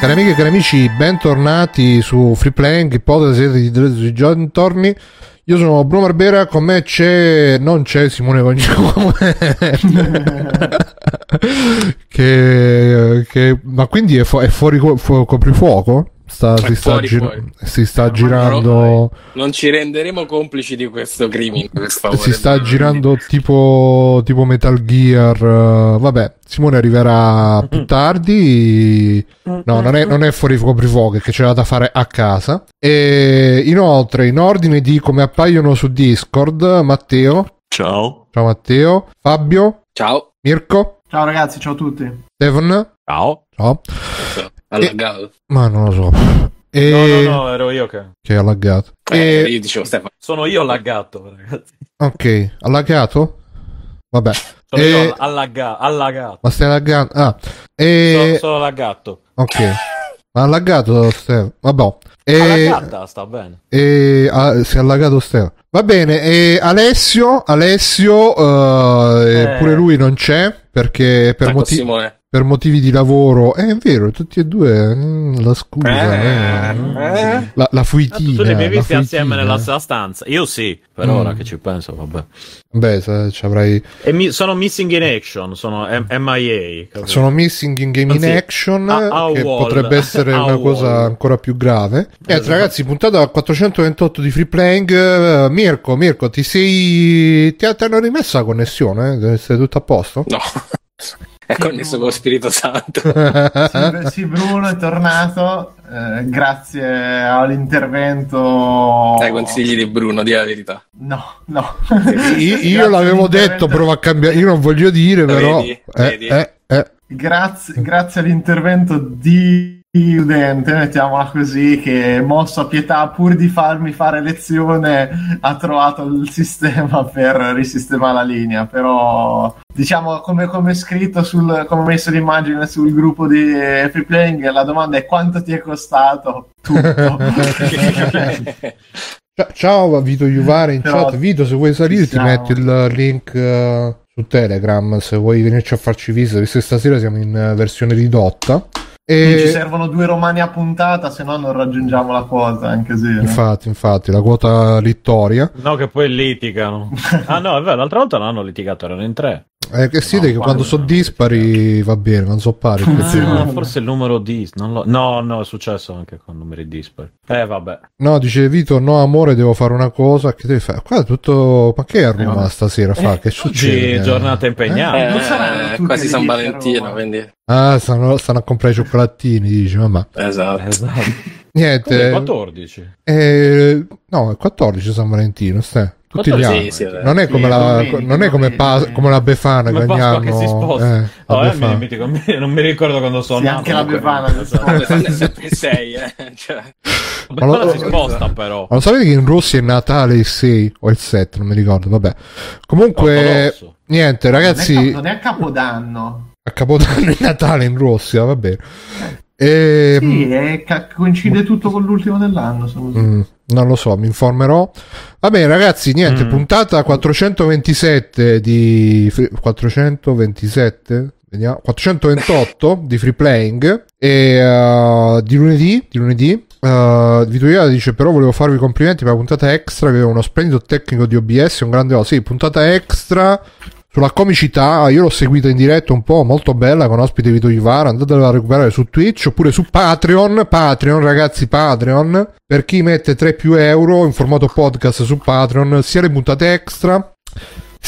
Cari amiche e cari amici, bentornati su Free Playing, ipotesi di sui giorni. Io sono Bruno Barbera, con me c'è, non c'è Simone Cognome, che, che, ma quindi è, fu- è fuori co- fu- coprifuoco? Sta, si, sta fuori, gira- fuori. si sta girando, Non ci renderemo complici di questo crimine. Per favore. si sta girando tipo, tipo Metal Gear. eh, vabbè, Simone arriverà più tardi. No, non è, non è fuori coprifuoco, che c'era da fare a casa. E inoltre, in ordine di come appaiono su Discord, Matteo. Ciao. Ciao Matteo. Fabio. Ciao. Mirko. Ciao ragazzi, ciao a tutti. Stefan. Ciao. Ciao. Allagato. Ma non lo so. E... No, no, no, ero io che. Che è allagato. Eh, E... io dicevo Stefano. Sono io allagato, ragazzi. Ok, allagato? Vabbè. Sono E- io allaga- allagato. Ma stai allagando? Ah. Sono, E... sono allagato. Ok. Ma allagato Stefano. Vabbè. E... Allagata, sta bene. E ah, si è allagato Stefano. Va bene, e Alessio, Alessio, eh, Eh. pure lui non c'è perché per, moti- Simone. Per motivi di lavoro, eh, è vero, tutti e due, mm, la scusa, Eh, eh. eh. La, la Ah, fuitina. tu li visti assieme nella stessa stanza? Io sì, per Mm. ora che ci penso, vabbè. Beh, se ci avrai... E mi- sono missing in action, sono M- MIA. capito? Sono missing in game in Anzi, action, a- a che wall. potrebbe essere A una wall. cosa ancora più grave. Niente, Esatto. ragazzi, puntata 428 di free playing. Eh, Mirko, Mirko, ti sei. Ti, ti hanno rimesso la connessione? Eh? Sei tutto a posto? No. È connesso con lo Spirito Santo. Sì, sì, Bruno è tornato eh, grazie all'intervento. Dai consigli di Bruno, di la verità. No, no. io, io l'avevo detto, provo a cambiare. Io non voglio dire, però. Vedi? eh, Vedi? eh, eh. Grazie, grazie all'intervento di udente, mettiamola così, che mosso a pietà pur di farmi fare lezione ha trovato il sistema per risistemare la linea. Però, diciamo, come, come scritto, sul, come ho messo l'immagine sul gruppo di Free Playing, la domanda è quanto ti è costato tutto? Ciao, Vito Juvare in Però- chat. Vito, se vuoi salire, ti metti il link eh, su Telegram. Se vuoi venirci a farci visita, visto che stasera siamo in eh, versione ridotta. Ci E... servono due romani a puntata, se no non raggiungiamo la quota, anche così. no? Infatti, infatti, la quota Littoria. No, che poi litigano. ah, no, è vero, l'altra volta non hanno litigato, erano in tre. Eh, che si No, che quando sono dispari va bene, non so pari. Ah, forse il numero dis. Non lo... No, no, è successo anche con numeri dispari. Eh, vabbè. No, dice Vito, no amore, devo fare una cosa. Che devi fare? Qua è tutto... Ma che è a Roma vabbè. stasera? Fa? Che succede? Oggi giornata impegnata. Eh, saranno tutti quasi San Valentino, quindi. Ah, stanno, stanno a comprare i cioccolatini, dice, mamma. Esatto. Esatto. Niente. 14. eh, no, è 14 San Valentino, stai. Tutti gli 14, anni. Sì, sì, non è Sì, come, la, domenica, non è come. Pa- come la Befana Come che ogni anno... che si sposta. eh, la Oh, eh, Befana. mi- mi- mi- non mi ricordo quando sono Sì, nato. anche la. Befana sempre in sei, eh. Cioè, La lo- si sposta però. Ma lo sapete che in Russia è Natale il 6 o il 7, non mi ricordo, vabbè. Comunque, Ortodosso. niente, Non è, ragazzi, cap- non è a Capodanno. a Capodanno è Natale in Russia, va Ehm, Sì, è ca- coincide tutto con l'ultimo dell'anno. mm, non lo so, mi informerò. Va bene, ragazzi, niente, Mm. puntata 427 di... Free- 427? Vediamo, 428 di free playing e uh, di lunedì, di lunedì Uh, Vito Iara dice però volevo farvi complimenti per la puntata extra che aveva uno splendido tecnico di OBS un grande sì puntata extra sulla comicità io l'ho seguita in diretta un po' molto bella con ospite Vito Ivara andatela a recuperare su Twitch oppure su Patreon Patreon ragazzi Patreon per chi mette 3 più euro in formato podcast su Patreon sia le puntate extra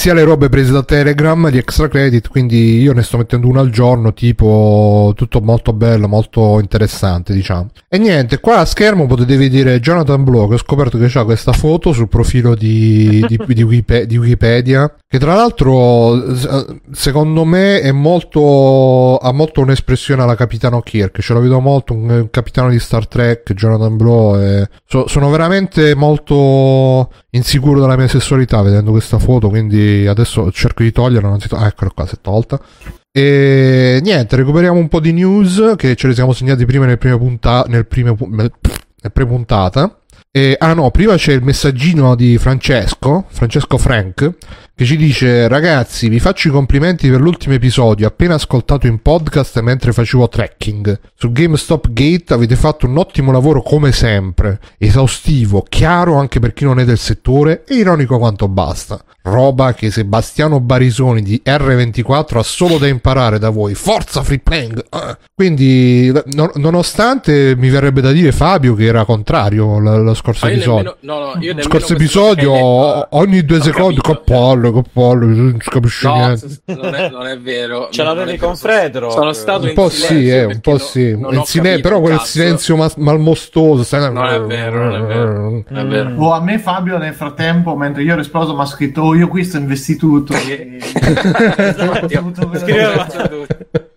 sia le robe prese da Telegram di extra credit, quindi io ne sto mettendo una al giorno, tipo tutto molto bello, molto interessante, diciamo. E niente, qua a schermo potete vedere Jonathan Blow, che ho scoperto che c'ha questa foto sul profilo di, di, di Wikipe- di Wikipedia, che tra l'altro s- secondo me è molto, ha molto un'espressione alla Capitano Kirk, ce lo vedo molto, un, un capitano di Star Trek, Jonathan Blow, e so- sono veramente molto insicuro della mia sessualità vedendo questa foto, quindi adesso cerco di toglierla, non si to- ah, eccola qua, si è tolta. E niente, recuperiamo un po' di news che ce le siamo segnati prima nel primo punta- nel primo pu- nel pre-puntata. E, ah no, prima c'è il messaggino di Francesco, Francesco Frank, che ci dice ragazzi vi faccio i complimenti per l'ultimo episodio appena ascoltato in podcast mentre facevo trekking. Su GameStop Gate avete fatto un ottimo lavoro come sempre, esaustivo, chiaro anche per chi non è del settore e ironico quanto basta. Roba che Sebastiano Barisoni di R24 ha solo da imparare da voi. Forza Free Playing! Ah. Quindi, no- nonostante mi verrebbe da dire Fabio che era contrario l- lo scorso episodio. nemmeno, no, no, Scorso episodio, detto, ogni due secondi, capito. che palle, che palle, non capisce No, niente. non è, non è vero. Ce Non l'avevi con Fredro. Sono stato Un in po' silenzio sì, eh, un po' no- sì. non sile- capito però quel cazzo. silenzio ma- malmostoso. Stai... Non è vero, non è vero. È vero. Mm. O a me Fabio nel frattempo, mentre io ho risposto, mi ha scritto, oh io qui sto investituto. E... Esatto. Scriveva,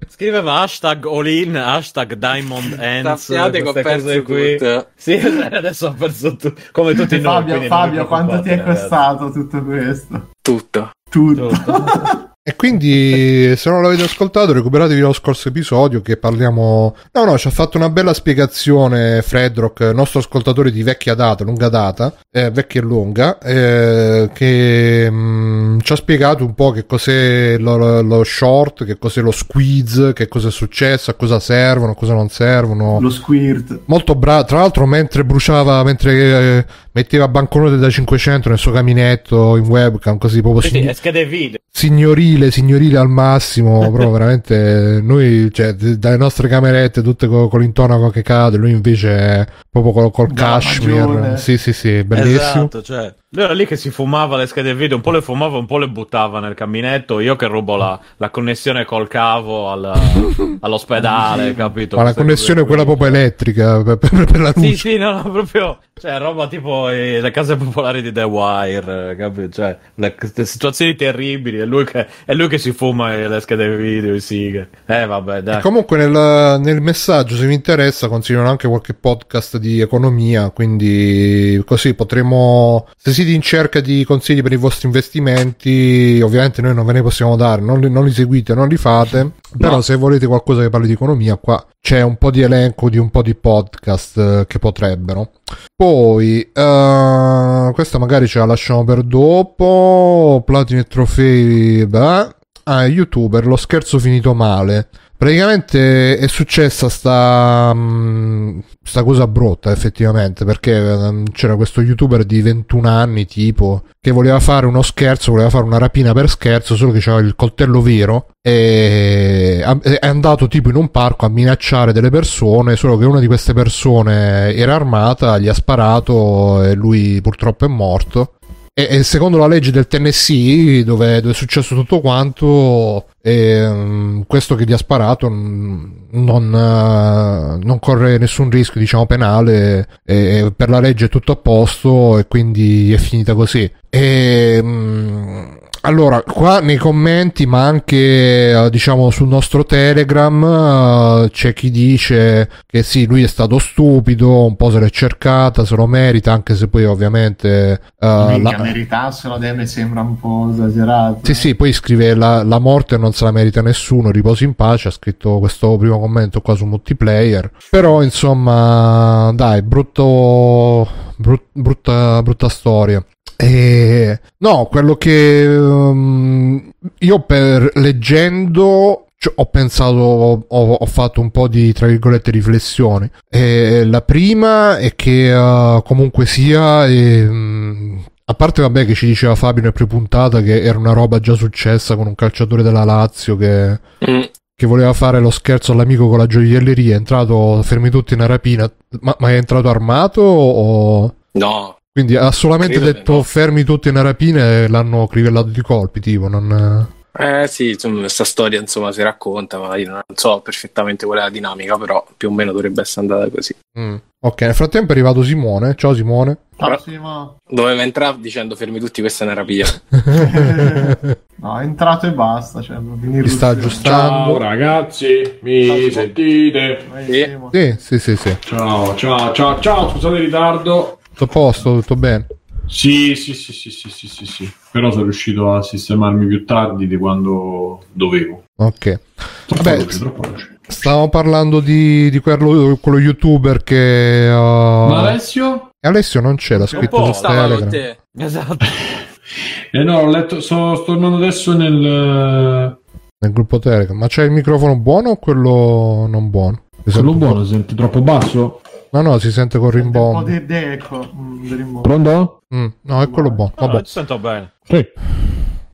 scriveva hashtag all in, hashtag diamond ends. Sappiate che ho perso qui. tutto. Sì, adesso ho perso tutto. Come tutti noi. Fabio, non Fabio vi quanto ti è costato tutto questo? Tutto. Tutto. ragazzi. E quindi, se non l'avete ascoltato, recuperatevi lo scorso episodio che parliamo. No, no, ci ha fatto una bella spiegazione Fredrock, nostro ascoltatore di vecchia data, lunga data, eh, vecchia e lunga, eh, che mm, ci ha spiegato un po' che cos'è lo, lo- short, che cos'è lo squeeze, che cosa è successo, a cosa servono, a cosa non servono. Lo squirt. Molto bravo, tra l'altro mentre bruciava, mentre eh, metteva banconote da 500 nel suo caminetto in webcam, così proprio Sì, sì, sign- schede video. Signorile, signorile al massimo, però veramente noi, cioè, dalle nostre camerette tutte co- con, l'intonaco che cade, lui invece è proprio col, col cashmere. Sì, sì, sì, bellissimo. Esatto, cioè. Era lì che si fumava le schede video, un po' le fumava, un po' le buttava nel caminetto. Io che rubo la, la connessione col cavo al- all'ospedale, capito? Ma la connessione è quella proprio elettrica per, per- per la luce. Sì, sì, no, no, proprio. Cioè, roba tipo eh, le case popolari di The Wire, capito? Cioè, le, le situazioni terribili. È lui, che, è lui che si fuma eh, le schede video, i sighe. Eh, vabbè, dai. E comunque nel, nel messaggio, se vi interessa, consigliano anche qualche podcast di economia, quindi così potremo, se siete in cerca di consigli per i vostri investimenti, ovviamente noi non ve ne possiamo dare, non li, non li seguite, non li fate, però se volete qualcosa che parli di economia, qua c'è un po' di elenco di un po' di podcast eh, che potrebbero. Poi, eh, questa magari ce la lasciamo per dopo, platini e trofei, beh. Ah, youtuber, lo scherzo finito male. Praticamente è successa sta, mm, sta cosa brutta effettivamente perché ehm, c'era questo youtuber di 21 anni tipo che voleva fare uno scherzo, voleva fare una rapina per scherzo solo che c'aveva il coltello vero e è andato tipo in un parco a minacciare delle persone solo che una di queste persone era armata, gli ha sparato e lui purtroppo è morto. E, e secondo la legge del Tennessee, dove, dove è successo tutto quanto, ehm, questo che gli ha sparato mm, non, eh, non corre nessun rischio, diciamo, penale. E per la legge è tutto a posto e quindi è finita così. E, mm, allora, qua nei commenti, ma anche eh, diciamo sul nostro Telegram, eh, c'è chi dice che sì, lui è stato stupido, un po' se l'è cercata, se lo merita, anche se poi ovviamente eh, Minchia, la- meritarselo a me mi sembra un po' esagerato. sì, sì, poi scrive la, la morte non se la merita nessuno, riposi in pace, ha scritto questo primo commento qua su multiplayer. Però, insomma, dai, brutto, brut- brutta, brutta storia. E, no, quello che um, io per leggendo ci- ho pensato, ho, ho fatto un po' di, tra virgolette, riflessioni. E la prima è che uh, comunque sia... ehm, a parte vabbè che ci diceva Fabio nel prepuntata che era una roba già successa con un calciatore della Lazio che, Mm. che voleva fare lo scherzo all'amico con la gioielleria, è entrato fermi tutti in una rapina, ma, ma è entrato armato o... No, Quindi ha solamente Credo detto fermi tutti in una rapina e l'hanno crivellato di colpi, tipo, non... eh sì, insomma, questa storia insomma si racconta, ma io non so perfettamente qual è la dinamica, però più o meno dovrebbe essere andata così. Mm. Ok, nel frattempo è arrivato Simone, ciao Simone. Sì, ma- Doveva entrare dicendo fermi tutti, questa è una rapina. No, è entrato e basta. Cioè, Ti sta aggiustando. Ciao ragazzi, mi sentite? Sì. Sì, sì, sì, sì. Ciao, ciao, ciao, ciao, scusate il ritardo. Tutto a posto, tutto bene. Sì, sì, sì, sì, sì, sì, sì, sì. Però sono riuscito a sistemarmi più tardi di quando dovevo. Ok. Troppo Vabbè, veloce, troppo veloce. Stavamo parlando di, di quello, quello youtuber che... uh, Ma Alessio? Alessio non c'è, l'ha scritto su Telegram. te. Esatto. Eh no, ho letto, sto, sto tornando adesso nel... Nel gruppo Telegram. Ma c'è il microfono buono o quello non buono? Quello buono, si sente troppo basso? No, no, si sente con Un po' rimbombo. di di eco. mm, di rimborso. Pronto? Mm, no, quello buono. No, Vabbè. ti sento bene. Sì.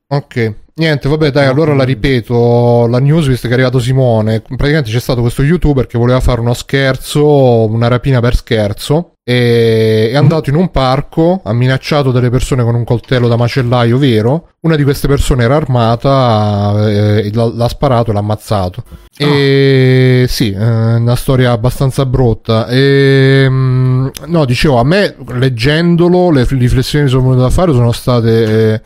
Ok, niente, vabbè, dai, allora la ripeto, la news visto che è arrivato Simone, praticamente c'è stato questo youtuber che voleva fare uno scherzo, una rapina per scherzo, e è andato in un parco, ha minacciato delle persone con un coltello da macellaio vero, una di queste persone era armata, eh, l'ha, l'ha sparato e l'ha ammazzato. E sì, è una storia abbastanza brutta. E, mm, no, dicevo, a me leggendolo le riflessioni che sono venute da fare sono state... eh,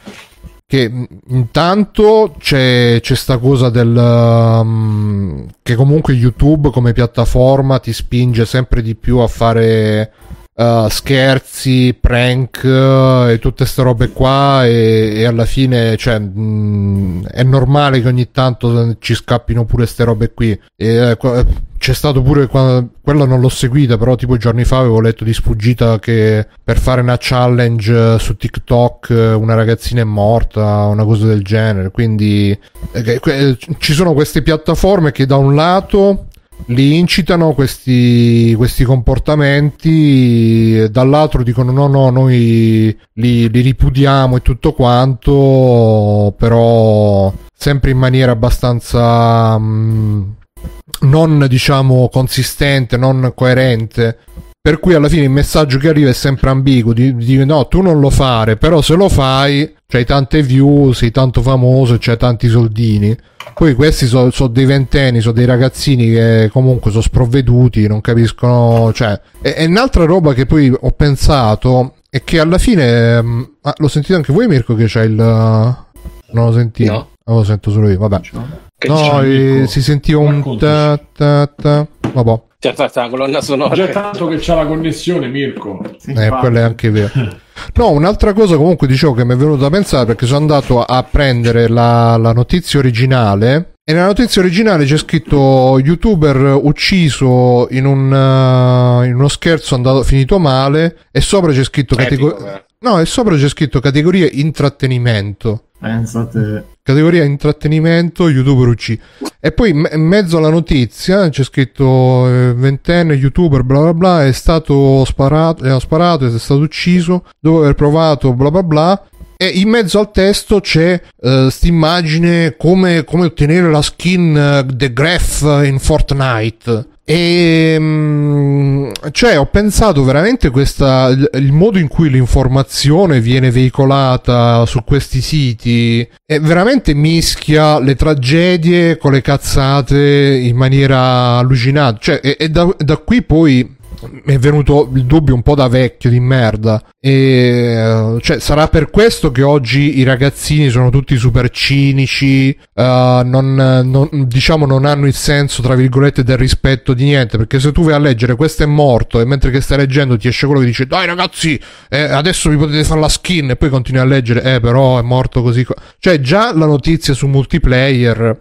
che intanto c'è, c'è sta cosa del um, che comunque YouTube come piattaforma ti spinge sempre di più a fare uh, scherzi, prank uh, e tutte queste robe qua e, e alla fine cioè, mh, è normale che ogni tanto ci scappino pure queste robe qui. E, qua- c'è stato pure quello non l'ho seguita però tipo giorni fa avevo letto di sfuggita che per fare una challenge eh, su TikTok eh, una ragazzina è morta una cosa del genere quindi eh, ci sono queste piattaforme che da un lato li incitano questi, questi comportamenti dall'altro dicono no no noi li, li ripudiamo e tutto quanto però sempre in maniera abbastanza mm, non diciamo consistente non coerente per cui alla fine il messaggio che arriva è sempre ambiguo di, di no tu non lo fare però se lo fai c'hai tante view sei tanto famoso c'hai tanti soldini poi questi sono dei ventenni, sono dei ragazzini che comunque sono sprovveduti, non capiscono. Cioè, e, e un'altra roba che poi ho pensato è che alla fine. mm, ah, lo sentite anche voi, Mirko? Che c'è il. Non lo sentite? No. Ah, lo sento solo io, vabbè. Che No, c'è? eh, Mirko? si sentiva un ta ta ta. Vabbè, C'è stata la colonna sonora. Già tanto che c'ha la connessione, Mirko. Sì, eh, quello è anche vero. No, un'altra cosa comunque dicevo che mi è venuto da pensare perché sono andato a prendere la, la notizia originale e nella notizia originale c'è scritto youtuber ucciso in, un, eh, in uno scherzo andato, finito male e sopra c'è scritto categoria... eh. No, e sopra c'è scritto categoria intrattenimento. Pensate. Categoria intrattenimento, youtuber ucciso. E poi in me- in mezzo alla notizia c'è scritto eh, ventenne youtuber bla bla bla è stato sparato, è sparato, è stato ucciso, dopo aver provato bla bla bla. E in mezzo al testo c'è eh, immagine come, come ottenere la skin eh, The Graph in Fortnite. E mm, cioè ho pensato veramente questa il modo in cui l'informazione viene veicolata su questi siti è veramente mischia le tragedie con le cazzate in maniera allucinante. Cioè e, e da, da qui poi mi è venuto il dubbio un po' da vecchio di merda e cioè sarà per questo che oggi i ragazzini sono tutti super cinici eh, non, non- diciamo non hanno il senso tra virgolette del rispetto di niente perché se tu vai a leggere questo è morto e mentre che stai leggendo ti esce quello che dice dai ragazzi eh, adesso vi potete fare la skin e poi continui a leggere eh però è morto così co-". cioè già la notizia su multiplayer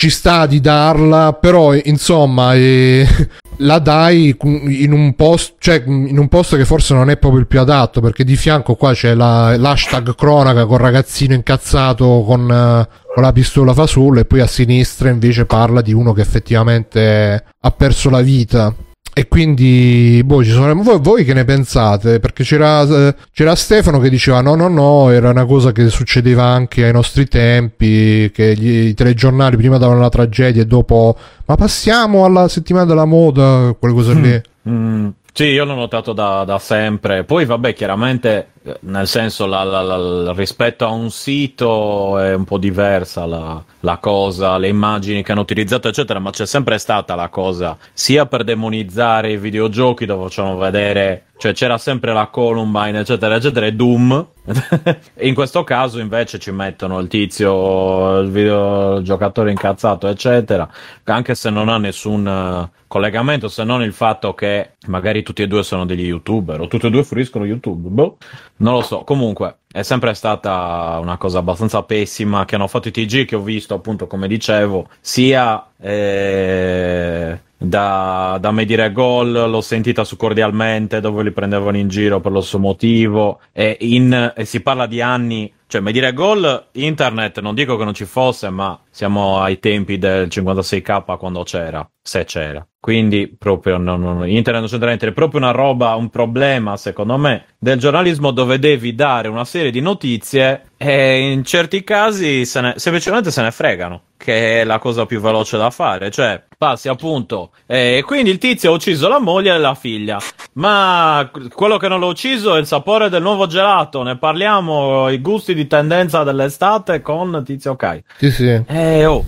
ci sta di darla, però insomma eh, la dai in un posto, cioè in un posto che forse non è proprio il più adatto, perché di fianco qua c'è la- l'hashtag cronaca con ragazzino incazzato con, eh, con la pistola fasullo e poi a sinistra invece parla di uno che effettivamente ha perso la vita. E quindi, boh, ci sono... voi, voi che ne pensate? Perché c'era, eh, c'era Stefano che diceva: no, no, no, era una cosa che succedeva anche ai nostri tempi. Che gli, i telegiornali prima davano la tragedia e dopo, ma passiamo alla settimana della moda, quelle cose lì. Mm, sì, io l'ho notato da, da sempre. Poi, vabbè, chiaramente, eh, nel senso, la- la- la- rispetto a un sito è un po' diversa la, la cosa, le immagini che hanno utilizzato, eccetera, ma c'è sempre stata la cosa, sia per demonizzare i videogiochi dove facciamo vedere, cioè c'era sempre la Columbine, eccetera, eccetera, e Doom. In questo caso invece ci mettono il tizio, il videogiocatore incazzato, eccetera, anche se non ha nessun eh, collegamento, se non il fatto che magari tutti e due sono degli youtuber o tutti e due fruiscono YouTube. Boh, non lo so. Comunque è sempre stata una cosa abbastanza pessima che hanno fatto i TG che ho visto appunto come dicevo, sia eh, da, da me dire gol, l'ho sentita su cordialmente dove li prendevano in giro per lo suo motivo e, in, e si parla di anni Cioè, mi dire gol, internet, non dico che non ci fosse, ma siamo ai tempi del 56k quando c'era, se c'era. Quindi proprio non, non, internet non c'entra niente, è proprio una roba, un problema secondo me del giornalismo dove devi dare una serie di notizie e in certi casi se ne, semplicemente se ne fregano, che è la cosa più veloce da fare, cioè passi appunto e eh, quindi il tizio ha ucciso la moglie e la figlia, ma quello che non l'ha ucciso è il sapore del nuovo gelato, ne parliamo, i gusti di tendenza dell'estate con tizio ok. Sì, sì. Eh, oh.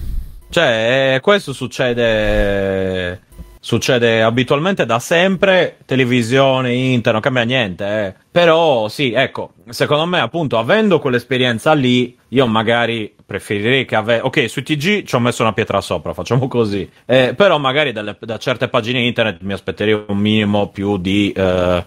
Cioè, eh, questo succede succede abitualmente da sempre, televisione, internet, non cambia niente, eh. Però sì, ecco, secondo me appunto avendo quell'esperienza lì, io magari preferirei che avesse... Ok, su TG ci ho messo una pietra sopra, facciamo così. Eh, però magari dalle, da certe pagine internet mi aspetterei un minimo più di eh,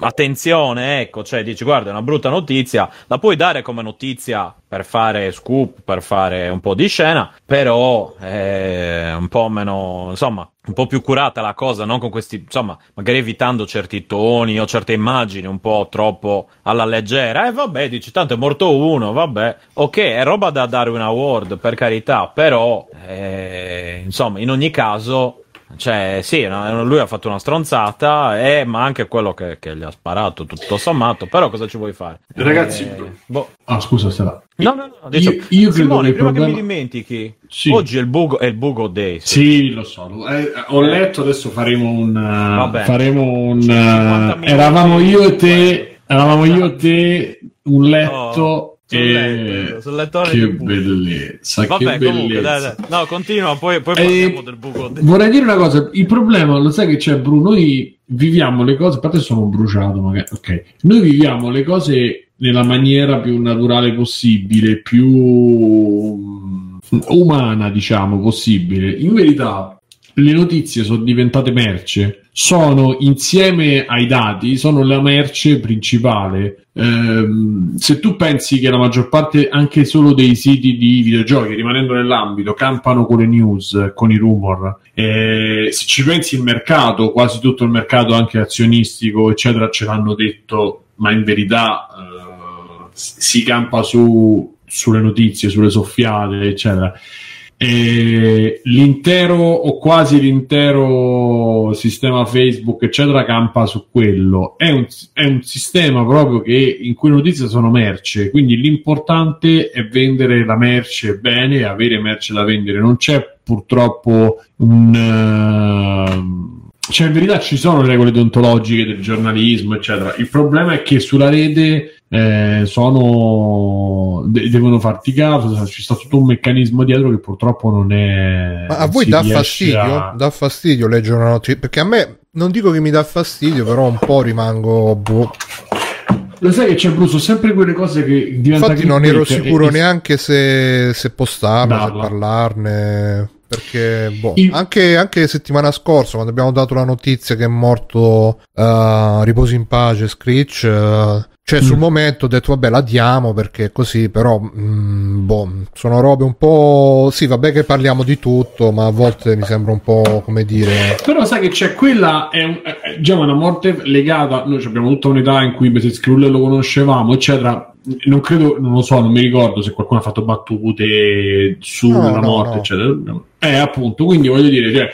attenzione, ecco, cioè dici guarda è una brutta notizia, la puoi dare come notizia per fare scoop, per fare un po' di scena, però è un po' meno, insomma, un po' più curata la cosa, non con questi, insomma, magari evitando certi toni o certe immagini un po' troppo alla leggera. Eh vabbè, dici, tanto è morto uno, vabbè. Ok, è roba da dare un award, per carità, però, eh, insomma, in ogni caso cioè, sì, lui ha fatto una stronzata, eh, ma anche quello che, che, gli ha sparato, tutto sommato. Però cosa ci vuoi fare? Ragazzi, eh, boh. ah, scusa, sarà. No, no, no. Diciamo, io, io Simone, prima problema... che mi dimentichi, sì. oggi è il bugo, è il bugo day. Sì, sì lo so. Eh, ho letto, adesso faremo un. Uh, faremo un. Uh, eravamo io e te. Eravamo io e te. Un letto. Oh sul letto, sul lettore che bellezza vabbè che comunque dai, dai. no continua poi, poi parliamo eh, del buco. vorrei dire una cosa il problema lo sai che c'è Bruno noi viviamo le cose a parte sono bruciato magari ok. Noi viviamo le cose nella maniera più naturale possibile più mm, umana diciamo possibile. In verità le notizie sono diventate merce sono insieme ai dati sono la merce principale. Ehm, se tu pensi che la maggior parte anche solo dei siti di videogiochi rimanendo nell'ambito campano con le news con i rumor eh, se ci pensi il mercato quasi tutto il mercato anche azionistico eccetera ce l'hanno detto ma in verità eh, si campa su, sulle notizie sulle soffiate eccetera e l'intero o quasi l'intero sistema Facebook, eccetera, campa su quello. È un, è un sistema proprio che, in cui le notizie sono merce, quindi l'importante è vendere la merce bene avere merce da vendere. Non c'è purtroppo un. Uh, cioè, in verità ci sono le regole deontologiche del giornalismo, eccetera. Il problema è che sulla rete eh, sono de- devono farti caso, ci sta tutto un meccanismo dietro che purtroppo non è. Ma a voi dà fastidio? A... Dà fastidio leggere una notizia? Perché a me non dico che mi dà fastidio, però un po' rimango. Boh. Lo sai che c'è Bruce, sempre quelle cose che diventano. Infatti, non ero sicuro e... neanche se, se postarne, se parlarne perché boh, Il... anche, anche, settimana scorsa quando abbiamo dato la notizia che è morto uh, riposo in pace Screech uh, cioè, sul mm. momento ho detto, vabbè, la diamo perché così, però, mm, boh, sono robe un po'. Sì, vabbè, che parliamo di tutto, ma a volte mi sembra un po' come dire. Però, sai che c'è quella, è, un, è già una morte legata. Noi abbiamo tutta un'età in cui Beset Skrull lo conoscevamo, eccetera. Non credo, non lo so, non mi ricordo se qualcuno ha fatto battute sulla no, morte, no. eccetera. Eh, appunto, quindi voglio dire, cioè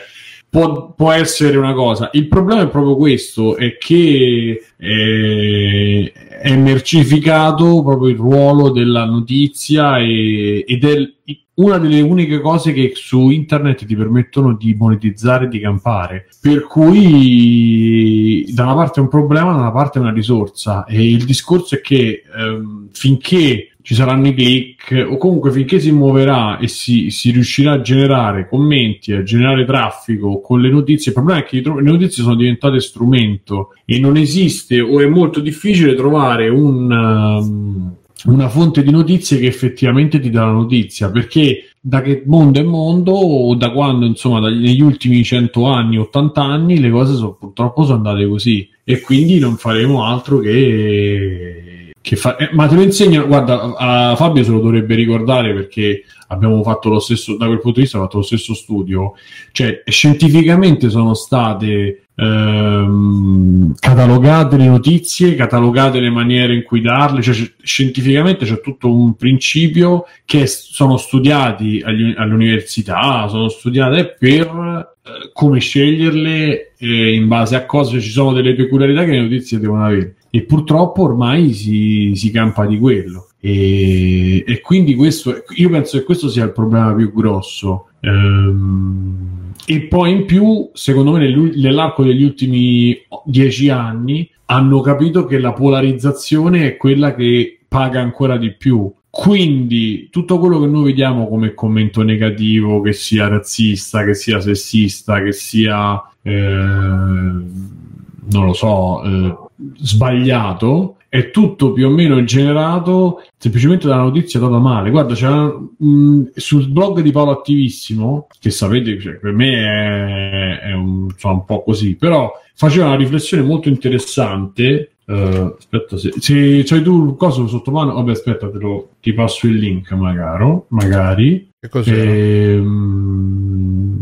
può, può, essere una cosa. Il problema è proprio questo, è che eh, è mercificato proprio il ruolo della notizia e, ed è una delle uniche cose che su internet ti permettono di monetizzare e di campare. Per cui da una parte è un problema, da una parte è una risorsa. E il discorso è che ehm, finché ci saranno i click o comunque finché si muoverà e si, si, riuscirà a generare commenti, a generare traffico con le notizie, il problema è che le notizie sono diventate strumento e non esiste o è molto difficile trovare un, um, una fonte di notizie che effettivamente ti dà la notizia perché da che mondo è mondo o da quando insomma negli ultimi 100 anni 80 anni le cose sono, purtroppo sono andate così. E quindi non faremo altro che che fa... eh, ma te lo insegnano, guarda, a Fabio se lo dovrebbe ricordare perché abbiamo fatto lo stesso, da quel punto di vista, ho fatto lo stesso studio, cioè scientificamente sono state ehm, catalogate le notizie, catalogate le maniere in cui darle, cioè scientificamente c'è tutto un principio che sono studiati agli- all'università, sono studiate per eh, come sceglierle eh, in base a cosa ci sono delle peculiarità che le notizie devono avere. E purtroppo ormai si, si campa di quello. E, e quindi questo io penso che questo sia il problema più grosso. Ehm, e poi in più secondo me nell'arco degli ultimi dieci anni hanno capito che la polarizzazione è quella che paga ancora di più. Quindi tutto quello che noi vediamo come commento negativo, che sia razzista, che sia sessista, che sia eh, non lo so, eh, sbagliato, è tutto più o meno generato semplicemente dalla notizia data male. Guarda, c'era mh, sul blog di Paolo Attivissimo, che sapete, cioè, per me è, è un, insomma, un po' così, però faceva una riflessione molto interessante. eh, aspetta, se, se c'hai tu il coso sotto mano, vabbè, aspetta, te lo, ti passo il link, magari. magari. Che cos'è? Ehm,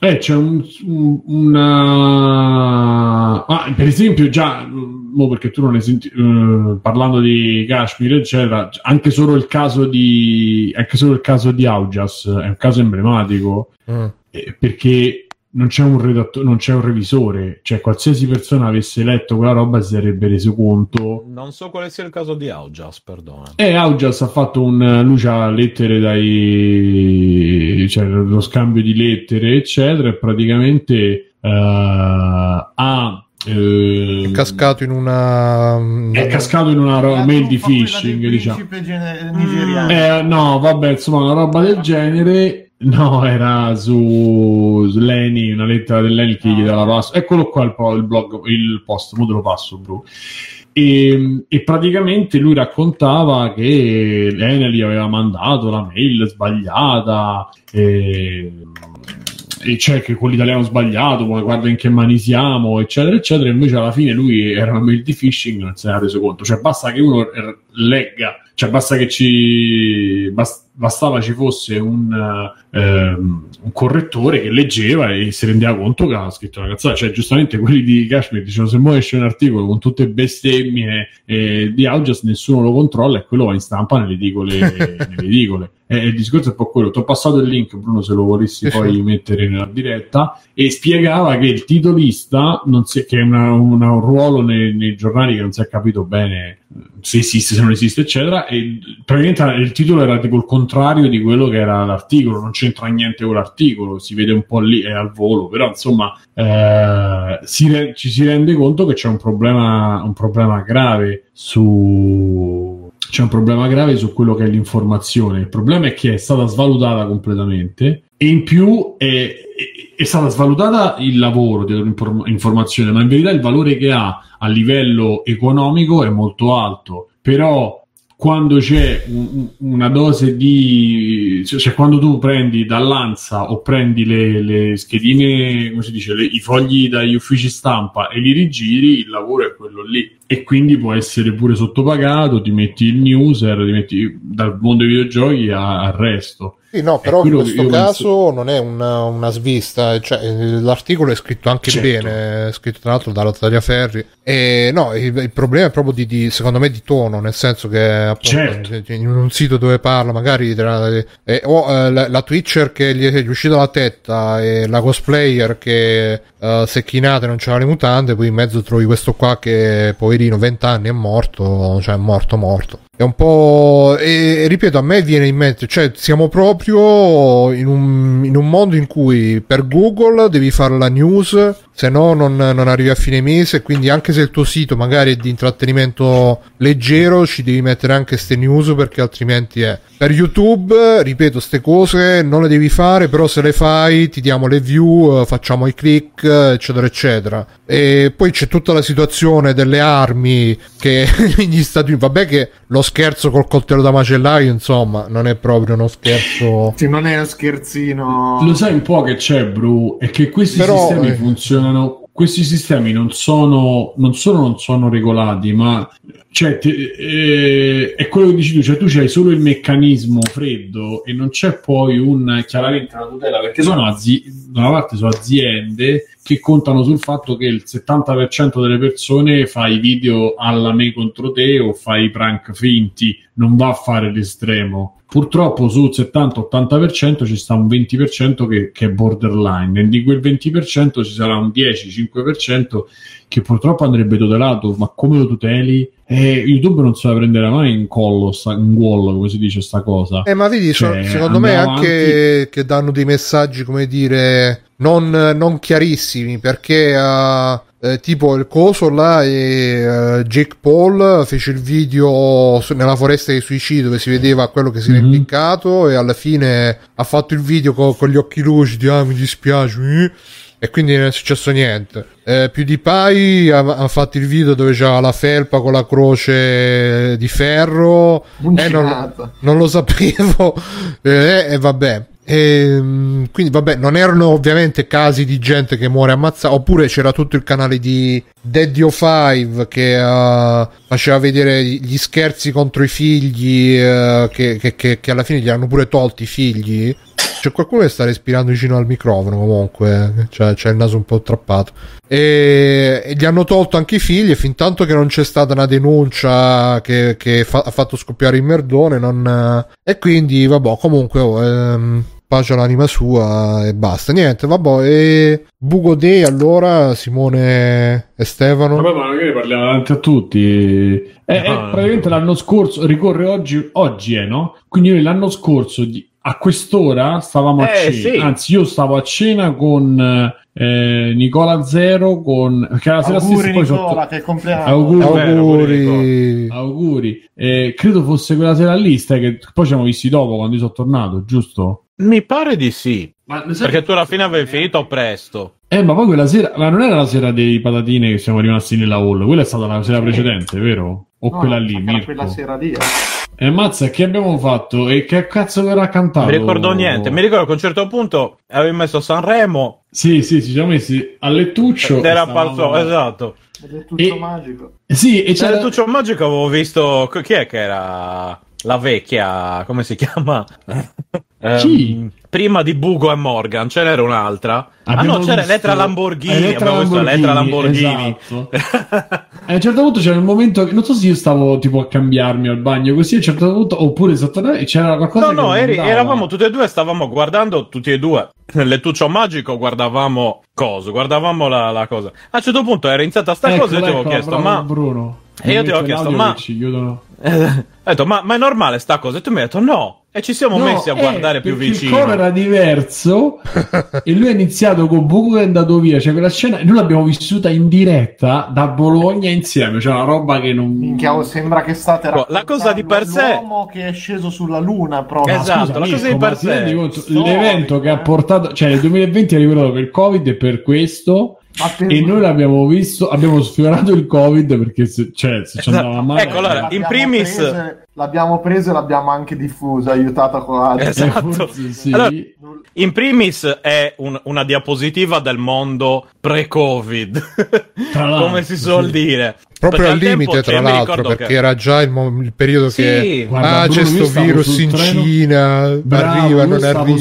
eh, c'è un, un- una... Ah, per esempio, già, mo perché tu non hai sentito, eh, parlando di Kashmir, eccetera, anche solo il caso di, anche solo il caso di Augias è un caso emblematico, Mm. eh, perché non c'è un redattore, non c'è un revisore, cioè qualsiasi persona avesse letto quella roba si sarebbe reso conto Non so quale sia il caso di Augias, perdona. e Augias ha fatto un lui c'ha lettere dai cioè lo scambio di lettere eccetera e praticamente eh, ha eh, È cascato in una. è cascato in una ro- mail di phishing diciamo nigeriano. eh, no vabbè insomma una roba del genere no era su, su Leni una lettera dell'Eni che gli chiede la passo eccolo qua il, il blog il post mo te lo passo bro e, e praticamente lui raccontava che l'Enel gli aveva mandato la mail sbagliata e, e cioè che quell'italiano sbagliato ma guarda in che mani siamo eccetera eccetera invece alla fine lui era una mail di phishing non se ne ha reso conto. Cioè basta che uno er- legga. Cioè basta che ci bas- bastava ci fosse un, eh, ehm, un correttore che leggeva e si rendeva conto che aveva scritto una cazzata. Cioè giustamente quelli di Kashmir dicevano se mo esce un articolo con tutte bestemmie eh, di Augias nessuno lo controlla e quello va in stampa nelle edicole, nelle edicole. E il discorso è un po' quello. Ti ho passato il link Bruno se lo volessi poi mettere nella diretta. E spiegava che il titolista non si- che è una- una- un ruolo nei, nei giornali che non si è capito bene eh, se esiste, se non esiste, eccetera. E praticamente il titolo era tipo il contrario di quello che era l'articolo, non c'entra niente con l'articolo, si vede un po' lì, è al volo, però insomma eh, si re- ci si rende conto che c'è un problema, un problema grave su. C'è un problema grave su quello che è l'informazione. Il problema è che è stata svalutata completamente e in più è, è- stata svalutata il lavoro dell'informazione, ma in verità il valore che ha a livello economico è molto alto. Però quando c'è un- un- una dose di cioè, cioè quando tu prendi dall'Ansa o prendi le, le schedine come si dice le- i fogli dagli uffici stampa e li rigiri il lavoro è quello lì e quindi può essere pure sottopagato ti metti il newser ti metti dal mondo dei videogiochi al resto Sì, no, però in questo caso non è una, una svista, cioè, eh, l'articolo è scritto anche Certo. bene, è scritto tra l'altro dalla Ferri. E no, il, il problema è proprio di, di- secondo me, di tono, nel senso che appunto, Certo. in un sito dove parla magari tra, eh, o eh, la, la Twitcher che gli è uscita la tetta e la cosplayer che eh, si è chinata e non c'era le mutande, poi in mezzo trovi questo qua che poverino 20 anni è morto, cioè è morto morto. È un po'. E, ripeto, a me viene in mente, cioè siamo proprio in un, in un mondo in cui per Google devi fare la news, se no non, non arrivi a fine mese. Quindi anche se il tuo sito magari è di intrattenimento leggero, ci devi mettere anche ste news perché altrimenti è. Per YouTube, ripeto, ste cose non le devi fare, però se le fai ti diamo le view, eh, facciamo i click, eccetera, eccetera. E poi c'è tutta la situazione delle armi che negli Stati Uniti, vabbè che lo scherzo col coltello da macellaio, insomma, non è proprio uno scherzo. Sì, non è uno scherzino. Lo sai un po' che c'è, Bru, è che questi Però, sistemi eh. funzionano. Questi sistemi non sono, non solo non sono regolati, ma cioè, te- eh, è quello che dici tu, cioè tu c'hai solo il meccanismo freddo e non c'è poi un chiaramente una tutela perché sono azi- da una parte sono aziende che contano sul fatto che il 70% delle persone fa i video alla me contro te o fa i prank finti, non va a fare l'estremo. Purtroppo sul 70-80% ci sta un 20% che, che è borderline e di quel 20% ci sarà un 10-5% che purtroppo andrebbe tutelato, ma come lo tuteli? Eh, YouTube non se la prenderà mai in collo, sta, in gol, come si dice sta cosa. Eh, ma vedi, Cioè, secondo me andiamo anche che danno dei messaggi, come dire, non, non chiarissimi, perché eh, eh, tipo il coso là e eh, Jake Paul fece il video su- nella foresta dei suicidi dove si vedeva quello che si era Mhm. impiccato e alla fine ha fatto il video co- con gli occhi lucidi, ah mi dispiace, eh", e quindi non è successo niente. Eh, PewDiePie ha, ha fatto il video dove c'ha la felpa con la croce di ferro. Eh, non, non lo sapevo. Eh, E vabbè. Ehm, quindi vabbè, non erano ovviamente casi di gente che muore ammazzata. Oppure c'era tutto il canale di Daddy 5 che eh, faceva vedere gli scherzi contro i figli. eh, che, che- che- che alla fine gli hanno pure tolti i figli. C'è qualcuno che sta respirando vicino al microfono comunque, cioè, c'è il naso un po' trappato. E, e gli hanno tolto anche i figli e fin tanto che non c'è stata una denuncia che, che fa- ha fatto scoppiare il merdone, non... e quindi vabbè, comunque oh, ehm, pace all'anima sua e basta. Niente, vabbè, e Bugo Day allora, Simone e Stefano. Vabbè, ma magari parliamo davanti a tutti. È, è No. praticamente l'anno scorso, ricorre oggi, oggi è, no? Quindi noi l'anno scorso a quest'ora stavamo a Eh, cena, sì. anzi io stavo a cena con eh, Nicola Zero, con... che la sera Auguri stessa poi Nicola, sotto... che è il compleanno. Auguri. Auguri. Auguri. Eh, credo fosse quella sera lì, stai, che poi ci siamo visti dopo quando io sono tornato, giusto? Mi pare di sì. Ma Perché tu alla fine avevi finito presto. Eh, ma poi quella sera, ma non era la sera dei patatine che siamo rimasti nella hall, quella è stata la sera precedente, vero? O No, quella lì, era Mirko? quella sera lì. eh. E mazza, che abbiamo fatto? E che cazzo verrà cantato? Mi ricordo niente. Mi ricordo che a un certo punto avevi messo Sanremo Sì, sì, ci siamo messi a lettuccio. ed era stavamo- Palzo, esatto. Tutto E- magico. Sì, e C'era c'era... il Tuccio Magico avevo visto chi è che era la vecchia, come si chiama? Ehm, Chi? prima di Bugo e Morgan, ce n'era un'altra. Ah Abbiamo no, c'era Elettra Lamborghini, Elettra visto Elettra Lamborghini. esatto. A un certo punto c'era il momento che non so se io stavo tipo a cambiarmi al bagno così a un certo punto oppure sotto e c'era qualcosa No, no, eri- eravamo tutti e due, stavamo guardando tutti e due. Nel lettuccio magico guardavamo coso, guardavamo la, la cosa. A un certo punto era iniziata sta Ecco, cosa e ti avevo ecco, chiesto, bravo ma... Bruno. E io ti avevo Invece chiesto, ma- che ci chiudono ho detto, ma, ma è normale sta cosa? E tu mi hai detto no. E ci siamo No, messi a eh, guardare più vicino. Il coro era diverso e lui ha iniziato con Buco che è andato via. Cioè, quella scena noi l'abbiamo vissuta in diretta da Bologna insieme. Cioè, una roba che non. Minchia, oh, sembra che state Oh, la cosa di per sé- l'uomo che è sceso sulla luna proprio. Esatto, Scusa, la cosa di per sé. conto? L'evento che ha eh. portato, cioè, nel 2020 è ricordato per il Covid e per questo. E noi l'abbiamo visto, abbiamo sfiorato il Covid perché se, cioè, se ci Esatto. andava male. Ecco, allora, in primis- l'abbiamo preso e l'abbiamo anche diffusa, aiutata con. Eh, Esatto. sì. Allora, In primis è un- una diapositiva del mondo pre-Covid, come si suol sì. dire. Proprio Perché al tempo, limite, cioè, tra l'altro, perché che- era già il, mo- il periodo Sì. che Guarda, ah, Bruno, c'è sto virus in treno- Cina, Bravo, arriva, non stavo arriva.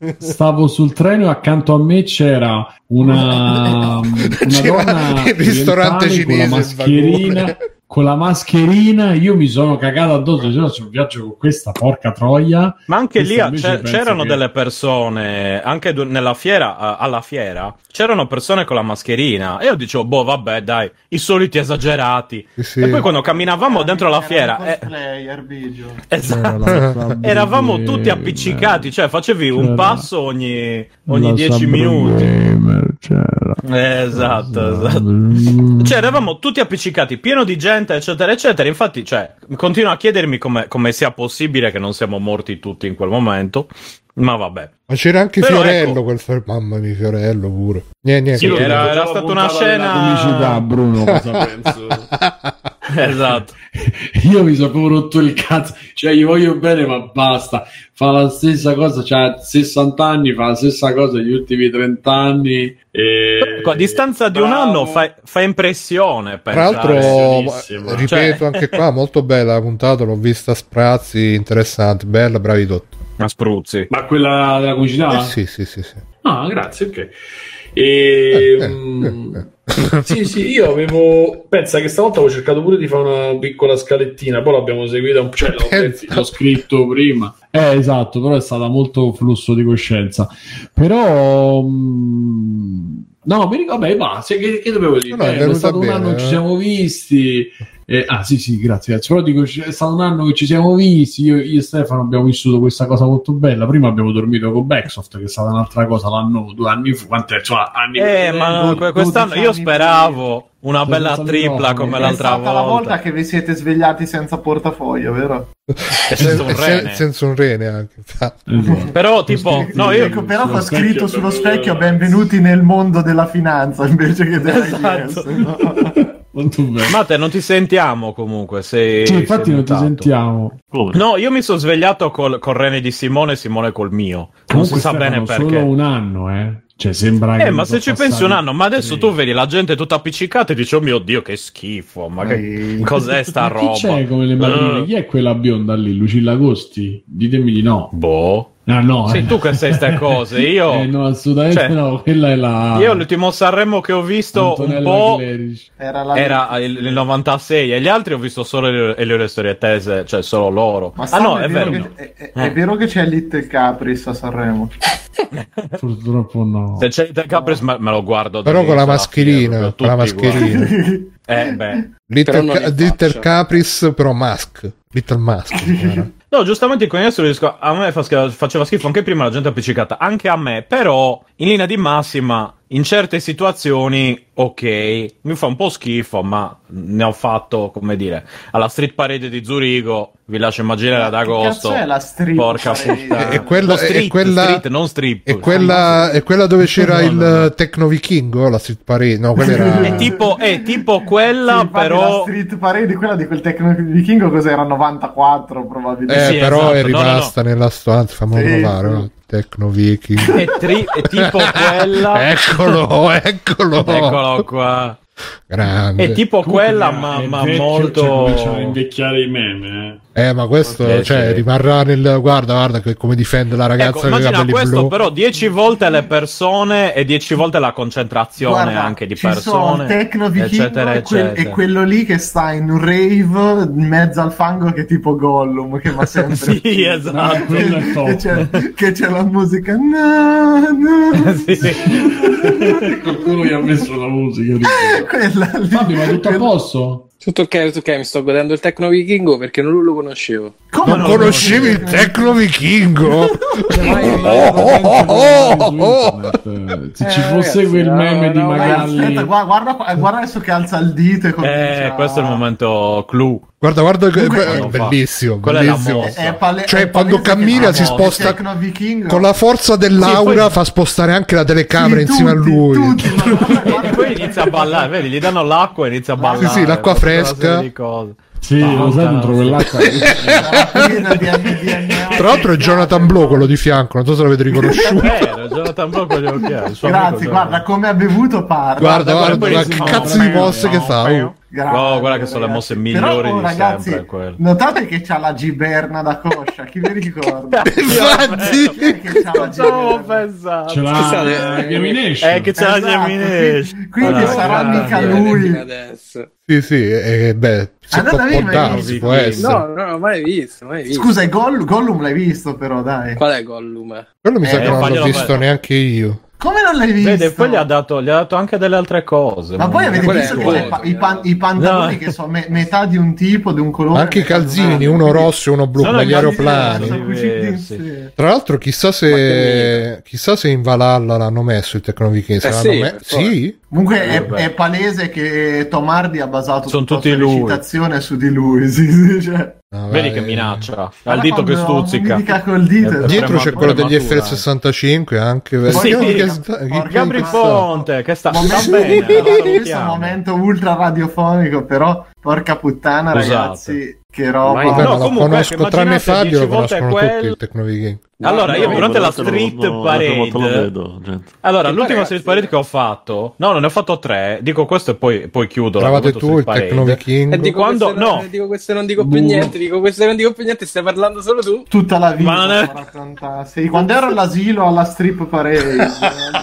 sul- stavo sul treno e accanto a me c'era una, una C'era donna il ristorante orientale con la cinese, mascherina. Con la mascherina io mi sono cagato addosso sono sul viaggio con questa porca troia Ma anche lì Questa c'è- penso c'erano che- delle persone, anche du- nella fiera, alla fiera, c'erano persone con la mascherina. E io dicevo, boh, vabbè, dai, i soliti esagerati. Sì, sì. E poi quando camminavamo dentro la fiera, eh, esatto, la eravamo tutti appiccicati, cioè facevi un C'era passo ogni, ogni dieci Sabrina minuti. Gamer, c'era. Esatto, esatto. Cioè, eravamo tutti appiccicati, pieno di gente, eccetera, eccetera. Infatti, cioè, continuo a chiedermi come sia possibile che non siamo morti tutti in quel momento. Ma vabbè. Ma c'era anche Però Fiorello, ecco- quel mamma mia, Fiorello pure. Niente, niente. Sì, era- era stata una scena- comicità, Bruno, cosa penso? Esatto. Io mi sono proprio rotto il cazzo, cioè gli voglio bene, ma basta. Fa la stessa cosa, cioè 60 anni, fa la stessa cosa negli ultimi 30 anni. E... Ecco, a distanza di un Bravo. anno fa, fa impressione. Tra l'altro, ripeto Cioè- anche qua, molto bella la puntata, l'ho vista a sprazzi, interessante, bella, bravi tutti. Ma spruzzi. Ma quella della comicità? Eh, sì, sì, sì, sì. Ah, grazie, ok. E, Eh, eh, mm, eh, sì, sì, io avevo. Pensa che stavolta avevo cercato pure di fare una piccola scalettina, poi l'abbiamo seguita un po'. Cioè, l'ho, scritto prima. Eh, esatto, però è stata molto flusso di coscienza. Però. mm, no, mi ricordo, vabbè, ma se- che, che dovevo dire? No, no, è Eh, è, stato un bene, anno che ci eh. siamo visti. Eh, ah, sì, sì, grazie, grazie. Però dico, è stato un anno che ci siamo visti. Io, io e Stefano abbiamo vissuto questa cosa molto bella. Prima abbiamo dormito con Backsoft, che è stata un'altra cosa l'anno, due anni fa. Quant'è? Insomma, anni Eh, ma que- quest'anno io speravo una bella tripla come È l'altra stata la volta volta. che vi siete svegliati senza portafoglio, vero? E senza un E sen- rene. senza un rene anche. infatti. Esatto. Però, tipo, no, io. Ecco, però fa scritto sullo specchio benvenuti nel mondo della finanza invece che della Esatto. IS, no? Molto bene. Matte, non ti sentiamo comunque. Sei, Sì, infatti sei non ti sentiamo. No, io mi sono svegliato col, col rene di Simone e Simone col mio. Non Comunque si sa bene perché. solo un anno, eh. Cioè, sembra che Eh, ma se ci pensi un anno, ma adesso tre. tu vedi la gente tutta appiccicata e dici, oh mio dio, che schifo, ma che cos'è sta Ma roba? Chi c'è come le marine? Eh. Chi è quella bionda lì? Lucilla Agosti? Ditemi di no. Boh. Ah, no. Sei eh. tu che sai ste cose, io... Eh, no, assolutamente Cioè, no. Quella è la. Io l'ultimo Sanremo che ho visto Antonella un po' Clerici. Era la era il, il 96 e gli altri ho visto solo le, le loro storie tese, cioè solo loro. Ma ah Sam, no, è vero. che, no. è, è- è Eh. vero che c'è Little Capris a Sanremo. Purtroppo no. Se c'è il Capris me, me lo guardo. Però con la mascherina, con la mascherina. Eh, beh. Little, Ca- Little. Capris, però Mask. Little Mask. No, giustamente il coniato disco a me faceva schifo anche prima la gente appiccicata, anche a me, però in linea di massima in certe situazioni ok, mi fa un po' schifo, ma ne ho fatto, come dire, alla Street Parade di Zurigo, vi lascio immaginare ad Ma che agosto. cazzo è la Street Porca Parade? puttana. E quella- No, street, e quella- street, non strip. E quella, e quella dove c'era No, no, no. il Tecno Vichingo, la Street Parade. No, quella era. È tipo, è tipo quella, Sì, però... la Street Parade, quella di quel tecno vichingo cos'era? 94 probabilmente. Eh, sì, però è esatto. No, no, rimasta nella stanza. Fammelo Sì, provare. Tecno Viking. È, tri- è tipo quella... eccolo, eccolo. Eccolo qua. Grande. È tipo Comunque, quella, ma, ma vecchio, molto... Cioè, cominciano a invecchiare i meme, Eh, ma questo, Ok, cioè, sì. rimarrà nel. Guarda, guarda che come difende la ragazza Ecco, con i immagina capelli questo, blu. però 10 volte le persone e 10 volte la concentrazione Guarda, anche di persone, il tecno vichingo eccetera, e, quel- eccetera. e quello lì che sta in un rave in mezzo al fango che è tipo Gollum che va sempre Sì, esatto. che, c'è, che c'è la musica no, no. Sì, eh. Qualcuno gli ha messo la musica. quella lì Fabio, ma tutto a posto? Tutto ok, tutto ok, mi sto godendo il Tecno Vichingo perché non lo conoscevo. Come Non conoscevi il Tecno Vichingo? Eh, Se ci Eh, fosse ragazzi, quel meme di Magalli, aspetta, guarda, guarda, guarda adesso che alza il dito e Eh, questo è il momento clou. Guarda, guarda, Comunque- è bellissimo. Quella è la bellissimo. mossa. È pale- Cioè, è quando cammina si sposta Con la forza dell'aura Sì, poi- fa spostare anche la telecamera Sì, insieme tutti, a lui. tutti, E poi inizia a ballare, vedi, gli danno l'acqua e inizia a ballare. sì, l'acqua tutta una fresca. di sì, lo sai dentro quell'acqua. Di. Tra l'altro è Jonathan Blow quello di fianco, non so se l'avete riconosciuto. Eh, era Jonathan Blow il suo amico Grazie, guarda come ha bevuto parla. Guarda, guarda, che cazzo di mosse che fa. Oh. Grazie, Oh, guarda che sono le mosse migliori Però, oh, di ragazzi, sempre, quelle. Notate che c'ha la giberna da coscia, chi vi ricorda? Infatti. Che c'ha la giberna? Ce l'ha Scusate, Gamination. Eh, che c'è la Esatto, Geminesh. quindi- quindi Ah, sarà grande. mica lui. Adesso. Sì, sì, e beh, si Ah, non può, l'avevi può mai darsi, visto? può essere. No, no, no, mai visto, mai visto. Scusa, il Goll- Gollum l'hai visto però, dai. Qual è Gollum? Quello mi sa Eh, che non l'ho visto vedere. neanche io. Come non l'hai visto? Vede, poi gli ha, dato, gli ha dato anche delle altre cose. Ma poi avete Qual è visto pa- i, pan- i pantaloni No. che sono me- metà di un tipo, di un colore. Anche i calzini, uno quindi- rosso e uno blu, come gli aeroplani. Tra l'altro, chissà se, chissà se in Valhalla l'hanno messo il Tecnovichense. Eh sì, me- sì? Comunque è, Vabbè. è palese che Tom Hardy ha basato Sono tutta la recitazione su di lui. Sì, sì, cioè. No, Vedi vai. che minaccia. Ha il dito che stuzzica. Mi dica col dito. Eh, Dietro c'è quello degli Prematura, F65 anche. Poi Sì, che sta- Gabri. Ponte, che sta, sta Momento- bene. questo salutiamo. momento ultra radiofonico, però porca puttana, Scusate. ragazzi, che roba. Ma No, comunque, conosco ecco, tranne immaginate Fabio, lo 10 volte conoscono quel- tutti il Tecnoviking. Allora, io No, durante la street parade. lo vedo, gente. Allora, Che l'ultima street parade che ho fatto, no, non ne ho fatto tre. Dico questo e poi, poi chiudo. Trovate tu il parade. Tecnoviking. E dico, Quando- queste non, no. dico queste non dico più niente, dico queste non dico più niente, stai parlando solo tu. Tutta la vita Ma non è- quando ero all'asilo alla strip parade.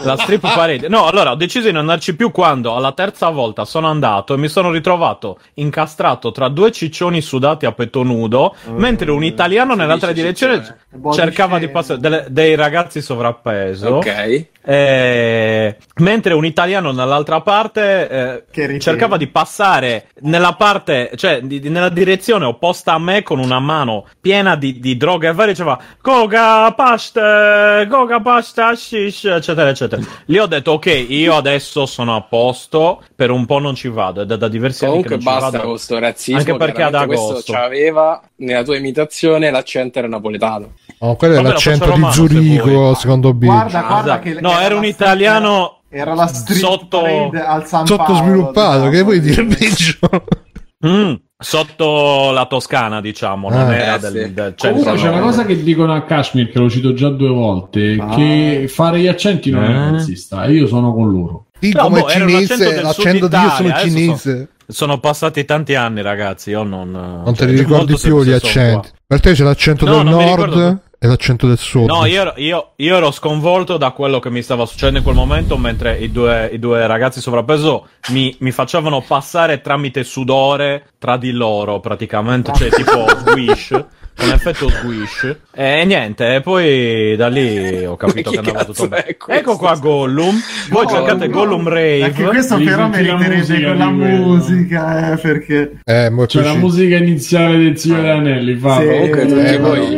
La strip parade. No, allora ho deciso di non andarci più quando alla terza volta sono andato e mi sono ritrovato incastrato tra due ciccioni sudati a petto nudo, mentre un italiano si nell'altra direzione ciccione. Body cercava di passare delle- dei ragazzi sovrappeso. Ok. Eh, mentre un italiano dall'altra parte eh, cercava di passare nella parte, cioè di- di- nella direzione opposta a me con una mano piena di, di droga e varie, diceva Goga pasta, Goga pasta, hashish, eccetera, eccetera. Lì ho detto, ok, io adesso sono a posto, per un po' non ci vado, è da diversi anni che Comunque non ci basta vado. con sto razzismo. Anche perché ad agosto. Questo c'aveva nella tua imitazione l'accento era napoletano. Oh, quello è Vabbè, l'accento di se Zurigo, vuoi. secondo Biggio. Guarda, guarda Esatto. che No, era era un italiano Era la street sotto- al San Sottosviluppato, Paolo, che vuoi diciamo. dire Biggio? mm, sotto la Toscana, diciamo, non Ah. era Eh, del, sì. del centro. Comunque c'è una cosa che dicono a Kashmir, che lo cito già due volte, Ah. che fare gli accenti non è Eh. razzista, e io sono con loro. Sì, No, come boh, cinese, l'accento di io sono adesso cinese. Sono passati tanti anni, ragazzi. Io non. Non te cioè, li ricordi più gli accenti. Per te c'è l'accento No, del nord e l'accento del sud. qua. No, io ero, io- io ero sconvolto da quello che mi stava succedendo in quel momento, mentre i due, i due ragazzi sovrappeso mi, mi facevano passare tramite sudore tra di loro, praticamente, cioè tipo squish. Con effetto squish e niente, e poi da lì ho capito che che andava tutto bene. è? Ecco qua Gollum. Voi No, cercate no. Gollum Rave. Anche questo Gli però meriterebbe musica con la di quello. musica, eh, perché... Eh, mo C'è poi la musica iniziale del degli Anelli, fa. Sì. Comunque tutti Eh, voi.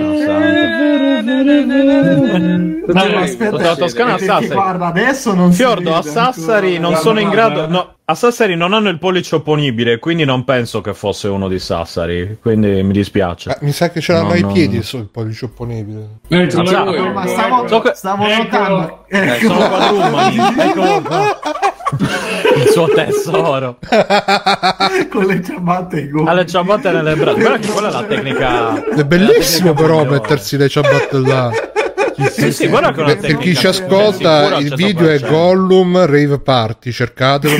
Voi- aspetta, la Toscana a Sassari. guarda, adesso non Fiordo, a Sassari non sono in grado. No, a Sassari non hanno il pollice opponibile, quindi non penso che fosse uno di Sassari. Quindi mi dispiace. Ah, mi sa che ce l'hanno No, ai no, piedi no. il pollice opponibile. Ecco, ecco, sì. No, ma ecco, stavo, So che- stavo Eccolo. notando... Eh, Ecco. sono quadrumani. Eccolo qua. Il suo tesoro. con le ciabatte e Ha le ciabatte nelle braccia. Guarda che quella è la tecnica. È bellissimo però migliore. mettersi le ciabatte là. Sì, sì, una Per, per chi ci ascolta, il video è 100%. Gollum Rave Party, cercatelo.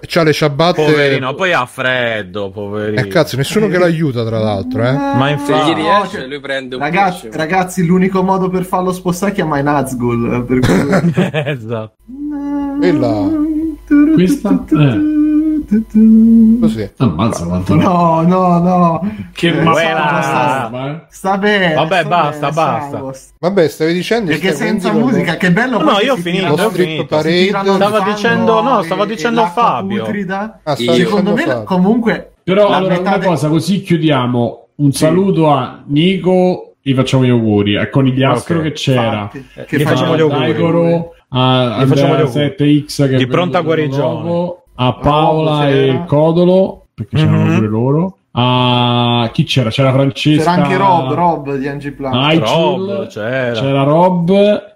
E c'ha le ciabatte. Poverino, poi ha freddo, poverino. Eh cazzo, nessuno che l'aiuta tra l'altro, eh. Ma Se infatti. gli riesce, cioè, lui prende un Ragazzi, ragazzi, l'unico modo per farlo spostare è chiamare Nazgul. eh, Per cui... esatto. E là. Questa? Così. Ammazza quanto No, no, no. Che Eh, sta, ma sta bene. Vabbè, sta basta, bene, basta. salvo. Vabbè, stavi dicendo Perché stai- senza quindi lo- musica, che bello. No, no, io ho finito, ho finito. parade. fango dicendo- no, stava e dicendo l'acqua Fabio. Ah. Secondo dicendo me, Fabio. comunque, Però allora una de- cosa, così chiudiamo. Un saluto a Nico, gli facciamo gli auguri. A Conigliastro Ok. che c'era. infatti, Eh, che facciamo gli auguri. Daigoro, a Gli facciamo gli Andrea auguri. 7X che Di è pronta venuto guarigione. dopo, a Paola Rob, e il Codolo perché c'erano Mhm. pure loro. A chi c'era? C'era Francesca. C'era anche Rob, Rob di Angie Plan. Ah, Rob, c'era. c'era Rob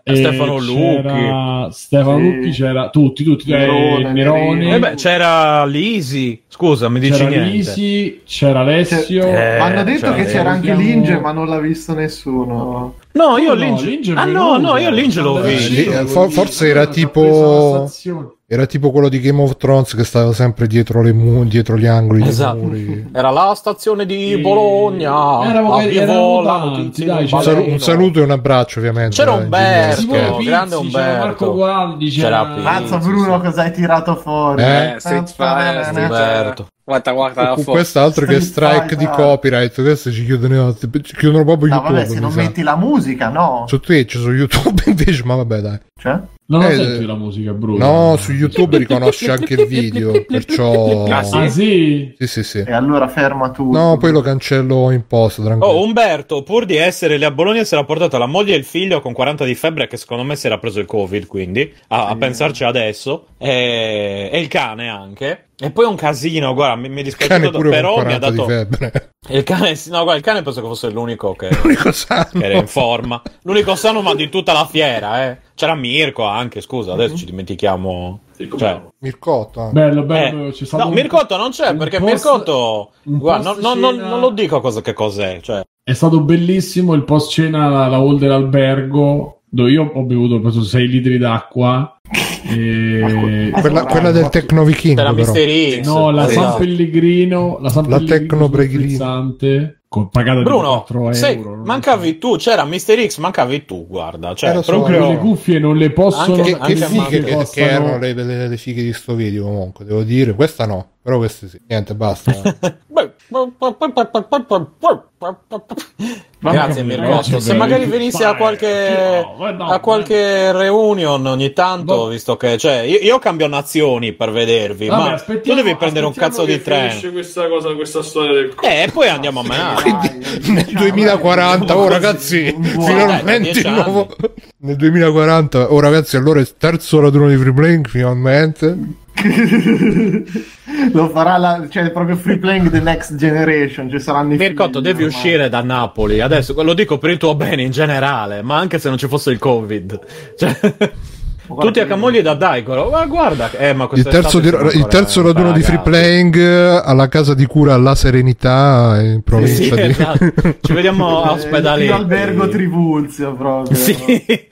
e Stefano c'era Stefano Sì. Lucchi, c'era tutti, tutti, Nerone, eh, Nerone, Nerino. Eh beh, c'era Lisi. Scusa, mi dici c'era niente. Lisi, c'era Alessio. Eh, Ma hanno detto che c'era anche Linge, ma non l'ha visto nessuno. No, io No, Linge. Ah, no, no, io Linge l'ho visto. Eh, forse era tipo-. Era tipo quello di Game of Thrones che stava sempre dietro, le mu- dietro gli angoli dei Esatto. muri. Era la stazione di Sì. Bologna. Eravamo- tanti, dai, c'era- Un, saluto e un abbraccio, ovviamente. C'era Umberto. scherzo. grande Pizzi, c'era Marco Umberto. Gualdi, C'era c'era Pizzi. Mazza Bruno, sì. cosa hai tirato fuori? Eh? Eh, Street Fighter, Umberto. Guarda, guarda, Con quest'altro che strike di copyright, questo ci chiudono, ci chiudono proprio No, YouTube. vabbè, se non sa. metti la musica, no. Su Twitch, su YouTube invece, ma vabbè dai. Cioè? Non Eh, senti la musica, Bruno? No, su YouTube riconosce anche il video, perciò... Ah, sì? Ah, sì? Sì, sì, sì. E allora ferma tutto. No, poi lo cancello in post, tranquillo. Oh, Umberto, pur di essere lì a Bologna, si era portato la moglie e il figlio con 40 di febbre, che secondo me si era preso il Covid, quindi, a, a Sì. pensarci adesso, e, e il cane anche. E poi un casino, guarda, mi, mi dispiace pure però mi ha 40 dato... Il cane, no, guarda, il cane penso che fosse l'unico che, L'unico sano. che era in forma. L'unico sano, ma di tutta la fiera, eh. C'era Mirko anche, scusa, adesso ci dimentichiamo. Cioè, Mircotto. Bello, eh, bello. Stato no, un- Mircotto non c'è, perché post- Mircotto... Guarda, non, non- cena- non lo dico cosa, che cos'è, cioè... È stato bellissimo il post cena alla hall dell'albergo dove io ho bevuto ho preso 6 litri d'acqua. E... Quella, quella del Tecno Vichingo, C'era però. Mister X. No, la esatto. San Pellegrino, la San La Pellegrino pagata di Bruno, 4 sei- euro. mancavi tu, c'era Mister X, mancavi tu, guarda, cioè Eh, so, proprio... Le cuffie non le possono Anche- Che, che anche le fighe che, che erano le, le- le fighe di sto video comunque, devo dire. Questa no, però queste sì. Niente, basta. Grazie Mirko. Se magari bello. venissi a qualche, a qualche reunion ogni tanto, visto che cioè, io, io cambio nazioni per vedervi, Vabbè, ma tu devi prendere un cazzo di treno. questa cosa, questa storia del Eh, e poi andiamo a. Quindi nel 2040, oh ragazzi, finalmente il nuovo... Nel 2040, oh ragazzi, allora è il terzo raduno di free playing, finalmente. Lo farà la, cioè proprio free playing the next generation. Ci saranno i Mircotto, devi ormai. uscire da Napoli. Adesso lo dico per il tuo bene in generale, ma anche se non ci fosse il Covid. Cioè, tutti a Camogli da Daigoro. Ma guarda, eh, ma Il terzo, di- il terzo raduno di free pagati. playing alla casa di cura alla Serenità in Sì, provincia di... esatto. Ci vediamo a Eh, ospedali. più albergo Trivulzio proprio. Sì.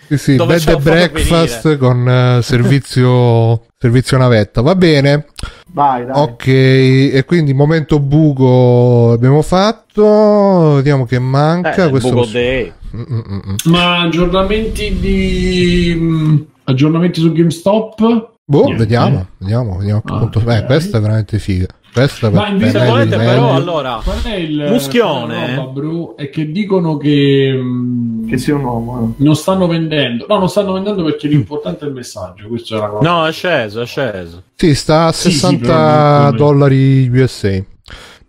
Sì, sì, bed and breakfast con eh, servizio, servizio navetta. Va bene. Vai, dai. Ok, e quindi momento buco abbiamo fatto. Vediamo che manca. Eh, Questo Bugo lo. Day. Mm, mm, mm. Ma aggiornamenti di mh, aggiornamenti su GameStop? Boh, Niente. vediamo, vediamo, vediamo a che Ah, punto. ok. Eh, questa è veramente figa. Questa Ma per, invece per volete, però, meglio. allora. Qual è il Muschione? è roba, che dicono che mh, Che sia un uomo. eh. non stanno vendendo. No, non stanno vendendo perché l'importante è il messaggio. Questo è la cosa. No, è sceso, è sceso. Sì, sta a Sì, sì, 60 però non- dollari USA.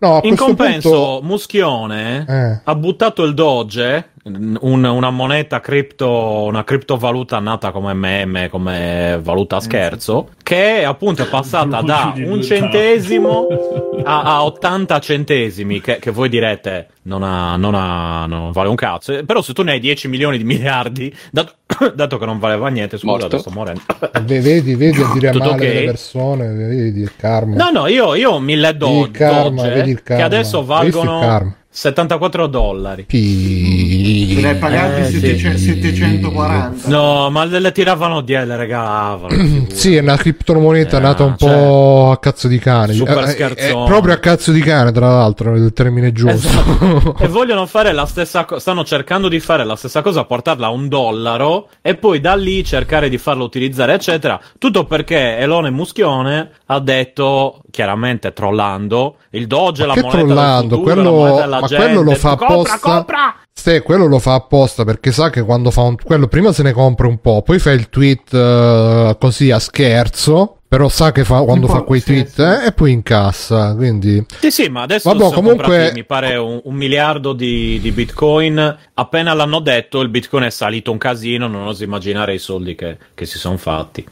No, a In questo compenso, punto... Muschione Eh. ha buttato il Doge, un- una moneta cripto, una criptovaluta nata come meme, come valuta a scherzo, che appunto è passata da un centesimo a, a 80 centesimi, che, che voi direte non, ha, non, ha- non vale un cazzo. Eh, Però se tu ne hai 10 milioni di miliardi, dato, dato che non valeva niente, scusa, sto morendo. Ve- Vedi, vedi a dire Tutto male ok? delle persone, vedi il karma. No, no, io, io ho 1000 do- Il karma, Doge vedi il karma. che adesso valgono karma? 74 dollari. Pi- ne hai pagati Eh, sì. 700 740. No, ma le, le tiravano di le regalavano. Sì, è una criptomoneta Eh, nata un cioè, po' a cazzo di cane. super Eh, eh, proprio a cazzo di cane, tra l'altro, il termine giusto. Esatto. e vogliono fare la stessa cosa, stanno cercando di fare la stessa cosa, portarla a un dollaro e poi da lì cercare di farlo utilizzare, eccetera. Tutto perché Elone Muschione ha detto, chiaramente trollando, il Doge è la moneta trollando, del futuro, quello- la moneta della ma gente. quello lo fa compra, apposta. compra! Ste, quello lo fa apposta perché sa che quando fa un quello prima se ne compra un po', poi fa il tweet eh, così a scherzo, però sa che fa quando fa quei sì, tweet sì. eh, e poi incassa, quindi Sì, sì, ma adesso Vabbè, sono comunque- comprati, mi pare un, un miliardo di, di bitcoin. Appena l'hanno detto, il bitcoin è salito un casino. Non oso immaginare i soldi che, che si sono fatti.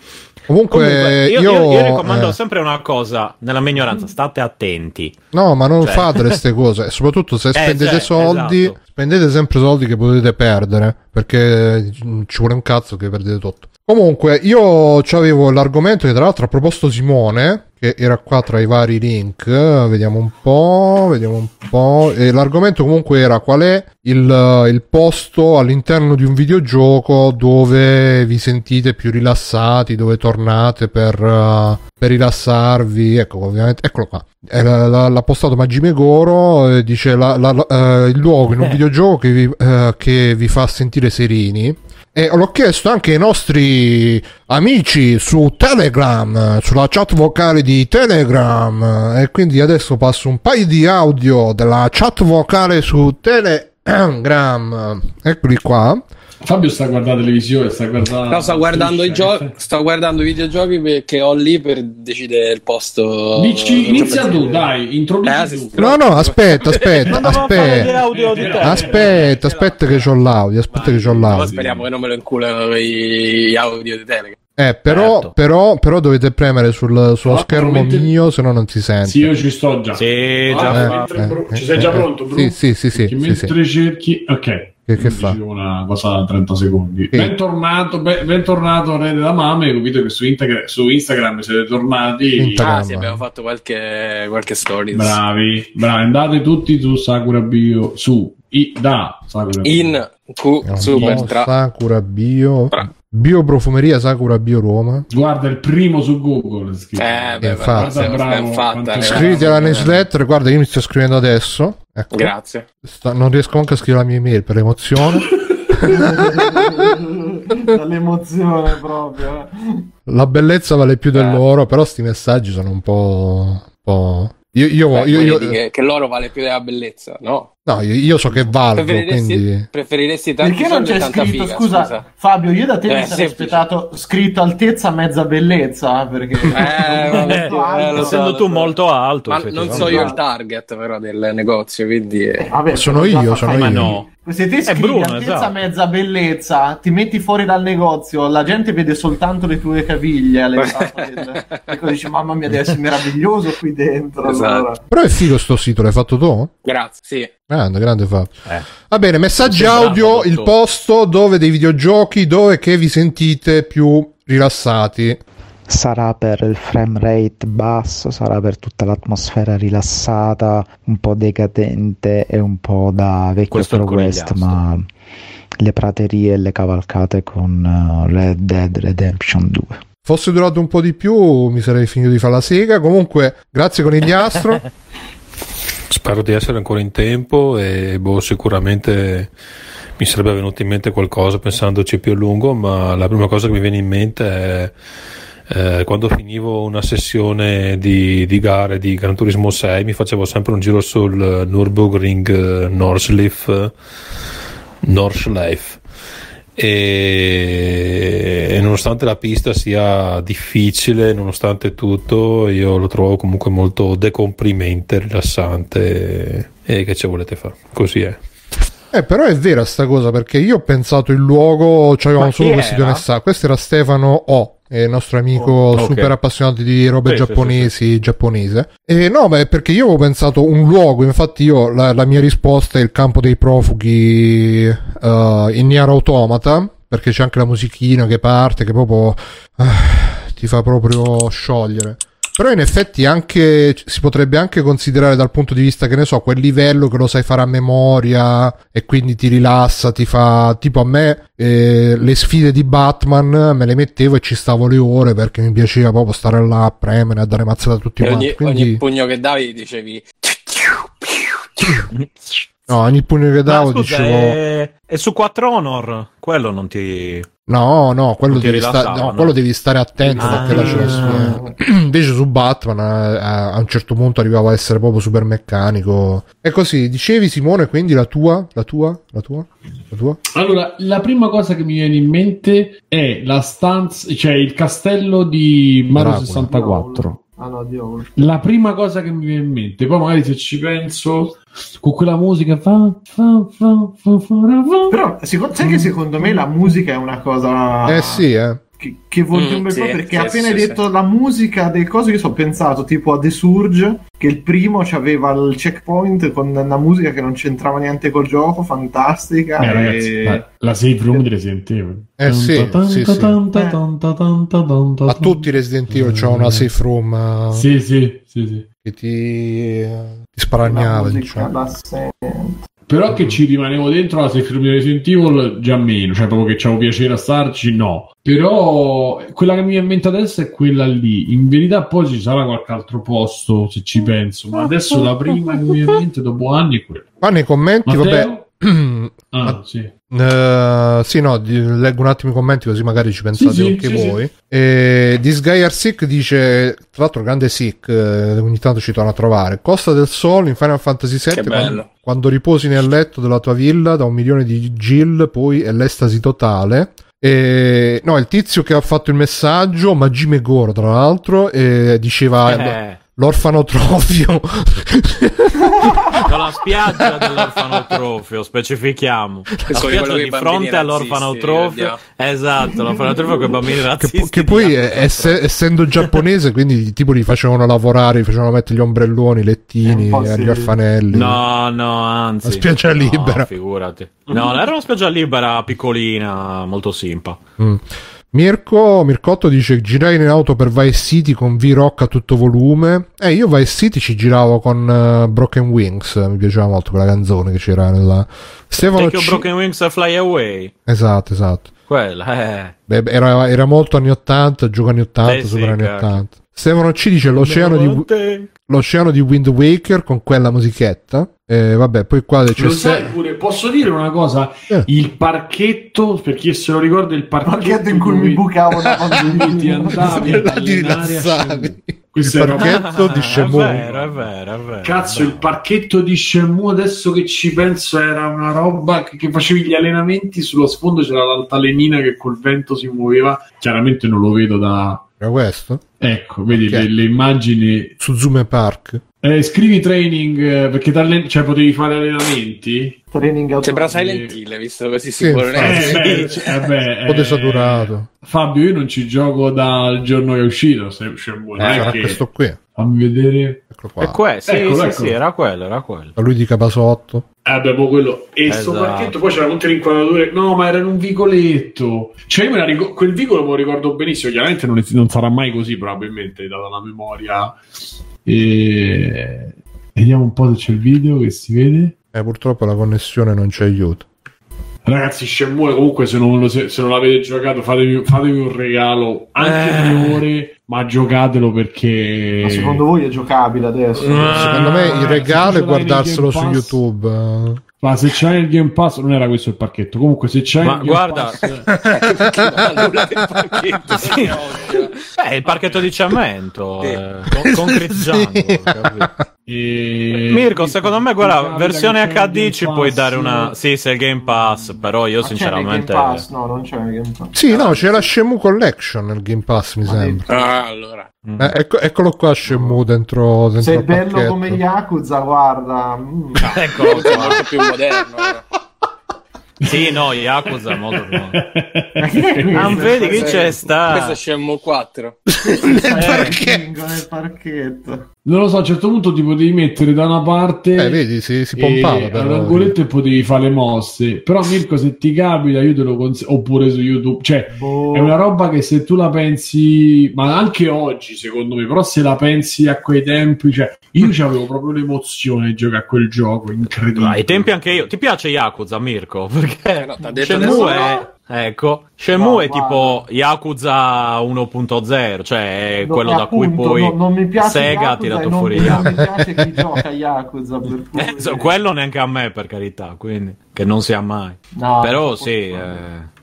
Comunque, Comunque, io, io, io- io raccomando eh, sempre una cosa, nella mia ignoranza, state attenti. No, ma non Cioè- fate queste cose, soprattutto se Eh, spendete cioè, soldi, esatto. spendete sempre soldi che potete perdere, perché ci vuole un cazzo che perdete tutto. Comunque, io avevo l'argomento che tra l'altro ha proposto Simone, che era qua tra i vari link, vediamo un po', vediamo un po', e l'argomento comunque era qual è il, il posto all'interno di un videogioco dove vi sentite più rilassati, dove tornate per, eh, per rilassarvi, ecco ovviamente, eccolo qua. Eh, l'ha, l'ha- l'ha postato Magime Goro, eh, dice la- la- la- eh, il luogo in un videogioco che vi, eh, che vi fa sentire serini. E l'ho chiesto anche ai nostri amici su Telegram, sulla chat vocale di Telegram. E quindi adesso passo un paio di audio della chat vocale su Telegram. Eccoli qua. Fabio sta guardando televisione, sta guardando. No, sto guardando, i gio- eh. sto guardando i videogiochi che ho lì per decidere il posto. Dici, inizia tu, dai, introduci Eh, tu. No, no, aspetta, aspetta, aspetta. te. Aspetta, aspetta che c'ho l'audio, aspetta che c'ho Ma l'audio. speriamo che non me lo inculano gli audio di Telegram. Eh, però, Certo. però, però dovete premere sul, sullo Ah, schermo probabilmente- mio, se no non si sente. Sì, io ci sto già. Sì, Ah, già Eh, mentre eh, eh, ci sei già pronto, Bru? Sì, sì, sì, sì, Perché sì, mentre sì. cerchi, ok. Che, che fa? Una cosa da 30 secondi. Sì. Bentornato, be- bentornato Rede da Mame. Ho capito che su, Integra- su Instagram siete tornati. Instagram. Ah, sì, abbiamo fatto qualche, qualche stories. Bravi, bravi. Andate tutti su Sakura Bio. Su i, da Sakura Bio. In Q Super tra. Sakura Bio. Tra. Bioprofumeria Sakura Bio Roma. Guarda il primo su Google. scritto. Eh, beh, Infatti. guarda, Bravo, ben fatta. Iscriviti alla newsletter. Guarda, io mi sto scrivendo adesso. Ecco. Grazie. Sta- non riesco anche a scrivere la mia email per emozione. Dall'emozione proprio. eh. La bellezza vale più Eh. dell'oro, però sti messaggi sono un po'. un po'... Io, io, Beh, io- io- che, che l'oro vale più della bellezza, no? No, io, io so che valgo, Preferiresti, quindi. preferiresti tanti Perché non c'è scritto, figa, scusa, Fabio, io da te Eh, mi sarei aspettato scritto altezza mezza bellezza, perché Eh, vabbè, molto alto. eh, lo so, tu molto alto, Ma non so io il target però del negozio, quindi... eh, Vabbè, Sono io, sono fai- Ma io. no. Se te scrivi Bruno, altezza esatto. mezza bellezza, ti metti fuori dal negozio, la gente vede soltanto le tue caviglie alle tappe del- e poi dici mamma mia deve essere meraviglioso qui dentro. Esatto. allora. Però è figo sto sito, l'hai fatto tu? Grazie, sì. Grande, grande Fabio. Eh. Va bene, messaggi audio, il posto dove dei videogiochi, dove che vi sentite più rilassati. Sarà per il frame rate basso, sarà per tutta l'atmosfera rilassata, un po' decadente e un po' da vecchio Questo Pro West, ma le praterie e le cavalcate con eh, Red Dead Redemption 2. Fosse durato un po' di più, mi sarei finito di fare la sega. Comunque, grazie Conigliastro. Spero di essere ancora in tempo e boh, sicuramente mi sarebbe venuto in mente qualcosa pensandoci più a lungo, ma la prima cosa che mi viene in mente è eh, quando finivo una sessione di, di gare di Gran Turismo 6 mi facevo sempre un giro sul Nürburgring eh, Nordschleife Nordschleife e, e nonostante la pista sia difficile, nonostante tutto, io lo trovo comunque molto decomprimente, rilassante e, che ci volete fare? Così è. Eh, però è vera sta cosa perché io ho pensato il luogo, c'avevamo Ma solo questi due messaggi. Questo era Stefano O, il nostro amico Oh, ok. super appassionato di robe Sì, sì, giapponesi, giapponese. E no, beh, perché io avevo pensato un luogo, infatti io la, la mia risposta è il campo dei profughi eh, in Nier Automata, perché c'è anche la musichina che parte, che proprio ah, ti fa proprio sciogliere. Però in effetti anche si potrebbe anche considerare dal punto di vista che ne so, quel livello che lo sai fare a memoria e quindi ti rilassa, ti fa tipo a me eh, le sfide di Batman me le mettevo e ci stavo le ore perché mi piaceva proprio stare là a premere, a dare mazzate a tutti E quanti. ogni, Quindi ogni pugno che davi dicevi... no, ogni pugno che davo scusa, dicevo è... è su 4 Honor. Quello non ti. No, no, quello, devi, sta- no, no? quello devi stare attento Ah. perché la scelta Invece su Batman eh, a, a un certo punto arrivava a essere proprio super meccanico. E così, dicevi Simone, quindi la tua, la tua, la tua, la tua? Allora, la prima cosa che mi viene in mente è la stanza, cioè il castello di Mario Dracula. 64. Ah no, Dio. La prima cosa che mi viene in mente, poi magari se ci penso, con quella musica fa, fa, fa, fa, fa, fa, Però secondo, sai che secondo me la musica è una cosa Eh sì, eh. che, che vuol dire un bel Mm, po' sì, perché sì, appena sì, hai sì. detto la musica delle cose che so, ho pensato tipo a The Surge che il primo aveva il checkpoint con una musica che non c'entrava niente col gioco fantastica Eh, e- ragazzi, la, la save room di Resident Evil. Eh sì, sì, sì. A A tutti i Resident Evil c'è una safe room eh, Sì, sì, sì, sì. Che ti, ti musica diciamo. Però che ci rimanevo dentro la room di Resident Evil già meno, cioè proprio che c'avevo piacere a starci, no. Però quella che mi viene in mente adesso è quella lì. In verità poi ci sarà qualche altro posto se ci penso, ma adesso la prima che mi viene in mente dopo anni è quella. Ma nei commenti, Matteo? vabbè, Ah, sì. Eh, sì, no, di- leggo un attimo i commenti così magari ci pensate Sì, sì, anche sì, voi. E This Guy Are Sick dice, tra l'altro grande Sick, eh, ogni tanto ci torna a trovare. Costa del Sole in Final Fantasy VII Che quando, bello. quando riposi nel letto della tua villa da un milione di Jill, poi è l'estasi totale. E, no, il tizio che ha fatto il messaggio, Magime Goro tra l'altro, e diceva Eh, l'orfanotrofio. con la spiaggia dell'orfanotrofio, specifichiamo. La spiaggia di fronte all'orfanotrofio. Esatto, l'orfanotrofio con i bambini che, razzisti. po- che poi esse- essendo giapponese quindi tipo li facevano lavorare li facevano mettere gli ombrelloni i lettini Eh, sì. orfanelli No, no, anzi. La spiaggia No, libera. figurati. No, era una spiaggia libera, piccolina, molto simpa. Mm. Mirko Mircotto dice girai in auto per Vice City con V-Rock a tutto volume eh io Vice City ci giravo con eh, Broken Wings mi piaceva molto quella canzone che c'era nella Stefano Take C- broken wings and fly away. esatto esatto Quella, eh. Beh, era, era molto anni 80 gioco anni 80 Eh sì, super anni cacchio. 80 Stefano C dice l'oceano di, l'oceano di Wind Waker con quella musichetta e vabbè poi qua c'è Lo se- sai pure, posso dire una cosa? Eh. Il parchetto, per chi se lo ricorda, il parchetto, Parchetto in cui mi bucavo da bambino. ti andavi allenare a. Shenmue. Questo Il era- parchetto di è Shenmue. vero, è vero, è vero. Cazzo, è il vero. parchetto di Shenmue, adesso che ci penso, era una roba che, che facevi gli allenamenti, sullo sfondo c'era l'altalenina che col vento si muoveva. Chiaramente non lo vedo da... era questo? Ecco, vedi Ok. le, le immagini. Suzume Park Eh, scrivi training, eh, perché t'allen- cioè, potevi fare allenamenti? Training Sembra Silent Hill, visto così Sì, sicuro. Eh, beh, c- eh, beh, un po' eh, desaturato Fabio, io non ci gioco dal giorno che è uscito. Se, Shenmue, non Eh, è sarà che- questo qui Fammi vedere. eccolo qua È que- sì, Eccolo, sì, eccolo. sì, era quello, era quello. Da lui di Capasotto Eh, beh, poi quello. E sto Esatto. parchetto poi c'era tutte le inquadrature. No, ma era in un vicoletto. Cioè, io me la ricor- quel vicolo me lo ricordo benissimo. Chiaramente non, è- non sarà mai così, probabilmente, data la memoria. E... Vediamo un po' se c'è il video che si vede. eh, purtroppo la connessione non ci aiuta Ragazzi, Shenmue comunque se non, lo- se, se non l'avete giocato fatevi, fatevi un regalo anche Eh. tre ore, ma giocatelo perché... Ma secondo voi è giocabile adesso? secondo me il se regalo è guardarselo su YouTube eh. Ma se c'hai il Game Pass, non era questo il pacchetto. Comunque, se c'hai Ma il Game guarda- Pass, del pacchetto. Sì. Eh, il parchetto di cemento, eh, con, con Chris Sì. Jungle, capito? E... Mirko, secondo me, guarda, versione il HD Game ci puoi Pass, dare una... Sì, se il Game Pass, però io Ma sinceramente... Game Pass? No, non c'è nel Game Pass. sì no c'è la Shenmue Collection nel Game Pass mi Ma sembra Ah, allora. Mm. Eh, ecco- eccolo qua Shenmue dentro, dentro Se è il bello pacchetto. come Yakuza, guarda. mm. Eccolo È molto più moderno. Sì, no, Yakuza è molto buono. Ah, Ah, vedi che c'è sta... Questo è Shenmue 4. Eh, Kingo nel parchetto. Non lo so, a un certo punto ti potevi mettere da una parte eh vedi si, si pompava e però. e potevi fare le mosse. Però, Mirko, se ti capita, io te lo consiglio. Oppure su YouTube, cioè, Boh. è una roba che se tu la pensi, ma anche oggi, secondo me, però se la pensi a quei tempi, cioè, io avevo proprio l'emozione di giocare a quel gioco, incredibile. Ai tempi anche io. Ti piace Yakuza, Mirko? Perché no, t'ha detto adesso è... Ecco, Shenmue No, è tipo Yakuza 1.0, cioè è No, quello da cui appunto, poi no- non mi piace Sega ha tirato non, fuori non Yakuza. mi piace chi gioca Yakuza per cui... Eh, so- quello neanche a me, per carità, quindi che non sia mai. No, Però non sì, eh,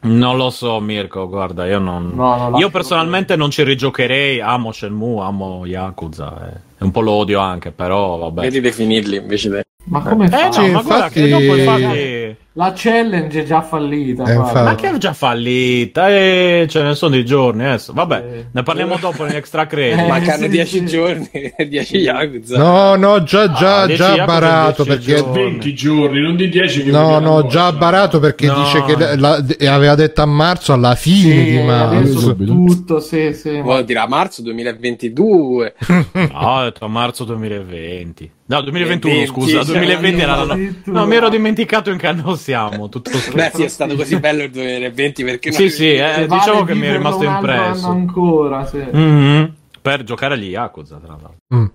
non lo so, Mirko. Guarda, io non. No, no, io personalmente non ci rigiocherei. Amo Shenmue, amo Yakuza. eh. Un po' lo odio anche, però vabbè. Vedi definirli invece. Ma come Eh fa? no, Sì, ma guarda che infatti- dopo infatti. La challenge è già fallita. Eh. Ma che è già fallita? Eh, ce ne sono dei giorni adesso. Vabbè, Eh. ne parliamo dopo in extra credit. Eh, Mancano sì, 10 sì. giorni e 10 Yakuza. no no già già Ah, già barato perché giorni. 20 giorni, non di 10 che No, no, già barato perché No. dice che la- la- aveva detto a marzo alla fine Sì, di marzo. tutto, sì, sì. Vuol dire a marzo 2022. No, ho detto marzo 2020. No, 2021, 20, scusa. sì, 2020 era l'anno. No, mi ero dimenticato in che anno siamo. Tutto Beh, sì, è stato così bello il 2020 perché Sì, sì, eh, diciamo che mi è rimasto impresso. anno ancora, sì. Mhm. Per giocare agli Yakuza, tra l'altro. Mm.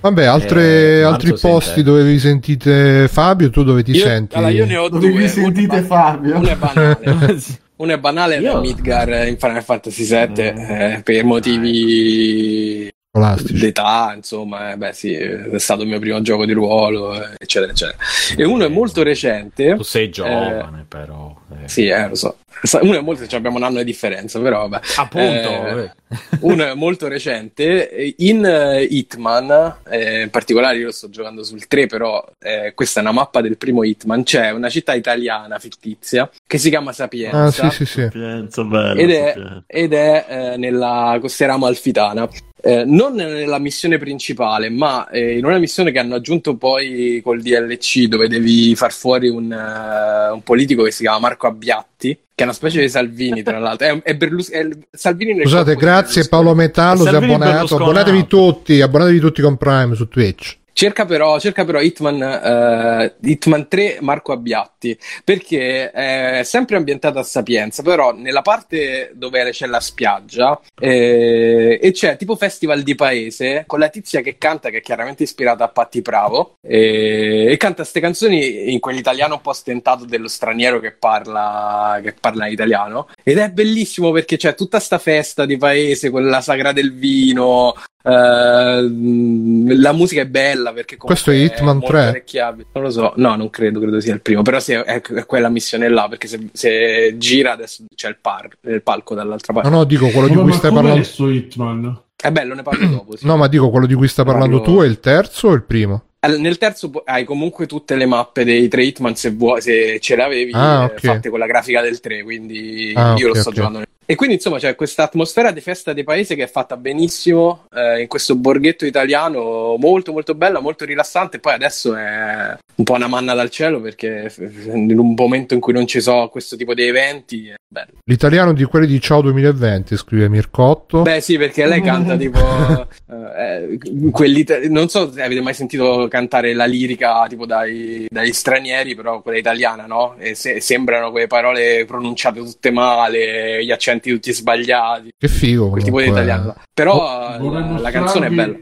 Vabbè, altre- Eh, altri posti sente. dove vi sentite Fabio, tu dove ti Io, senti? allora, io ne ho Dove due. vi sentite Uno- Fabio? Uno è banale. Uno è banale Io- Midgar in Final Fantasy VII Eh. eh, per motivi Scolastici. d'età, insomma, eh, beh sì, è stato il mio primo gioco di ruolo, eh, eccetera, eccetera. E uno è molto recente. Tu sei giovane, però. eh. Sì, eh, lo so. Uno è molto, cioè abbiamo un anno di differenza, però vabbè. Appunto, Eh, uno è molto recente. In eh, Hitman, eh, in particolare io lo sto giocando sul 3, però eh, questa è una mappa del primo Hitman. C'è una città italiana fittizia che si chiama Sapienza. Ah, sì, sì, sì. Sapienza, bello. Ed è, Sapienza. ed è eh, nella costiera amalfitana. Eh, non nella missione principale, ma eh, in una missione che hanno aggiunto poi col DLC, dove devi far fuori un, eh, un politico che si chiama Marco Abbiatti, che è una specie di Salvini, tra l'altro. È, è Berlus- è Salvini nel Scusate, grazie. Paolo Metallo, si è abbonato. Abbonatevi tutti, abbonatevi tutti con Prime su Twitch. Cerca però, cerca però Hitman, eh, Hitman 3 Marco Abbiatti perché è sempre ambientata a Sapienza, però nella parte dove c'è la spiaggia eh, e c'è tipo festival di paese con la tizia che canta, che è chiaramente ispirata a Patti Bravo e, e canta queste canzoni in quell'italiano un po' stentato dello straniero che parla, che parla italiano ed è bellissimo perché c'è tutta sta festa di paese con la sagra del vino. Eh, la musica è bella perché Questo è Hitman molto 3? orecchiabile. Non lo so, no, non credo, credo sia il primo. Però sì, è, è quella missione là perché se, se gira adesso c'è il, par- il palco dall'altra parte. No, no, dico quello di Ma cui ma stai parlando. sto Hitman? È bello, ne parlo dopo. sì. No, ma dico quello di cui stai parlando Parlo- tu è il terzo o il primo? Nel terzo hai comunque tutte le mappe dei tre Hitman se, vuoi, se ce le avevi Ah, eh, ok. fatte con la grafica del 3, quindi Ah, io ok, lo sto ok. giocando. E quindi insomma c'è questa atmosfera di festa di paese che è fatta benissimo eh, in questo borghetto italiano, molto molto bella, molto rilassante. Poi adesso è un po' una manna dal cielo perché f- in un momento in cui non ci sono questo tipo di eventi bello. L'italiano di quelli di Ciao 2020, scrive Mircotto. Beh, sì, perché lei canta tipo eh, eh, quelli, non so se avete mai sentito cantare la lirica tipo dai, dagli stranieri, però quella italiana, no? E se- sembrano quelle parole pronunciate tutte male, gli accenti tutti sbagliati, che figo. quel tipo di italiano. Però Vorrei la, la canzone è bella.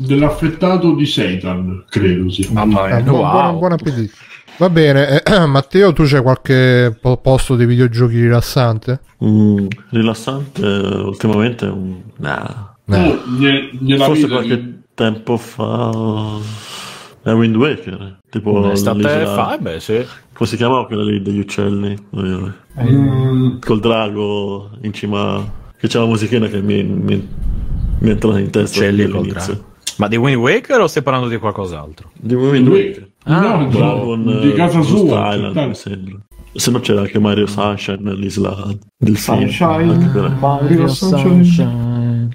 Dell'affettato di Satan, credo sì. Mamma Ah, mia. Wow. buon- buon appetito. Va bene, eh, Matteo, tu c'hai qualche po- posto dei videogiochi rilassante? Mm, rilassante eh, ultimamente un... nah. No. Oh, gne- forse qualche di- tempo fa è Wind Waker tipo Un'estate l'isola- fa, eh, beh, sì. come si chiamava quella lì degli uccelli Eh, Mm, col drago in cima che c'è la musichina che mi, mi, mi è entrata in testa Uccelli all'inizio. col drago. Ma di Wind Waker o stai parlando di qualcos'altro? di Wind Waker Ah, Dragon di casa eh, Ghost sua. Island mi sembra se no c'era anche Mario Sunshine l'isola del film Sunshine, per- Mario Sunshine.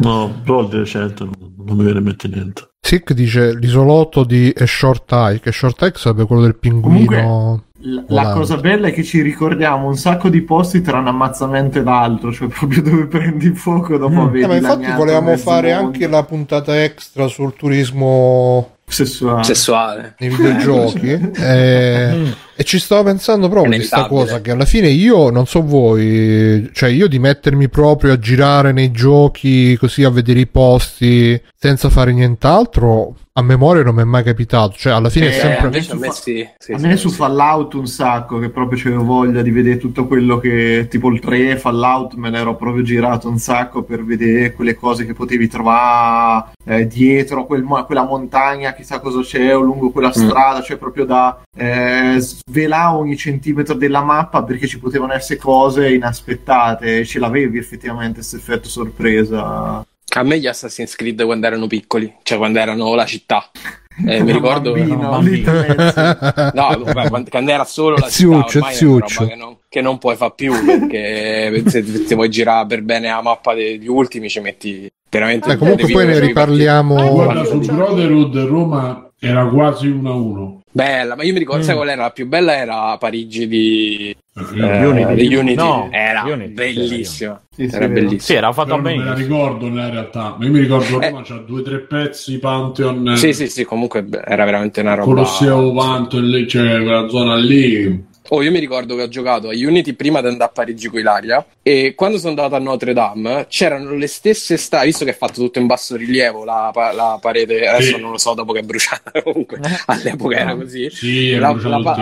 no però di recente non, non mi viene in mente niente Sick dice l'isolotto di A Short Eye, che Short Eye sarebbe quello del pinguino. La, la volante. cosa bella è che ci ricordiamo un sacco di posti tra un ammazzamento e l'altro, cioè proprio dove prendi fuoco dopo aver Eh, ma infatti volevamo fare mondo anche la puntata extra sul turismo sessuale. Sessuale. nei videogiochi eh, e ci stavo pensando proprio di sta Inevitabile. cosa che alla fine io non so voi cioè io di mettermi proprio a girare nei giochi così a vedere i posti senza fare nient'altro a memoria non mi è mai capitato cioè alla fine è Eh, sempre invece a me sì. sì, a sì, me su sì. Fallout un sacco, che proprio c'avevo voglia di vedere tutto quello che, tipo il 3 Fallout, me l'ero proprio girato un sacco per vedere quelle cose che potevi trovare eh, dietro quel quella montagna, chissà cosa c'è, o lungo quella Mm. strada, cioè proprio da eh, svelare ogni centimetro della mappa perché ci potevano essere cose inaspettate, e ce l'avevi effettivamente questo effetto sorpresa. A me gli Assassin's Creed quando erano piccoli, cioè quando erano la città. Eh, mi ricordo. Bambino, bambino. No, vabbè, quando, era solo la Ziuccio, città, ormai è una ziuccio. roba che non, che non puoi fare più perché se, se vuoi girare per bene la mappa degli ultimi ci metti veramente. Beh, comunque poi ne riparliamo Guarda, su Brotherhood Roma era quasi 1 a 1. Bella, ma io mi ricordo, Mm. sai qual era la più bella? Era Parigi di eh, Unity. di Unity. No, era Unity, bellissima. Sì, sì, era bellissima. Sì, era fatto non me la bene. ricordo nella realtà, ma io mi ricordo Eh. Roma c'ha due o tre pezzi, Pantheon, Sì, sì, sì, comunque era veramente una roba. Colosseo Pantheon, lì, cioè quella zona lì. Oh, io mi ricordo che ho giocato a Unity prima di andare a Parigi con Ilaria e quando sono andato a Notre Dame c'erano le stesse strade, visto che è fatto tutto in basso rilievo la, pa- la parete, adesso Sì. non lo so dopo che è bruciata comunque, all'epoca era così. Sì, La- la.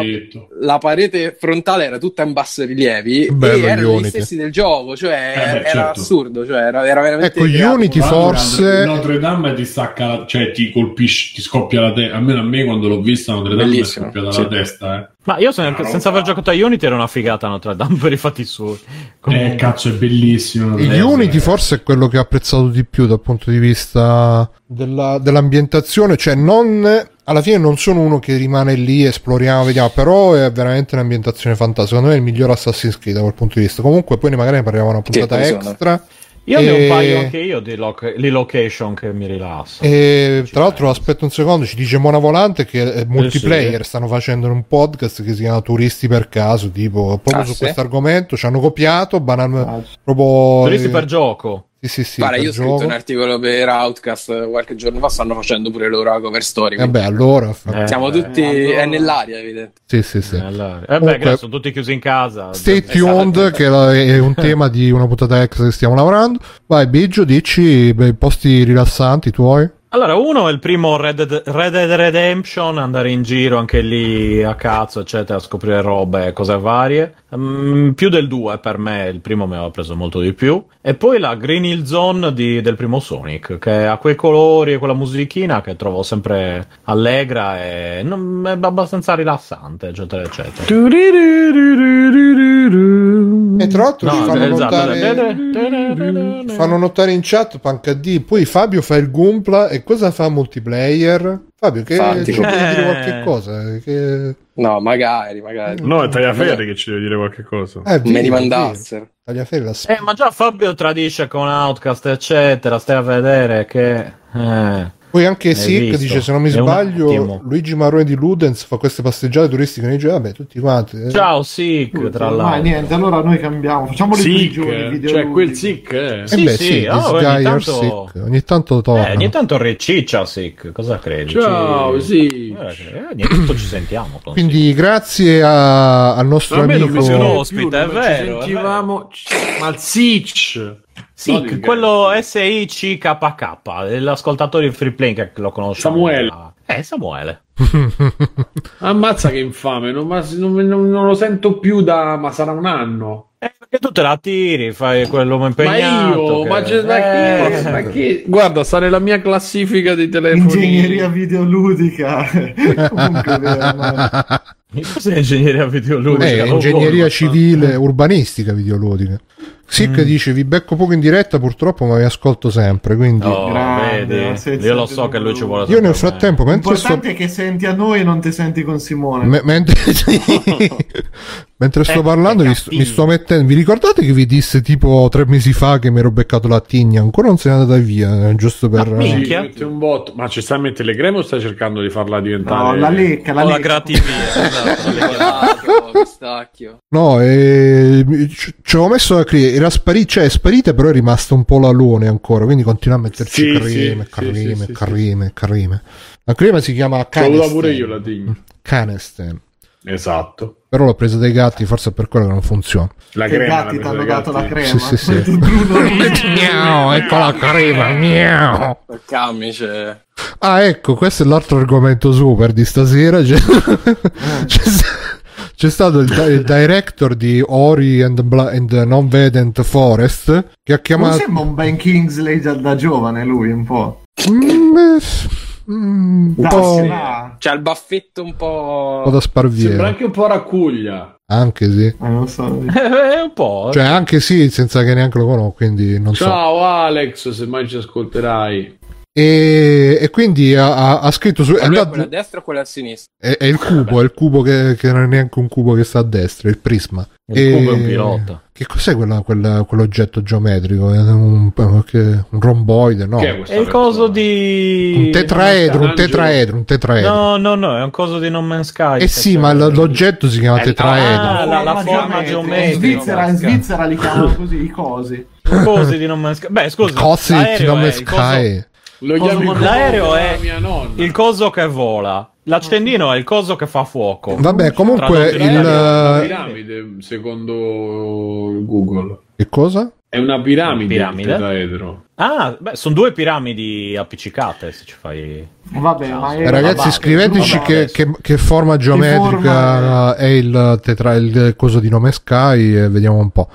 La parete frontale era tutta in basso rilievi Bello e erano Unity. gli stessi del gioco, cioè Eh beh, era certo. assurdo, cioè era, era veramente Ecco, creato Unity una- forse- Notre Dame ti stacca, cioè ti colpisce, ti scoppia la testa. Almeno a me quando l'ho vista Notre Dame mi è scoppiata sì. la testa. Eh. Ma io sen- No, senza aver giocato a Unity era una figata Notre Dame per i fatti suoi. Eh, cazzo, è bellissimo. Il. Unity forse è quello che ho apprezzato di più dal punto di vista della- dell'ambientazione, cioè non alla fine non sono uno che rimane lì, esploriamo, vediamo, però è veramente un'ambientazione fantastica. Secondo me è il miglior Assassin's Creed da quel punto di vista. Comunque poi ne magari ne parliamo una puntata poi sono- Io ne ho E- un paio anche io di, loc- location che mi rilassano. E tra l'altro, aspetta un secondo, ci dice Mona Volante che è multiplayer sì. stanno facendo un podcast che si chiama Turisti per caso, tipo proprio Ah, su sì? questo argomento. Ci hanno copiato, banal- Ah, proprio Turisti eh, per gioco. Sì, sì, sì. Guarda, io ho scritto gioco. un articolo per Outcast qualche giorno fa, stanno facendo pure loro la cover story. Vabbè, allora. Eh, Siamo beh, tutti, allora- è nell'aria, evidente. Sì, sì, sì. Eh, allora. Eh Comunque- grazie, sono tutti chiusi in casa. Stay Eh, tuned, che la- è un tema di una puntata ex che stiamo lavorando. Vai, Biggio, dici i posti rilassanti tuoi. Allora, uno è il primo Red Dead, Red Dead Redemption, andare in giro anche lì a cazzo, eccetera, a scoprire robe e cose varie. Mm, più del 2 per me, il primo mi aveva preso molto di più. E poi la Green Hill Zone di- del primo Sonic, che ha quei colori e quella musichina che trovo sempre allegra e non- è abbastanza rilassante, eccetera, eccetera. E tra l'altro ci No, fanno, esatto. notare, fanno notare in chat PancD. Poi Fabio fa il Gumpla e cosa fa multiplayer? Fabio, che Infatti. ci devi dire Eh. qualche cosa? Che... No, magari, magari. No, è Tagliaferri che ci deve dire qualche cosa. Eh, Me li mandassero. Tagliaferri la Eh, ma già Fabio tradisce con Outcast, eccetera. Stai a vedere che. Eh. Poi anche Sick dice: Se non mi sbaglio. Luigi Marrone di Ludens fa queste passeggiate turistiche nei giochi. Vabbè, tutti quanti. eh. Ciao, Sick, tra Ma l'altro. niente, allora noi cambiamo. Facciamo le Sick, prigioni video cioè quel sick. Eh. Eh Sì, beh, sì, sì, oh, this ogni tanto- sick. Ogni tanto torna. Eh, ogni tanto riciccia Sick, cosa credi? Ciao, Ci- sì. Eh, eh, ogni tanto ci sentiamo. con Quindi, grazie a- al nostro amico. ospite, più, è vero, Ci sentivamo. Ma il Sitch. Sick, No, di quello SICKK, l'ascoltatore di Free Play che lo conosce. Samuele. Eh, Samuele. Ammazza che infame, non, ma- non- non- lo sento più da. Ma sarà un anno. Eh, perché tu te la tiri, fai quell'uomo impegnato. ma io, che- ma, c'è- ma Eh, chi- ma chi- Guarda, sta nella mia classifica di telefoni. Ingegneria videoludica. Comunque, Cos'è ingegneria videoludica? Eh, Non ingegneria vuoi, civile, urbanistica videoludica. Sick dice: Vi becco poco in diretta, purtroppo, ma vi ascolto sempre. Quindi, Oh, Grande, vedi? Io lo so che lui ci vuole io nel frattempo, mentre sto, L'importante è che senti a noi e non ti senti con Simone. me- mentre, mentre sto Eh, parlando, vi sto, mi sto mettendo. Vi ricordate che vi disse tipo tre mesi fa che mi ero beccato la tigna? Ancora non se n'è andata via, eh, giusto per. Sì, Minchia. mette un botto. Ma ci sta a mettere le creme o stai cercando di farla diventare? No, la lecca, la la grativia, esatto, la pistacchio. No, e ci ci avevo messo la crema, era sparita, cioè è sparita, però è rimasta un po' l'alone ancora, quindi continua a metterci Sì, creme, sì, creme, sì, sì, sì, creme, creme. La crema si chiama L'ho pure io la tigna. Canesten. Esatto. Però l'ho presa dai gatti, forse è per quello che non funziona. La Che crema. gatti l'ha ti hanno dato la gatti. crema. Sì, sì, sì. Miau, ecco la crema, miau. Camice. Ah, ecco, questo è l'altro argomento super di stasera. C'è sta- c'è stato il, il director di Ori and, Bla- and Non Vedent Forest che ha Non chiamato... sembra un Ben Kingsley già da giovane lui un po'. Mm, eh, mm, un po', un va. C'ha il baffetto un po' po'. da Sembra sparviera. anche un po' raccuglia. Anche sì. Eh, non so. Eh, un po'. Cioè, anche sì, senza che neanche lo conosco, quindi non so. Ciao Alex, se mai ci ascolterai. E, e quindi ha, ha- ha scritto su... È, è andato- quella a destra o quella a sinistra? è- è il cubo, è il cubo che, che non è neanche un cubo che sta a destra, è il prisma. Il cubo è un pilota. Che cos'è quella- quella- quell'oggetto geometrico? È un, che- un romboide, no? Che è È il coso di. Un tetraedro, un tetraedro, un tetraedro. No, no, no, è un coso di No Man's Sky. eh sì, ma l'oggetto si chiama Eh, tetraedro. ah, la- la forma In geometrica. Svizzera, in Svizzera li chiamano così i cosi. cosi di No Man's Sky. Beh, scusa. Così, l'aereo non è coso- sky. Lo chiami L'aereo è mia nonna. il coso che vola. L'accendino è il coso che fa fuoco. Vabbè, comunque il... Una eh, piramide, secondo Google. Che cosa? È una piramide, Piramide? il tetraedro. Ah, beh, sono due piramidi appiccicate se ci fai. Vabbè, ma è Eh, ragazzi, vabbè, scriveteci vabbè, che, che- che forma geometrica forma è il, tetra, il coso di nome Sky e vediamo un po'.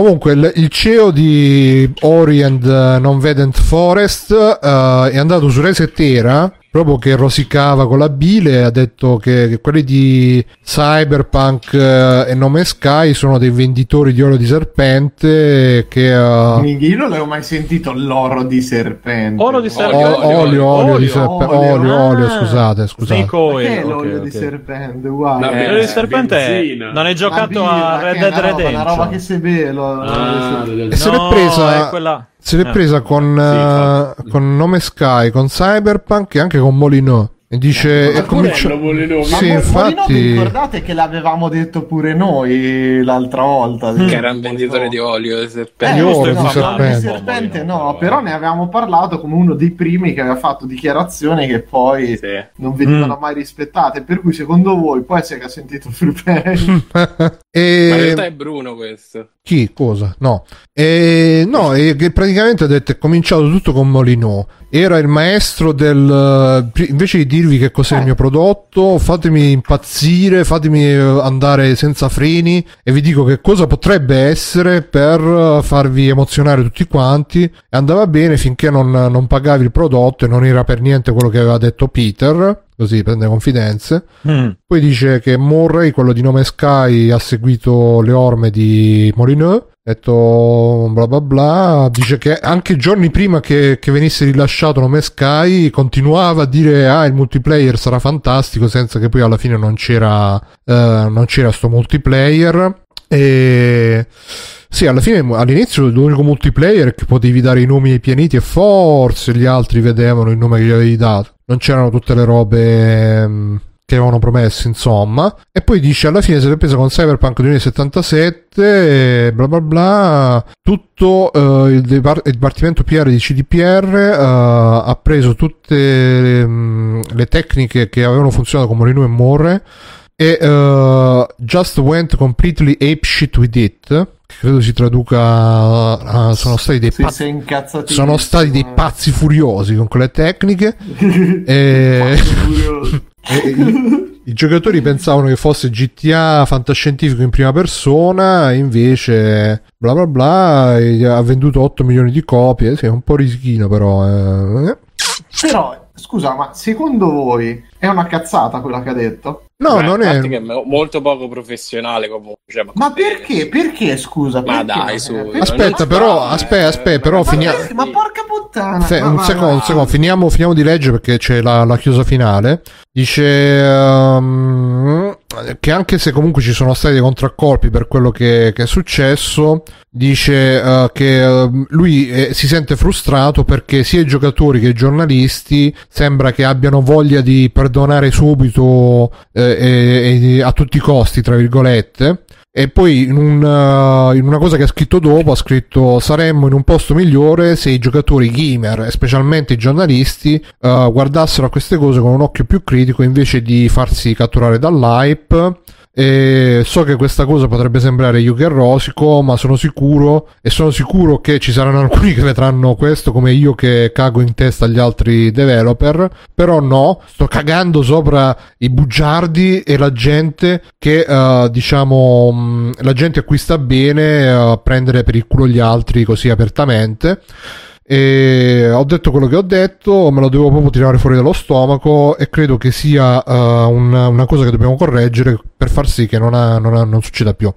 Comunque, il, CEO di Ori and eh, Non Vedent Forest eh, è andato su Resetera proprio che rosicava con la bile ha detto che, che quelli di Cyberpunk eh, e Nome Sky sono dei venditori di oro di serpente che Minchia, Io non l'avevo mai sentito l'oro di serpente. Oro di o- serpente. olio, olio, olio di olio, serpente olio. olio, olio, Ah, scusate scusate oil, Perché ok, l'olio ok. di serpente? Uguale. La Eh, l'olio di serpente benzina. non hai giocato birra, a Red è Dead Redemption. Una roba che se beve lo- Ah, E se l'è No, presa- è quella- Se l'è Eh. presa con, Sì, infatti. con nome Sky, con Cyberpunk e anche con Molyneux. E dice: Ma è vuole nome. Ma Sì, Mo- infatti- Molino, vi ricordate che l'avevamo detto pure noi l'altra volta? Che era un venditore di olio di Eh, serpente. Io no, di no, serpente. di serpente no, però ne avevamo parlato come uno dei primi che aveva fatto dichiarazioni che poi Sì. non venivano Mm. mai rispettate. Per cui, secondo voi, può essere che ha sentito il free play? Ma in e realtà è Bruno questo. chi? Cosa? No, e, no, e che praticamente ha detto: è cominciato tutto con Molyneux. Era il maestro del. pri- Invece di dirvi che cos'è il Eh. mio prodotto, fatemi impazzire, fatemi eh, andare senza freni e vi dico che cosa potrebbe essere per eh, farvi emozionare tutti quanti. E andava bene finché non, non pagavi il prodotto e non era per niente quello che aveva detto Peter. Così prende confidenze. Mm. Poi dice che Murray, quello di nome Sky, ha seguito le orme di Molyneux. Detto bla bla bla. Dice che anche giorni prima che, che venisse rilasciato nome Sky continuava a dire ah il multiplayer sarà fantastico senza che poi alla fine non c'era eh, non c'era sto multiplayer e sì alla fine all'inizio l'unico multiplayer che potevi dare i nomi ai pianeti e forse gli altri vedevano il nome che gli avevi dato non c'erano tutte le robe ehm, che avevano promesso, insomma. E poi dice alla fine se l'è presa con Cyberpunk 2077, e bla bla bla. Tutto eh, il, dipartimento PR di CDPR eh, ha preso tutte le, mm, le tecniche che avevano funzionato con Molino e Morre e eh, just went completely ape shit with it. Credo si traduca a- sono stati dei pazzi. Sono stati dei pazzi furiosi con quelle tecniche. e... E i, i giocatori pensavano che fosse GTA fantascientifico in prima persona, invece bla bla bla, ha venduto 8 milioni di copie, sì, è un po' risichino però. eh. Però, scusa, ma secondo voi è una cazzata quella che ha detto? No, Beh, non è... è mo- molto poco professionale comunque. cioè, Ma perché? Perché, scusa? Ma perché dai, su, Aspetta, però, fa, aspetta, eh, aspetta, però ma finia- perché? Ma porca puttana! Se- ma un secondo, un secondo, finiamo, finiamo di leggere perché c'è la, la chiusa finale. Dice ehm, che anche se comunque ci sono stati dei contraccolpi per quello che, che è successo, dice eh, che eh, lui eh, si sente frustrato perché sia i giocatori che i giornalisti sembra che abbiano voglia di perdonare subito eh, e- e a tutti i costi, tra virgolette. E poi in, un, uh, in una cosa che ha scritto dopo ha scritto saremmo in un posto migliore se i giocatori gamer e specialmente i giornalisti uh, guardassero a queste cose con un occhio più critico invece di farsi catturare dall'hype. E so che questa cosa potrebbe sembrare yuga e rosico, ma sono sicuro e sono sicuro che ci saranno alcuni che vedranno questo come io che cago in testa agli altri developer. Però no, sto cagando sopra i bugiardi e la gente che eh, diciamo mh, la gente a cui sta bene eh, prendere per il culo gli altri così apertamente. E ho detto quello che ho detto, me lo devo proprio tirare fuori dallo stomaco e credo che sia eh, una, una cosa che dobbiamo correggere per far sì che non, ha- non ha- non succeda più.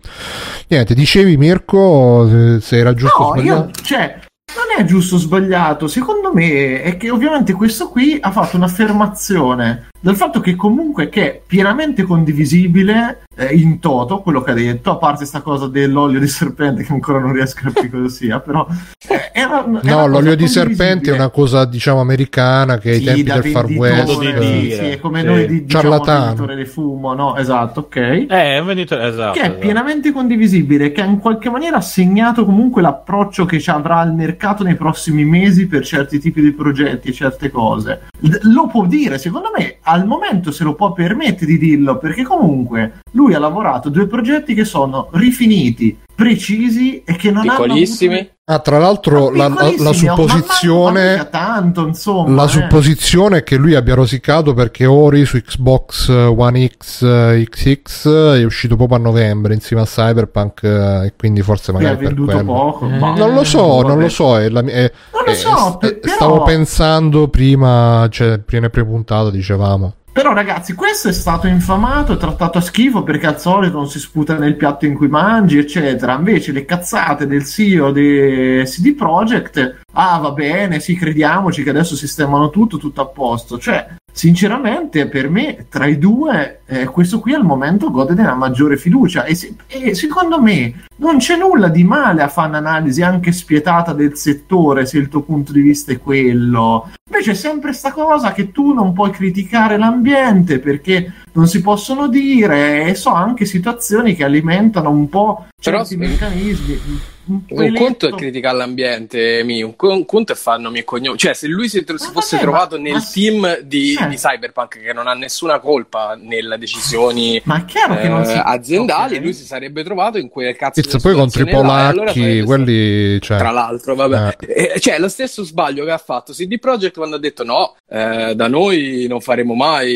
Niente, dicevi Mirko se, era giusto No, io, cioè, non è giusto o sbagliato. Secondo me è che ovviamente questo qui ha fatto un'affermazione del fatto che comunque che è pienamente condivisibile eh, in toto quello che ha detto, a parte sta cosa dell'olio di serpente che ancora non riesco a capire cosa sia, però eh, era, No, l'olio di serpente è una cosa diciamo americana che ai Sì, tempi del Far West di eh, dire. Sì, è come Sì. noi di diciamo, Ciarlatano. venditore di fumo, no? Esatto, ok. Eh, è un venditore, esatto. che è esatto. pienamente condivisibile, che ha in qualche maniera segnato comunque l'approccio che ci avrà il mercato impegnato nei prossimi mesi per certi tipi di progetti e certe cose. Lo può dire, secondo me, al momento se lo può permettere di dirlo, perché comunque lui ha lavorato due progetti che sono rifiniti, precisi e che non hanno Piccolissimi. avuto Ah, tra l'altro la, la- la ma supposizione tanto, insomma, la eh. supposizione è che lui abbia rosicato perché Ori su Xbox One X eh, XX è uscito proprio a novembre insieme a Cyberpunk eh, e quindi forse Che ha magari per venduto quello. poco. Eh, ma- Non lo so, vabbè. non lo so. È la è- Non lo è- so, è- pe- però- stavo pensando prima, cioè prima pre-puntata dicevamo. Però ragazzi, questo è stato infamato e trattato a schifo perché al solito non si sputa nel piatto in cui mangi, eccetera. Invece le cazzate del CEO di CD Projekt, ah va bene, sì, crediamoci che adesso sistemano tutto, tutto a posto. Cioè, sinceramente, per me, tra i due, eh, questo qui al momento gode della maggiore fiducia. E, se- e secondo me non c'è nulla di male a fare un'analisi anche spietata del settore se il tuo punto di vista è quello. Invece è sempre sta cosa che tu non puoi criticare l'ambiente perché non si possono dire e so anche situazioni che alimentano un po' Però- certi meccanismi. Un peletto- conto è criticare l'ambiente, mi, un, co- un conto è fare nomi e cognomi. Cioè, se lui si, tro- si fosse vabbè, trovato ma- nel ma- team di, Eh. di Cyberpunk, che non ha nessuna colpa nelle decisioni Ma è chiaro che non eh, si... aziendali, ok. lui si sarebbe trovato in quel cazzo Pizza, poi contro i e allora polacchi, sarebbe quelli... Cioè, Tra l'altro, vabbè, Eh, cioè lo stesso sbaglio che ha fatto CD Projekt quando ha detto no, eh, da noi non faremo mai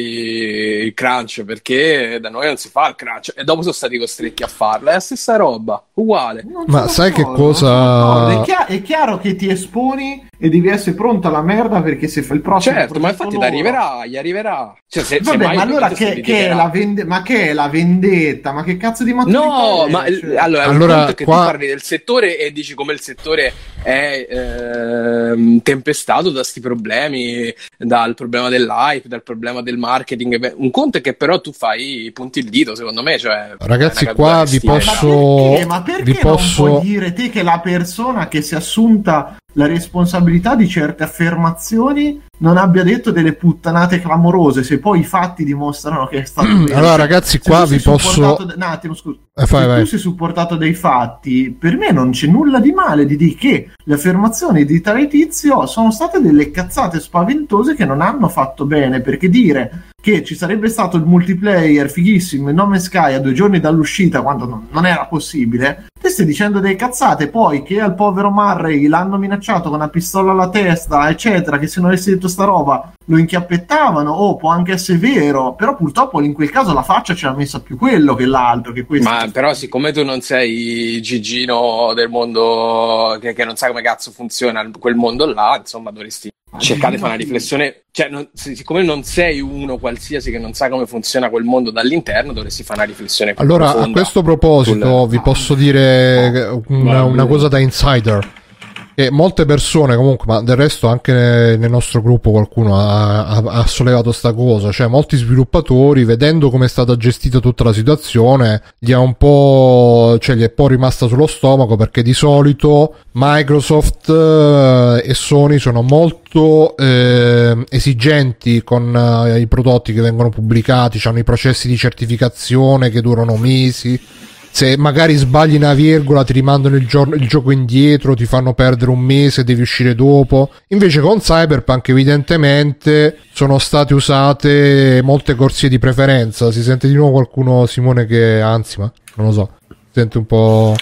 il crunch perché da noi non si fa il crunch e dopo sono stati costretti a farlo. È la stessa roba, uguale. Non Ma sai che cosa-. È, chia- è chiaro che ti esponi e devi essere pronto alla merda perché se fa il prossimo Certo, ma infatti ti loro- arriverà, gli arriverà. Cioè, se, se Vabbè, mai ma allora che, che è dedicherà. la vende- ma che è la vendetta? Ma che cazzo di maturità No, è? ma Cioè- allora, Allora, che qua- tu parli del settore e dici come il settore è ehm, tempestato da sti problemi, dal problema dell'hype, dal problema del marketing. Un conto è che però tu fai punti il dito, secondo me. Cioè, Ragazzi, qua vi posso- Ma perché, ma perché vi posso- dire te che la persona che si è assunta la responsabilità di certe affermazioni non abbia detto delle puttanate clamorose se poi i fatti dimostrano che è stato vero? Allora, ragazzi, qua vi posso- da- un attimo, scusa. Eh, fai, se vai. tu sei supportato dai fatti, per me non c'è nulla di male di dire che le affermazioni di tale tizio sono state delle cazzate spaventose che non hanno fatto bene, perché dire che ci sarebbe stato il multiplayer fighissimo in Nome Sky a due giorni dall'uscita quando non, non era possibile, te stai dicendo delle cazzate, poi che al povero Murray l'hanno minacciato con una pistola alla testa, eccetera, che se non avessi detto sta roba lo inchiappettavano, o può anche essere vero, però purtroppo in quel caso la faccia ce l'ha messa più quello che l'altro, che questo. Ma però, siccome tu non sei Gigino del mondo che, che non sa come cazzo funziona quel mondo là, insomma, dovresti cercare di fare una riflessione. Cioè, non- si- siccome non sei uno qualsiasi che non sa come funziona quel mondo dall'interno, dovresti fare una riflessione più Allora, a questo proposito, sul- vi posso dire una, una cosa da insider. Che molte persone, comunque, ma del resto anche nel nostro gruppo qualcuno ha, ha- ha sollevato sta cosa. Cioè, molti sviluppatori, vedendo come è stata gestita tutta la situazione, gli ha un po'. cioè, gli è un po' rimasta sullo stomaco perché di solito Microsoft eh, e Sony sono molto eh, esigenti con eh, i prodotti che vengono pubblicati, hanno i processi di certificazione che durano mesi. Se magari sbagli una virgola ti rimandano il, giorno- il gioco indietro, ti fanno perdere un mese, devi uscire dopo. Invece con Cyberpunk evidentemente sono state usate molte corsie di preferenza. Si sente di nuovo qualcuno, Simone, che anzi, ma non lo so, si sente un po'...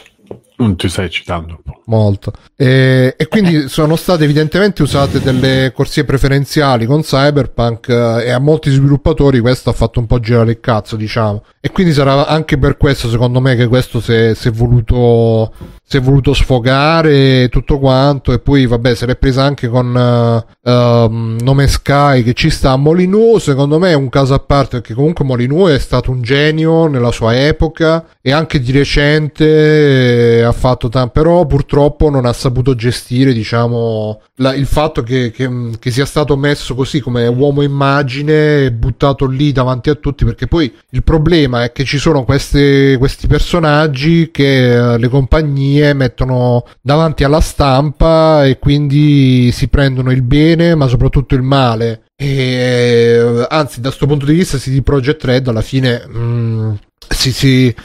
Non ti stai citando un po'. Molto. E, e quindi sono state evidentemente usate delle corsie preferenziali con Cyberpunk eh, e a molti sviluppatori questo ha fatto un po' girare il cazzo, diciamo. E quindi sarà anche per questo, secondo me, che questo si è, si è voluto si è voluto sfogare tutto quanto. E poi, vabbè, se l'è presa anche con eh, ehm, Nome Sky che ci sta. Molyneux, secondo me, è un caso a parte perché comunque Molyneux è stato un genio nella sua epoca e anche di recente eh, ha fatto tanto. Però purtroppo non ha saputo gestire, diciamo, la- il fatto che, che- che sia stato messo così come uomo immagine e buttato lì davanti a tutti. Perché poi il problema è che ci sono queste- questi personaggi che eh, le compagnie mettono davanti alla stampa e quindi si prendono il bene, ma soprattutto il male. E eh, anzi, da questo punto di vista, CD Projekt Red alla fine. mm, si, si-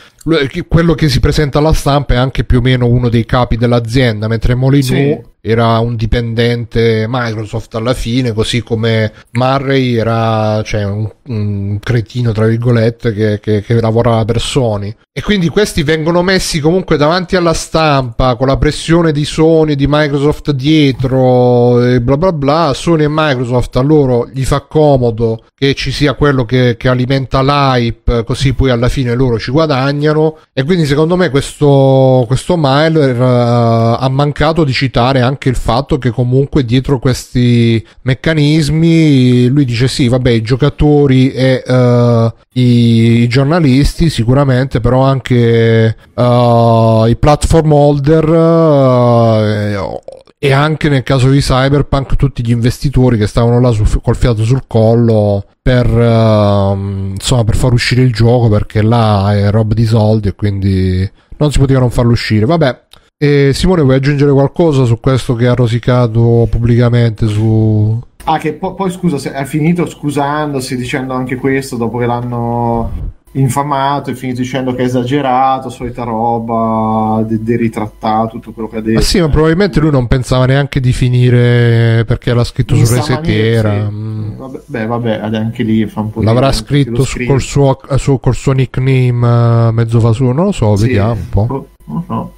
quello che si presenta alla stampa è anche più o meno uno dei capi dell'azienda, mentre Molyneux Sì. Era un dipendente Microsoft alla fine, così come Murray era cioè, un, un cretino, tra virgolette, che, che, che lavorava per Sony. E quindi questi vengono messi comunque davanti alla stampa con la pressione di Sony, di Microsoft dietro e bla bla bla. Sony e Microsoft a loro gli fa comodo che ci sia quello che, che alimenta l'hype, così poi alla fine loro ci guadagnano. E quindi secondo me questo, questo Myler uh, ha mancato di citare anche il fatto che comunque dietro questi meccanismi lui dice sì, vabbè, i giocatori e uh, i, giornalisti sicuramente, però anche uh, i platform holder uh, e anche nel caso di Cyberpunk tutti gli investitori che stavano là sul, col fiato sul collo per, uh, insomma, per far uscire il gioco perché là è roba di soldi e quindi non si poteva non farlo uscire. Vabbè, e Simone, vuoi aggiungere qualcosa su questo che ha rosicato pubblicamente su... Ah, che po- poi scusa, ha finito scusandosi dicendo anche questo dopo che l'hanno infamato, è finito dicendo che è esagerato, solita roba, deritrattato, tutto quello che ha detto. Ma sì, ma probabilmente lui non pensava neanche di finire perché l'ha scritto In su Resetera. Sì. Mm. Vabbè, beh, vabbè, anche lì fa un po' L'avrà scritto col, suo, su, col suo nickname eh, mezzo fasuo, non lo so, sì. vediamo un po'. Oh, no.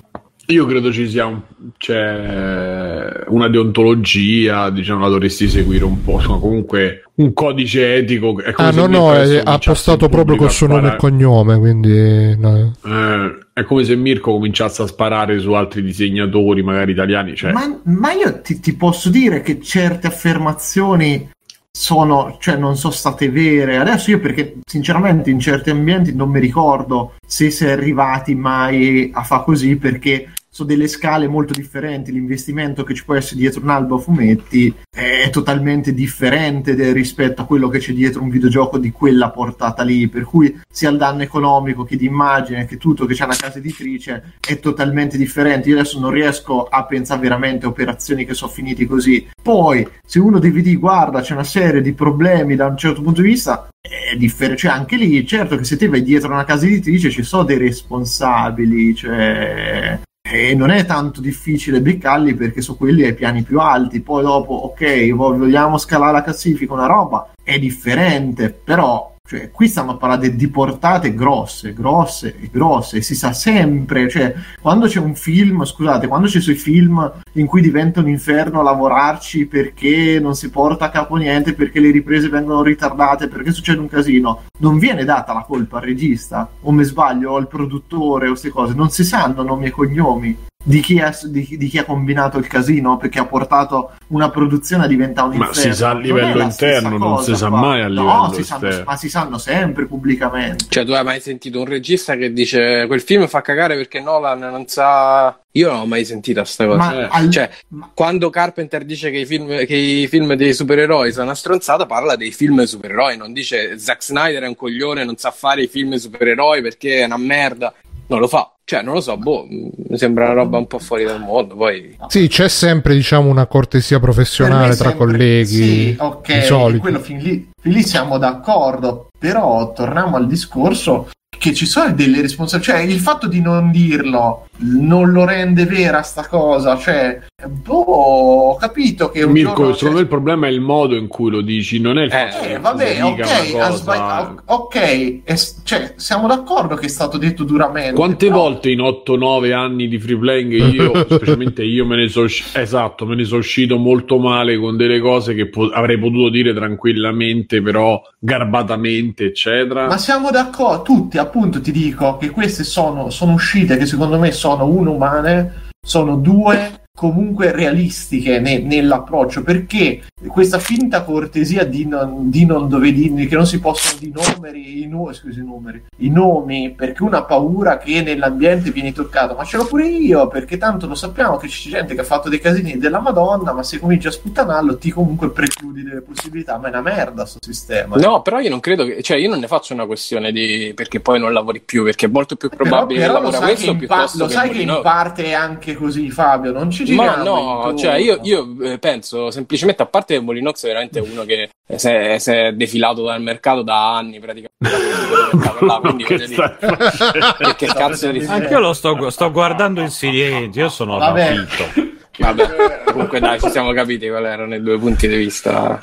Io credo ci sia un, c'è una deontologia, diciamo, la dovresti seguire un po'. Insomma, comunque un codice etico. È come ah, no, no, è, ha postato proprio col suo nome e cognome. Quindi, no. eh, è come se Mirko cominciasse a sparare su altri disegnatori, magari italiani. Cioè... Ma, ma, io ti, ti posso dire che certe affermazioni sono, cioè non sono state vere. Adesso io perché sinceramente in certi ambienti non mi ricordo se si è arrivati mai a fare così perché sono delle scale molto differenti. L'investimento che ci può essere dietro un albo a fumetti è totalmente differente rispetto a quello che c'è dietro un videogioco di quella portata lì. Per cui sia il danno economico che di immagine che tutto che c'è una casa editrice è totalmente differente. Io adesso non riesco a pensare veramente a operazioni che sono finite così. Poi, se uno DVD guarda, c'è una serie di problemi da un certo punto di vista, è differente, cioè anche lì, certo che se te vai dietro una casa editrice ci sono dei responsabili, cioè e non è tanto difficile beccarli perché su quelli ai piani più alti. Poi dopo, ok, vogliamo scalare la classifica, una roba è differente, però cioè, qui stiamo parlando di portate grosse, grosse e grosse, si sa sempre, cioè, quando c'è un film, scusate, quando c'è sui film in cui diventa un inferno lavorarci perché non si porta a capo niente, perché le riprese vengono ritardate, perché succede un casino, non viene data la colpa al regista, o mi sbaglio, o al produttore, o queste cose, non si sanno nomi e cognomi di chi, ha, di, di chi, ha, combinato il casino perché ha portato una produzione a diventare un inferno. Ma si sa a livello interno, non si sa mai a livello no, si sanno, ma si sanno sempre pubblicamente. Cioè, tu hai mai sentito un regista che dice quel film fa cagare perché Nolan non sa. Io non ho mai sentito questa cosa. Ma, al... Cioè, ma... quando Carpenter dice che i, film, che i film dei supereroi sono una stronzata, parla dei film supereroi, non dice Zack Snyder è un coglione, non sa fare i film supereroi perché è una merda. Non lo fa. Cioè, non lo so, boh, mi sembra una roba un po' fuori dal mondo. Poi... Sì, c'è sempre, diciamo, una cortesia professionale tra sempre... colleghi. Sì, ok, quello fin lì, fin lì siamo d'accordo. Però torniamo al discorso che ci sono delle responsabilità. Cioè, il fatto di non dirlo non lo rende vera sta cosa. Cioè, boh, ho capito che. Mirko, secondo me il problema è il modo in cui lo dici, non è il fatto eh, che vabbè, ok, cosa... ok, è, cioè, siamo d'accordo che è stato detto duramente. Quante però... volte in 8-9 anni di free playing io, specialmente io, me ne sono esatto, me ne sono uscito molto male con delle cose che po- avrei potuto dire tranquillamente, però garbatamente, eccetera. Ma siamo d'accordo, tutti, appunto, ti dico che queste sono, sono uscite che secondo me sono uno umane, sono due comunque realistiche ne, nell'approccio perché questa finta cortesia di non, di non dove di, che non si possono di numeri, i, nu, scusi, i, numeri, i nomi perché una paura che nell'ambiente vieni toccato ma ce l'ho pure io perché tanto lo sappiamo che c'è gente che ha fatto dei casini della madonna ma se cominci a sputtanarlo ti comunque precludi delle possibilità ma è una merda sto sistema no però io non credo che cioè io non ne faccio una questione di perché poi non lavori più perché è molto più probabile però, però che lavora questo che pa- lo sai che in parte è anche così Fabio non ci ma no, cioè io, io, eh, penso semplicemente, a parte che Molinox è veramente uno che si è, si è defilato dal mercato da anni praticamente. là, quindi che, dire, che cazzo di... Anche io lo sto, sto guardando in silenzio, io sono rapito. Vabbè, comunque dai, ci siamo capiti quali erano i due punti di vista.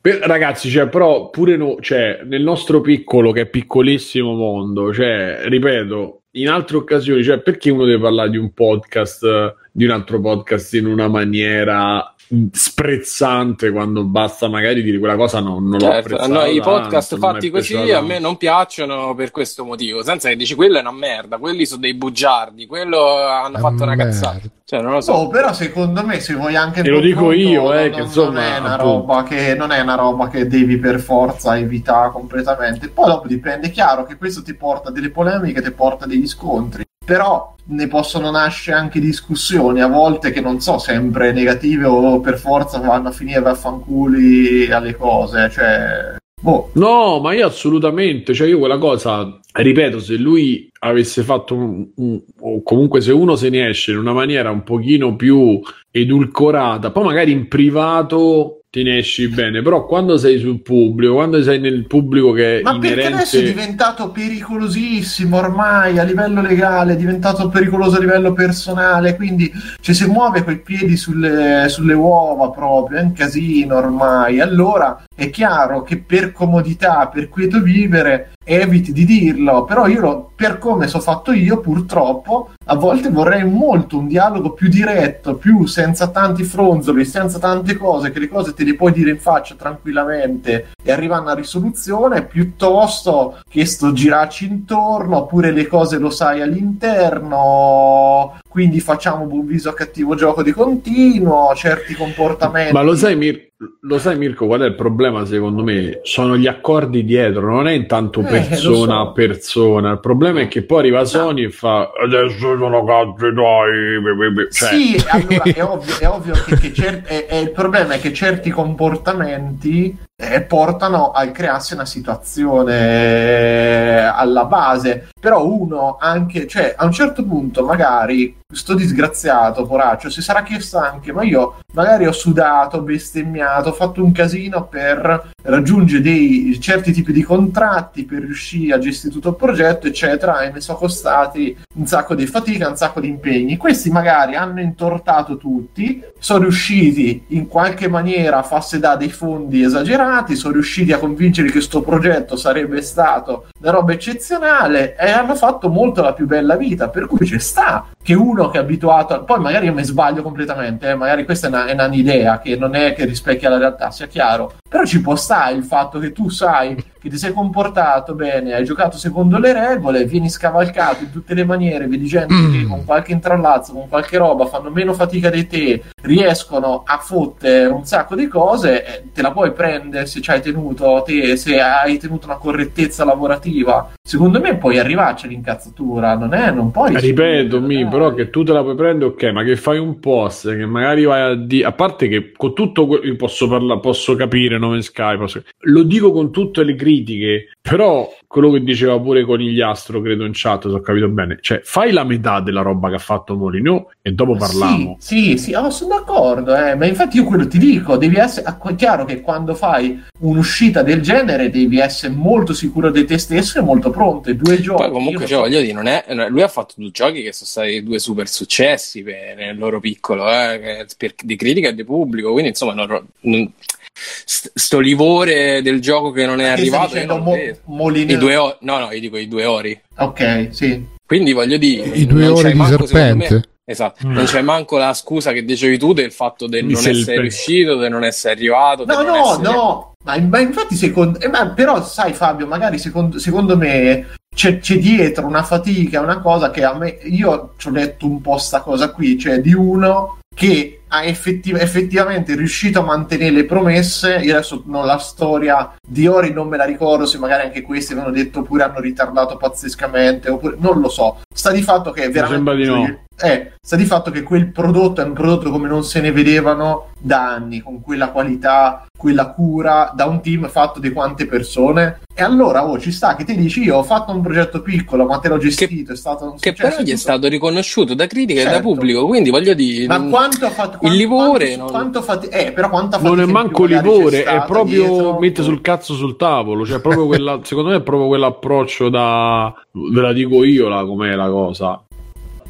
Per- ragazzi, cioè, però pure no, cioè, nel nostro piccolo, che è piccolissimo mondo, cioè, ripeto, in altre occasioni, cioè, perché uno deve parlare di un podcast, di un altro podcast in una maniera sprezzante quando basta magari dire quella cosa non, non l'ho Certo, apprezzata no, i podcast tanto, è fatti così a me non piacciono per questo motivo. Senza che dici quello è una merda, quelli sono dei bugiardi, quello hanno fatto una merda. cazzata. Cioè, non lo so. Oh, però secondo me se vuoi anche Te lo dico confronto, io, eh, non, che insomma, non è una appunto. roba che non è una roba che devi per forza evitare completamente. Poi dopo dipende, è chiaro che questo ti porta a delle polemiche, ti porta a degli scontri. Però ne possono nascere anche discussioni a volte che non so, sempre negative o per forza vanno a finire vaffanculi alle cose. Cioè, boh, No, ma io assolutamente, cioè io quella cosa, ripeto, se lui avesse fatto un, un- o comunque se uno se ne esce in una maniera un pochino più edulcorata, poi magari in privato te ne esci bene, però quando sei sul pubblico, quando sei nel pubblico che Ma perché adesso è inerente diventato pericolosissimo ormai a livello legale, è diventato pericoloso a livello personale, quindi cioè, se muove coi piedi sulle, sulle uova proprio, è un casino ormai. Allora è chiaro che per comodità, per quieto vivere, eviti di dirlo, però io lo- per come sono fatto io, purtroppo, a volte vorrei molto un dialogo più diretto, più senza tanti fronzoli, senza tante cose, che le cose te le puoi dire in faccia tranquillamente e arriva a una risoluzione, piuttosto che sto girarci intorno, oppure le cose lo sai all'interno, quindi facciamo buon viso a cattivo gioco di continuo, certi comportamenti. Ma lo sai, Mir- lo sai, Mirko, qual è il problema secondo me? Sono gli accordi dietro, non è intanto Eh, persona lo so. a persona. Il problema è che poi arriva Sony e fa adesso sono cazzi be". Cioè, Sì, allora è ovvio, è ovvio che, che cer- è- è- il problema è che certi comportamenti eh, portano a crearsi una situazione eh, alla base. Però uno anche, cioè a un certo punto magari sto disgraziato, poraccio, si sarà chiesto anche, ma io magari ho sudato, bestemmiato, ho fatto un casino per raggiungere dei certi tipi di contratti, per riuscire a gestire tutto il progetto, eccetera, e mi sono costati un sacco di fatica, un sacco di impegni. Questi magari hanno intortato tutti, sono riusciti in qualche maniera a farsi da dei fondi esagerati, sono riusciti a convincere che questo progetto sarebbe stato una roba eccezionale e hanno fatto molto la più bella vita, per cui ci sta che uno che è abituato a... poi magari io mi sbaglio completamente, eh, magari questa è una, è un'idea che non è che rispecchia la realtà, sia chiaro, però ci può stare il fatto che tu sai che ti sei comportato bene, hai giocato secondo le regole, vieni scavalcato in tutte le maniere, vedi gente che con qualche intrallazzo, con qualche roba fanno meno fatica di te, riescono a fottere un sacco di cose, eh, te la puoi prendere se ci hai tenuto te, se hai tenuto una correttezza lavorativa. Secondo me puoi arrivarci all'incazzatura, non è, non puoi... ripeto, mi, però che tu te la puoi prendere, ok, ma che fai un post che magari vai a dire, a parte che con tutto que- io posso parlare, posso capire Nome Sky, posso- lo dico con tutte le critiche, però quello che diceva pure Conigliastro, credo in chat, se ho capito bene, cioè fai la metà della roba che ha fatto Molino e dopo parliamo. Sì, sì, sì, oh, sono d'accordo, eh, ma infatti io quello ti dico, devi essere è chiaro che quando fai un'uscita del genere devi essere molto sicuro di te stesso e molto pronto. E due giochi. Poi comunque, io- cioè, voglio dire, non è, lui ha fatto due giochi che sono stati due super successi per- nel loro piccolo, eh, per- di critica e di pubblico, quindi insomma, non- non- st- sto livore del gioco che non è stai arrivato, dicendo Mo-. Molineux? I due ori, no, no, io dico i due ori. Ok, sì. Quindi voglio dire, I due ori di serpente. me- Esatto, non c'è manco la scusa che dicevi tu del fatto del Di non essere riuscito, del non essere arrivato. No, no, essere- no, ma, ma infatti secondo... eh, ma però sai Fabio, magari secondo, secondo me c'è, c'è dietro una fatica, una cosa che a me... Io ci ho letto un po' sta cosa qui, cioè di uno che ha effettiv- effettivamente riuscito a mantenere le promesse. Io adesso non la storia di Ori non me la ricordo, se magari anche questi avevano detto oppure hanno ritardato pazzescamente, oppure non lo so. Sta di fatto che veramente... sembra di no. Eh, sta di fatto che quel prodotto è un prodotto come non se ne vedevano da anni, con quella qualità, quella cura, da un team fatto di quante persone. E allora, oh, ci sta che ti dici, io ho fatto un progetto piccolo, ma te l'ho gestito, è stato un Che successo. però gli è stato riconosciuto da critica e da Certo. pubblico, quindi voglio dire... Ma non- quanto ha fatto quanto, il livore... quanto, non- quanto fati- eh, però quanta fatica Non è manco livore, è proprio dietro. mette sul cazzo sul tavolo. Cioè, proprio quella, secondo me è proprio quell'approccio da. Ve la dico io la, com'è la cosa.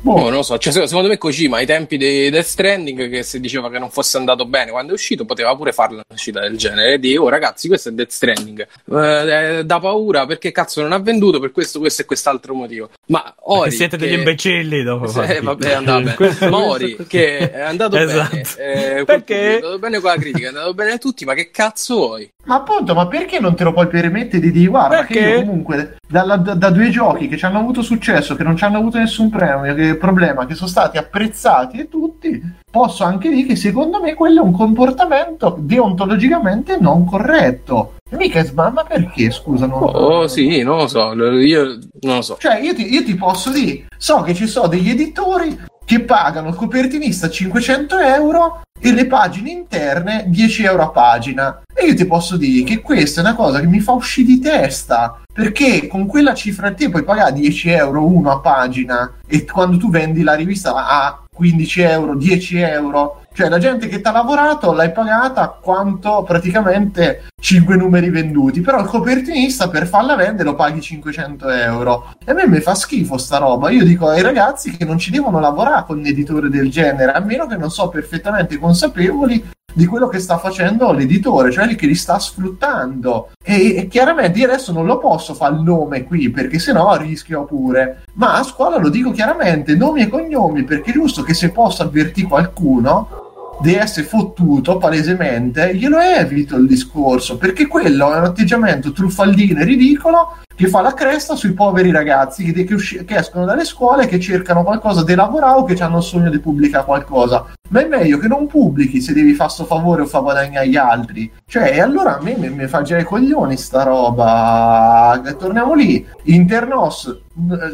Boh. Oh, non lo so, cioè, se- secondo me Kojima ai tempi di Death Stranding che si diceva che non fosse andato bene quando è uscito poteva pure farla una uscita del genere e dire oh ragazzi questo è Death Stranding Eh, da paura perché cazzo non ha venduto per questo questo e quest'altro motivo ma Ori siete degli che- imbecilli dopo Eh, vabbè, è andato bene. Questo- Ma Ori, che è andato Esatto. bene, eh, Perché? è andato bene con la critica, è andato bene a tutti, ma che cazzo vuoi? Ma appunto, ma perché non te lo puoi permettere di dire guarda che Perché? io comunque dalla- da, da due giochi che ci hanno avuto successo, che non ci hanno avuto nessun premio, che problema, che sono stati apprezzati e tutti, posso anche dire che secondo me quello è un comportamento deontologicamente non corretto. Mica ma perché scusa? non- Oh, sì, non lo so, io non lo so. Cioè, io ti, io ti posso dire, so che ci sono degli editori che pagano il copertinista 500 euro e le pagine interne 10 euro a pagina. E io ti posso dire che questa è una cosa che mi fa uscire di testa. Perché con quella cifra te puoi pagare 10 euro uno a pagina e quando tu vendi la rivista a 15 euro, 10 euro, cioè la gente che ti ha lavorato l'hai pagata quanto praticamente 5 numeri venduti, però il copertinista per farla vendere lo paghi 500 euro. E a me mi fa schifo sta roba. Io dico ai ragazzi che non ci devono lavorare con un editore del genere, a meno che non sono perfettamente consapevoli di quello che sta facendo l'editore, cioè che li sta sfruttando. E, e chiaramente io adesso non lo posso fare il nome qui perché sennò rischio pure. Ma a scuola lo dico chiaramente, nomi e cognomi, perché è giusto che se posso avvertire qualcuno essere fottuto palesemente, glielo evito il discorso, perché quello è un atteggiamento truffaldino e ridicolo che fa la cresta sui poveri ragazzi che, che usci- che escono dalle scuole, che cercano qualcosa di lavorare o che hanno il sogno di pubblicare qualcosa. Ma è meglio che non pubblichi se devi fare sto favore o fa guadagnare agli altri. Cioè, e allora a me mi, fa girare i coglioni sta roba. Torniamo lì. Internos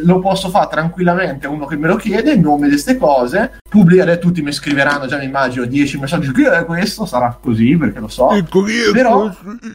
lo posso fare tranquillamente a uno che me lo chiede, il nome di queste cose. Pubblicare tutti mi scriveranno, già mi immagino 10 messaggi. Che è questo? Sarà così perché lo so. Però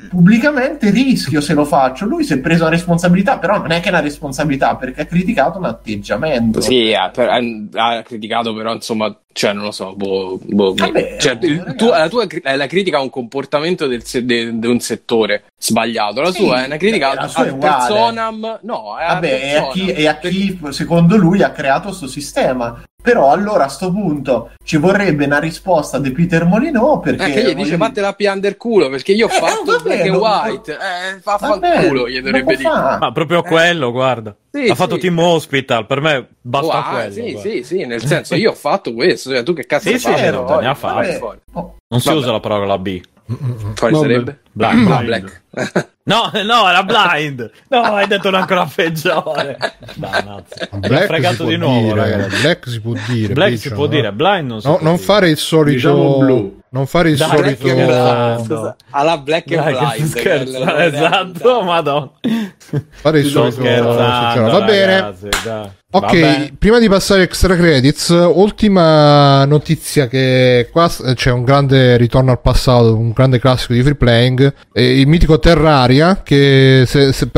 pubblicamente rischio se lo faccio. Lui si è preso la responsabilità, però non è che è una responsabilità perché ha criticato un atteggiamento. Sì, ha, per- ha- ha criticato, però insomma, cioè non lo so, boh, boh, Vabbè, cioè, il- ragazzi. tu- la tua cri- la critica a un comportamento del de- di un settore sbagliato, la Sì, sua è una critica la al è personam, no, è a Vabbè, e a, chi, e a chi, secondo lui ha creato questo sistema. Però allora a sto punto ci vorrebbe una risposta di Peter Molyneux perché Eh, che gli voglio dice vattela a piander culo perché io ho Eh, fatto vabbè, black and white eh, fa Vabbè, fa culo gli dovrebbe dire. Ma proprio quello, guarda. Sì, ha fatto sì. Team Hospital, per me basta Oh, ah, quello. sì, guarda. sì, sì, nel senso io ho fatto questo, cioè, tu che cazzo Sì, hai sì, fatto? certo, Fuori, ne ha fuori. Oh, Non si Vabbè. usa la parola B. Quale Vabbè. sarebbe? Blind. Ah, black. No, no, era blind. No, hai detto una ancora peggiore. Black si fregato può di nuovo, dire. Black si può dire. Black si può no? dire, blind non si No, può non dire. fare il solito Diciamo blu. Non fare il Dai, solito Black and alla black and Dai, che blind scherzo, che è la- esatto, madonna. fare il solito. Va bene. ragazzi. Ok, Vabbè. prima di passare extra credits, ultima notizia che qua c'è un grande ritorno al passato, un grande classico di free playing, il mitico Terraria che se, se-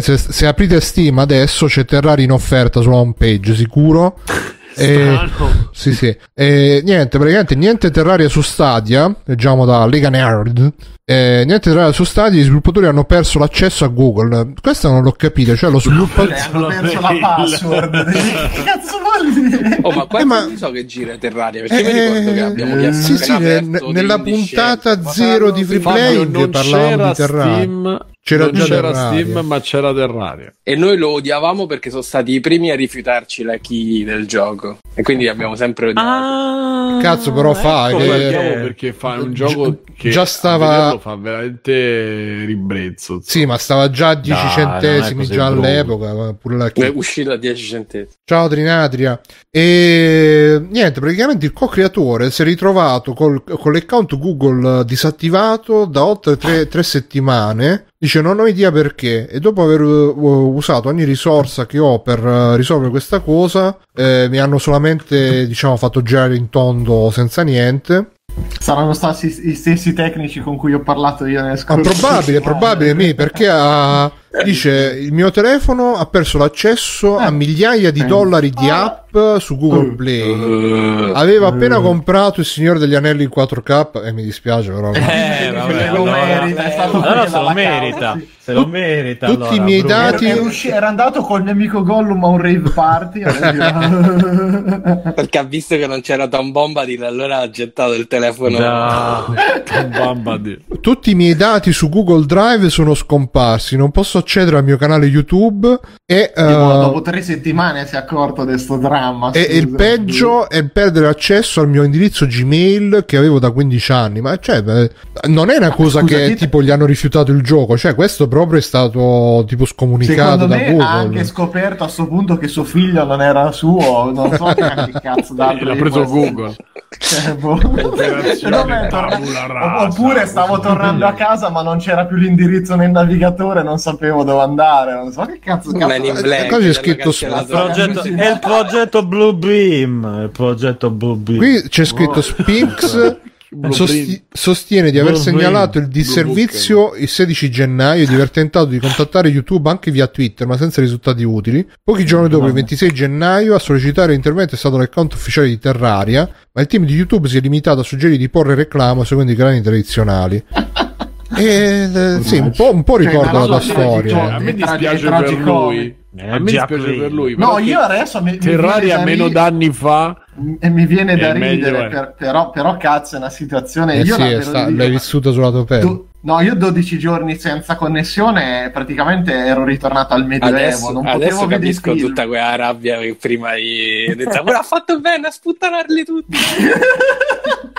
se, se aprite Steam adesso c'è Terraria in offerta sulla home page, sicuro. E, sì, sì. E niente, praticamente niente Terraria su Stadia, leggiamo da Lega Nerd. Eh, niente Terraria su Stadia, gli sviluppatori hanno perso l'accesso a Google. Questo non l'ho capito, cioè lo sviluppatore... eh, hanno perso la password. che cazzo vuol dire? Oh, ma quanto Eh, ma- ne so che gira Terraria? Perché mi ricordo che abbiamo Eh, chiesto sì, sì, ne- nella puntata indiscenza. zero di Free non parlavamo di Terraria. Steam, C'era non già c'era Terraria. Steam, ma c'era Terraria. E noi lo odiavamo perché sono stati i primi a rifiutarci la key del gioco. E quindi abbiamo sempre odiato. Ah, Cazzo, però fai, Ecco che- perché, perché fa un Gi- gioco che già stava- fa veramente ribrezzo. insomma. Sì, ma stava già a 10 Dai, non è centesimi già brutto. all'epoca, pure la È uscito a 10 centesimi. Ciao Trinatria. E niente, praticamente il co-creatore si è ritrovato col- con l'account Google disattivato da oltre tre, tre settimane. Dice non ho idea perché. E dopo aver uh, usato ogni risorsa che ho per uh, risolvere questa cosa eh, mi hanno solamente diciamo fatto girare in tondo senza niente. Saranno stati i stessi tecnici con cui ho parlato io nel Ma scorso probabile, probabile mi perché ha, dice il mio telefono ha perso l'accesso a Eh. migliaia di Eh. dollari di Ah, app 4K su Google Play. Aveva appena comprato il Signore degli Anelli in 4K e mi dispiace però. Eh, vabbè, lo allora, merita, allora se lo merita, se lo merita. tutti allora, i miei Bruno. dati- Era, usci- era andato col mio amico Gollum a un rave party. Perché ha visto che non c'era Tom Bombadil, allora ha gettato il telefono. Da- Mamma mia. Tutti i miei dati su Google Drive sono scomparsi, non posso accedere al mio canale YouTube e, Tipo, eh, dopo tre settimane si è accorto di sto dramma. e il peggio è perdere accesso al mio indirizzo Gmail che avevo da 15 anni. Ma cioè, non è una cosa scusa, che tipo gli hanno rifiutato il gioco, cioè questo proprio è stato tipo scomunicato da Google. ha anche scoperto a sto punto che suo figlio non era suo, non so che cazzo d'altro. L'ha preso. Google. Cioè, boh. Torna-. Oppure stavo tornando a casa ma non c'era più l'indirizzo nel navigatore, non sapevo dove andare, non so che cazzo cazzo. Men in Black, qua c'è scritto su- Progetto- è il progetto Blue Beam. Il progetto Blue Beam. Qui c'è scritto Spinks sosti- sostiene di aver Blue segnalato il Blue disservizio il 16 gennaio e di aver tentato di contattare YouTube anche via Twitter ma senza risultati utili. Pochi giorni dopo, il 26 gennaio, a sollecitare l'intervento è stato l'account ufficiale di Terraria, ma il team di YouTube si è limitato a suggerire di porre reclamo secondo i canali tradizionali. E eh, sì, un po', un po' Cioè, ricorda ma la no, storia. cioè, A me dispiace per lui. Eh, A me dispiace per lui. No, io adesso mi, viene da meno ri- d'anni fa. e mi viene da ridere, eh. per- però, però cazzo è una situazione... Eh io sì, sta- dire- l'hai vissuto sulla tua pelle. Do- no, io 12 giorni senza connessione praticamente ero ritornato al Medioevo, Adesso, non adesso capisco film. tutta quella rabbia che prima hai detto. Ma ha fatto bene a sputtanarli tutti.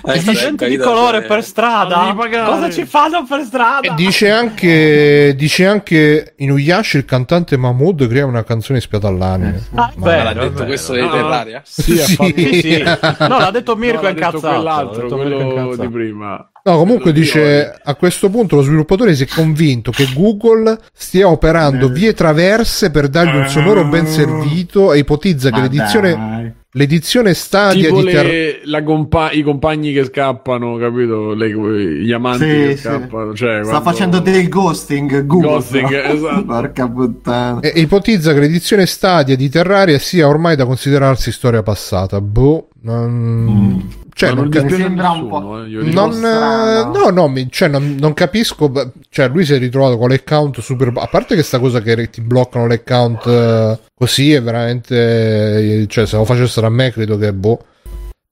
Questa gente di colore per strada? Cosa ci fanno per strada? E dice anche, dice anche Inuyasha il cantante Mahmood crea una canzone ispirata all'anime. Ah, Ma- l'ha è detto vero. questo di No, Terraria? Sì, Sì. fatto... Sì, sì. No, l'ha detto Mirko No, incazzato. Mirko quello incazzato. di prima. No, comunque di dice a questo punto lo sviluppatore si è convinto che Google stia operando vie traverse per dargli un sonoro ben servito e ipotizza che l'edizione. L'edizione stadia Tipo di Ter- le- la compa- i compagni che scappano, capito? Le- gli amanti Sì, che sì. scappano. Cioè, Sta quando- facendo del ghosting Google. Ghosting, però. esatto. Porca puttana. e ipotizza che l'edizione stadia di Terraria sia ormai da considerarsi storia passata. Boh, non... Cioè, Ma non non ca- dispiace a sembra un po'- eh, non, eh, no, no, mi- cioè, non, non capisco. Cioè, lui si è ritrovato con l'account super. A parte che sta cosa che ti bloccano l'account eh, così è veramente. Cioè, se lo facessero a me, credo che boh.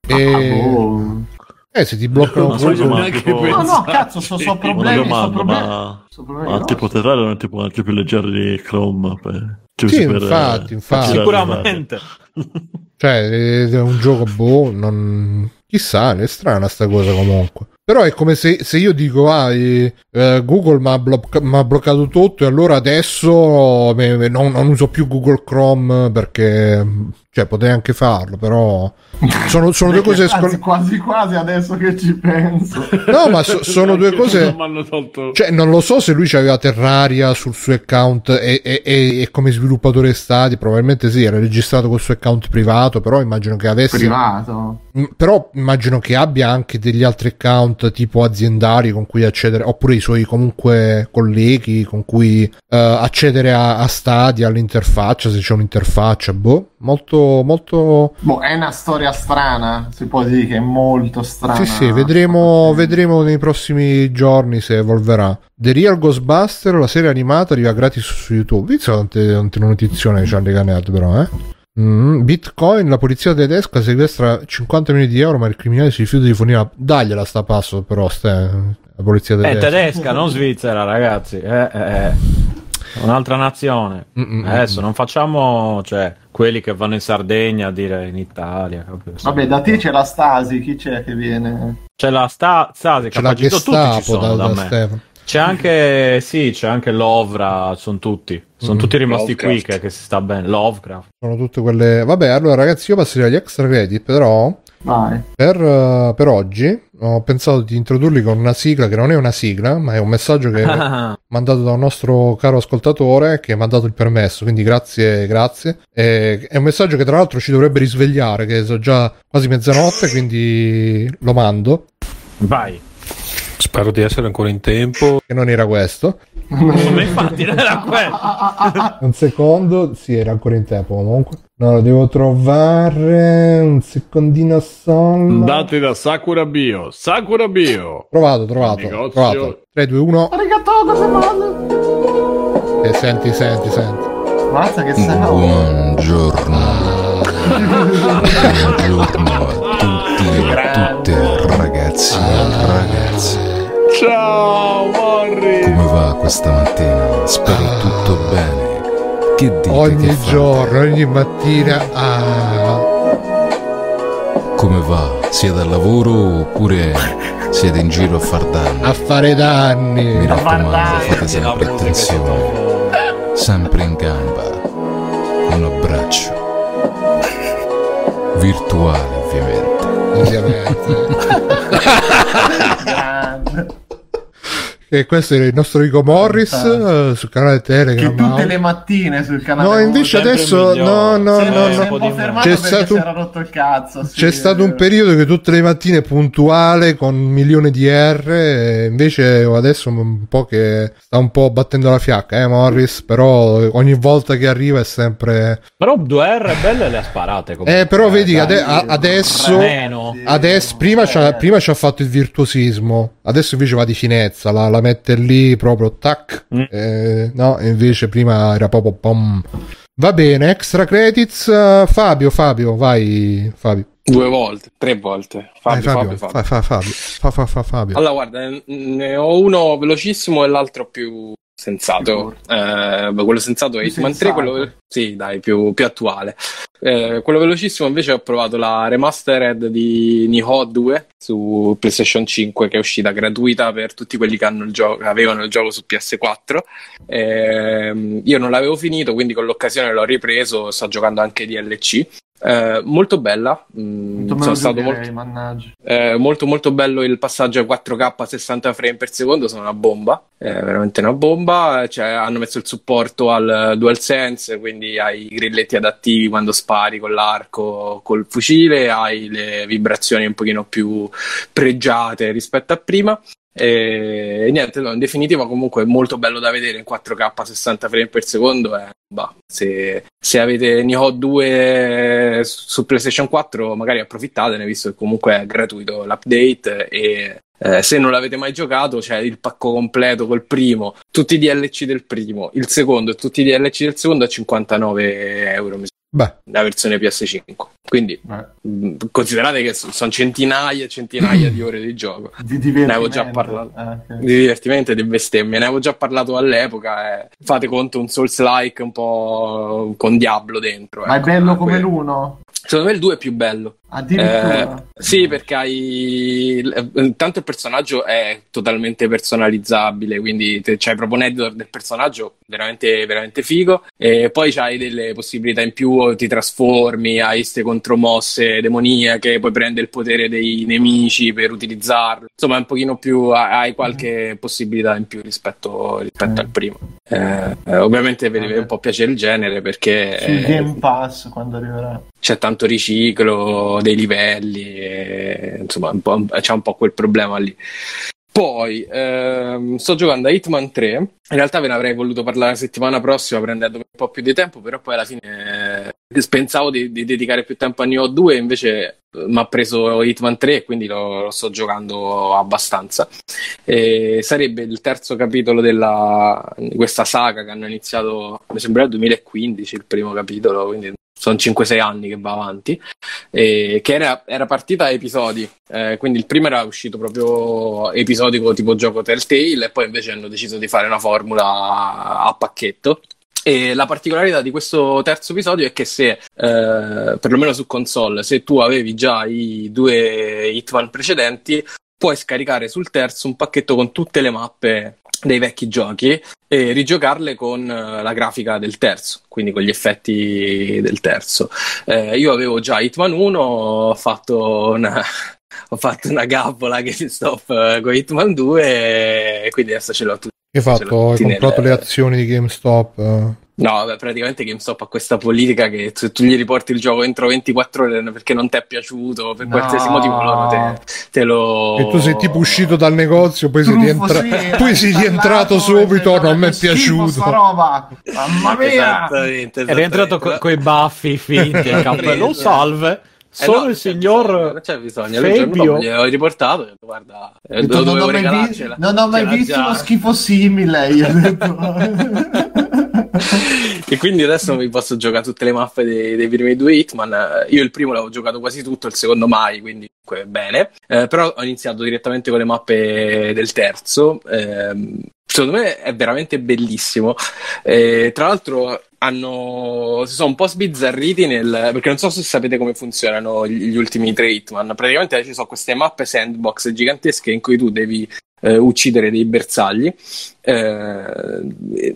E, Ah, boh. eh, se ti bloccano Ma Google- come neanche tipo-. No, no, cazzo, so, so problemi, so domanda, problemi. ma, so problemi ma grossi. tipo Terraria non è tipo anche più leggero di Chrome? Per, che Sì, per, infatti, infatti. Sicuramente. Cioè, è un gioco boh, non... Chissà, è strana sta cosa comunque. Però è come se, se io dico, ah, eh, Google mi ha bloccato tutto e allora adesso me- me- non, non uso più Google Chrome perché, cioè, potrei anche farlo, però sono, sono due cose... Anzi, quasi quasi adesso che ci penso. no, ma so- sono due cose... Non. Cioè, non lo so se lui aveva Terraria sul suo account e, e- e- e come sviluppatore stati, probabilmente sì, era registrato col suo account privato, però immagino che avesse... Privato. Però immagino che abbia anche degli altri account tipo aziendali con cui accedere, oppure i suoi comunque colleghi con cui eh, accedere a, a Stadia, all'interfaccia, se c'è un'interfaccia, boh, molto, molto... Boh, è una storia strana, si può dire che è molto strana. Sì, sì, vedremo, vedremo nei prossimi giorni se evolverà. The Real Ghostbuster, la serie animata, arriva gratis su YouTube. Vizio tante, tante notizioni che c'ha Lega Nerd, però, eh. Mm, Bitcoin, la polizia tedesca sequestra 50 milioni di euro, ma il criminale si rifiuta di fornire. Dagliela sta passo, però, ste, la polizia È tedesca. tedesca, non svizzera, ragazzi. Eh, eh, eh. Un'altra nazione. Mm-mm. Adesso non facciamo, cioè, quelli che vanno in Sardegna a dire in Italia. capito? Vabbè, da te c'è la Stasi, chi c'è che viene? C'è la sta, Stasi, C'è la capacità, tutti ci Gestapo sono da, da, da me. Stefano. C'è anche, sì, c'è anche Lovra, sono tutti. Sono Mm. tutti rimasti qui Lovecraft. che, che si sta bene. Lovecraft. Sono tutte quelle. Vabbè, allora, ragazzi, io passerei agli extra credit, però. Vai. Per, eh, per oggi ho pensato di introdurli con una sigla che non è una sigla, ma è un messaggio che ho mandato da un nostro caro ascoltatore che mi ha dato il permesso, quindi grazie, grazie. E- è un messaggio che tra l'altro ci dovrebbe risvegliare, che sono già quasi mezzanotte, quindi lo mando. Vai. Spero di essere ancora in tempo. Che non era questo. Ma infatti non era quello. Un secondo, sì, era ancora in tempo comunque. No, lo devo trovare. Un secondino solo. Andate da Sakura Bio. Sakura Bio. Trovato, trovato. Negozio. Trovato. 3, 2, 1. Arigato, cosa male? E senti, senti, senti. Mazza che sei. Buongiorno. Buongiorno a tutti e a tutte, ragazzi e ragazze. Ciao, Morri. Come va questa mattina? Spero tutto bene. Che dite che Ogni fate? giorno, ogni mattina. Ah, Come va? Siete al lavoro oppure siete in giro a far danni? a fare Mi danni. raccomando, dai. fate sempre attenzione. Sempre in gamba. Un abbraccio. Virtuale, ovviamente. Ovviamente. E questo è il nostro Rico Morris eh, sul canale Telegram. Che tutte le mattine sul canale. No, invece adesso migliore. no, no, Si è- no, no. un po' di- fermato C'è perché stato si un- era rotto il cazzo. sì. C'è stato un periodo che tutte le mattine puntuale con un milione di R, e invece adesso un po' che sta un po' battendo la fiacca, eh Morris, però ogni volta che arriva è sempre... Però 2R belle le ha sparate. comunque. Eh, però vedi, dai. ade- adesso... Meno. Adesso, prima, prima ci ha fatto il virtuosismo, adesso invece va di finezza, la, la mette lì proprio tac. Mm. Eh, no, invece prima era proprio pom. Va bene, extra credits. eh, Fabio, Fabio, vai, Fabio. Due volte, tre volte. Fabio, Fabio, Fabio, Fabio. fa, fa, Fabio. Fa, fa, fa, Fabio. Allora, guarda, ne ho uno velocissimo e l'altro più sensato. Eh, quello sensato è Hitman 3, sensato. quello sì, dai, più, più attuale. Eh, quello velocissimo invece ho provato la remastered di Nioh 2 su PlayStation 5 che è uscita gratuita per tutti quelli che hanno il gioco, avevano il gioco su PS4. Ehm, io non l'avevo finito, quindi con l'occasione l'ho ripreso, sto giocando anche DLC. Eh, molto bella, mm, me sono giocherei, molto, eh, molto molto bello il passaggio a 4K a 60 frame per secondo, sono una bomba, è veramente una bomba. Cioè, hanno messo il supporto al DualSense, quindi hai i grilletti adattivi quando spari con l'arco, col fucile, hai le vibrazioni un pochino più pregiate rispetto a prima. E niente, no, in definitiva comunque è molto bello da vedere in 4K a 60 frame per secondo. eh, bah, se, se avete Nioh 2 su PlayStation 4 magari approfittatene visto che comunque è gratuito l'update e eh, se non l'avete mai giocato c'è il pacco completo col primo, tutti i DLC del primo, il secondo e tutti i DLC del secondo a 59 euro mi Beh, la versione PS5. Quindi mh, considerate che so- sono centinaia e centinaia di ore di gioco. di divertimento. Ne avevo già parlato. Eh, ok. Di divertimento e di bestemmie, ne avevo già parlato all'epoca. eh. Fate conto un Souls-like un po' con Diablo dentro. Ma è ecco. bello come Que- l'uno? Secondo me il 2 è più bello. Addirittura. Eh, sì, perché hai. Intanto il personaggio è totalmente personalizzabile, quindi c'hai proprio un editor del personaggio veramente, veramente figo. E poi c'hai delle possibilità in più, ti trasformi, hai queste contromosse demoniache, puoi prendere il potere dei nemici per utilizzarlo. Insomma, è un pochino più. hai qualche possibilità in più rispetto, rispetto Mm. al primo. Eh, eh, ovviamente vi deve un po' piacere il genere perché. Sul eh, Game Pass quando arriverà. c'è tanto riciclo dei livelli, e, insomma, un c'è un po' quel problema lì. Poi ehm, sto giocando a Hitman 3. In realtà ve ne avrei voluto parlare la settimana prossima prendendomi un po' più di tempo, però poi alla fine eh, pensavo di, di dedicare più tempo a Nioh 2, invece mi ha preso Hitman 3 e quindi lo, lo sto giocando abbastanza. E sarebbe il terzo capitolo di questa saga che hanno iniziato, mi sembra nel 2015 il primo capitolo, quindi sono 5-6 anni che va avanti, e che era, era partita a episodi, eh, quindi il primo era uscito proprio episodico tipo gioco Telltale e poi invece hanno deciso di fare una formula a pacchetto. E la particolarità di questo terzo episodio è che se, eh, perlomeno su console, se tu avevi già i due Hitman precedenti, puoi scaricare sul terzo un pacchetto con tutte le mappe dei vecchi giochi e rigiocarle con eh, la grafica del terzo, quindi con gli effetti del terzo. Eh, io avevo già Hitman 1, ho fatto una, ho fatto una gappola GameStop eh, con Hitman 2 e quindi adesso ce l'ho tutti. hai Ce l'ho fatto? Hai comprato nel- le azioni di GameStop? No, vabbè, praticamente GameStop ha questa politica che se tu gli riporti il gioco entro 24 ore perché non ti è piaciuto, per No. qualsiasi motivo loro te, te lo... E tu sei tipo uscito dal negozio, poi sei, rientra- sì, poi sei rientrato subito, non mi è piaciuto. sta roba. Mamma mia! Esattamente, È rientrato esattamente. co- coi baffi finti e cappello. Preso. Salve, Eh sono no, il c'è signor bisogno, Fabio. gliel'ho riportato detto, guarda, eh, detto, non, ho mai, vi- non ho mai visto già. uno schifo simile. Io ho detto. E quindi adesso mi posso giocare tutte le mappe dei, dei primi due Hitman. Eh, Io il primo l'avevo giocato quasi tutto, il secondo mai, quindi comunque bene. Eh, però ho iniziato direttamente con le mappe del terzo. Ehm, secondo me è veramente bellissimo. Eh, tra l'altro hanno, si sono un po' sbizzarriti nel, perché non so se sapete come funzionano gli, gli ultimi tre Hitman. Praticamente ci sono queste mappe sandbox gigantesche in cui tu devi eh, uccidere dei bersagli. Eh,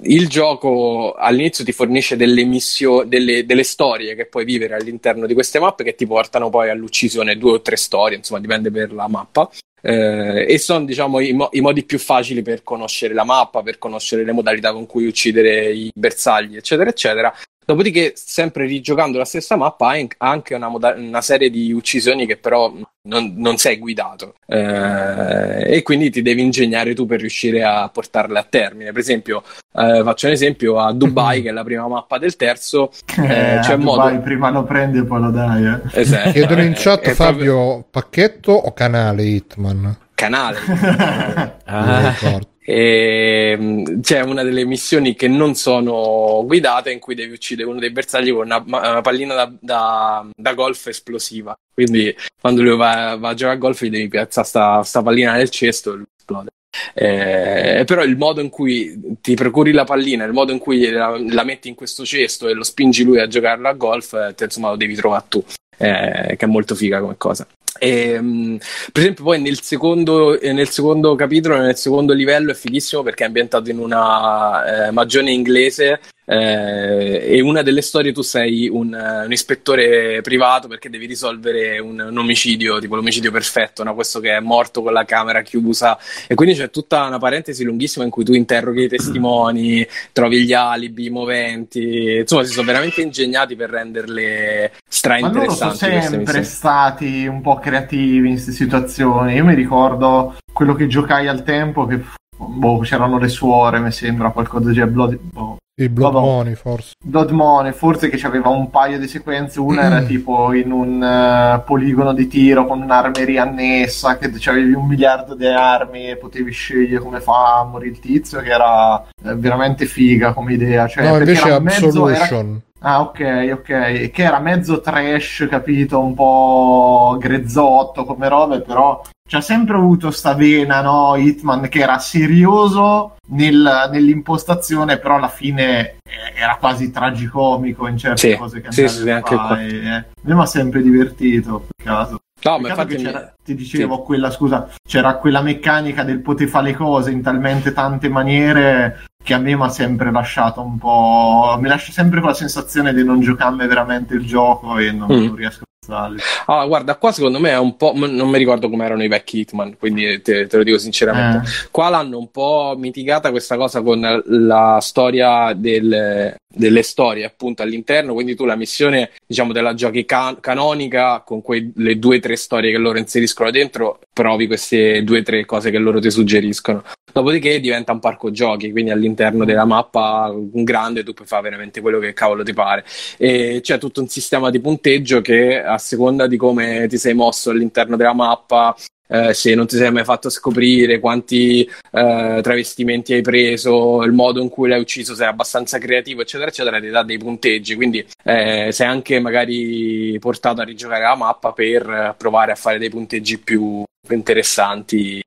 il gioco all'inizio ti fornisce delle missioni, delle, delle storie che puoi vivere all'interno di queste mappe che ti portano poi all'uccisione, due o tre storie, insomma, dipende per la mappa. Eh, e sono diciamo i, mo- i modi più facili per conoscere la mappa, per conoscere le modalità con cui uccidere i bersagli, eccetera, eccetera. Dopodiché, sempre rigiocando la stessa mappa, ha anche una, moda- una serie di uccisioni che però non, non sei guidato Eh, e quindi ti devi ingegnare tu per riuscire a portarle a termine. Per esempio, eh, faccio un esempio a Dubai, che è la prima mappa del terzo, eh, Eh, c'è a modo. Dubai prima lo prendi e poi lo dai. Eh. Esatto. Chiedono in chat È proprio Fabio, pacchetto o canale Hitman? Canale. Ricordo. E, mh, c'è una delle missioni che non sono guidate in cui devi uccidere uno dei bersagli con una, una pallina da, da- da golf esplosiva. Quindi quando lui va, va a giocare a golf gli devi piazzare sta, sta pallina nel cesto e lui esplode. Eh, però il modo in cui ti procuri la pallina, il modo in cui la, la metti in questo cesto e lo spingi lui a giocarla a golf, eh, te, insomma lo devi trovare tu, eh, che è molto figa come cosa. E, mh, per esempio, poi nel secondo, eh, nel secondo capitolo, nel secondo livello, è fighissimo perché è ambientato in una eh, magione inglese. Eh, e una delle storie tu sei un, un ispettore privato perché devi risolvere un, un omicidio, tipo l'omicidio perfetto, no? questo che è morto con la camera chiusa. E quindi c'è tutta una parentesi lunghissima in cui tu interroghi i testimoni, trovi gli alibi, i moventi. Insomma, si sono veramente ingegnati per renderle stra Ma loro sono sempre stati un po' creativi in queste situazioni. Io mi ricordo quello che giocai al tempo che boh, c'erano le suore, mi sembra qualcosa del genere. Blood, boh, Il Blood Vabbè. Money forse. Blood Money, forse che aveva un paio di sequenze. Una Mm. era tipo in un eh, poligono di tiro con un'armeria annessa, che avevi un miliardo di armi e potevi scegliere come fa a morire il tizio, che era eh, veramente figa come idea. Cioè, no, invece era mezzo- era- Absolution. Ah, ok, ok. Che era mezzo trash, capito? Un po' grezzotto come robe, però c'ha sempre avuto sta vena, no? Hitman che era serioso nel- nell'impostazione, però alla fine eh, era quasi tragicomico in certe Sì, cose che sì, andavi sì, a anche qua. E, eh, mi ha sempre divertito, per caso. No, ma infatti mi- ti dicevo quella, scusa, c'era quella meccanica del poter fare le cose in talmente tante maniere che a me mi ha sempre lasciato un po'. Mi lascia sempre con la sensazione di non giocarmi veramente il gioco e non, Mm. non riesco a passarli. Allora, guarda, qua secondo me è un po'. Non mi ricordo come erano i vecchi Hitman, quindi te, te lo dico sinceramente. Eh. Qua l'hanno un po' mitigata questa cosa con la storia del- delle storie, appunto, all'interno. Quindi tu la missione, diciamo, te la giochi can- canonica con quelle due o tre storie che loro inseriscono dentro, provi queste due o tre cose che loro ti suggeriscono. Dopodiché diventa un parco giochi, quindi all'interno della mappa un grande tu puoi fare veramente quello che cavolo ti pare. E c'è tutto un sistema di punteggio che a seconda di come ti sei mosso all'interno della mappa, eh, se non ti sei mai fatto scoprire, quanti eh, travestimenti hai preso, il modo in cui l'hai ucciso, se è abbastanza creativo, eccetera, eccetera, ti dà dei punteggi. Quindi eh, sei anche magari portato a rigiocare la mappa per eh, provare a fare dei punteggi più interessanti.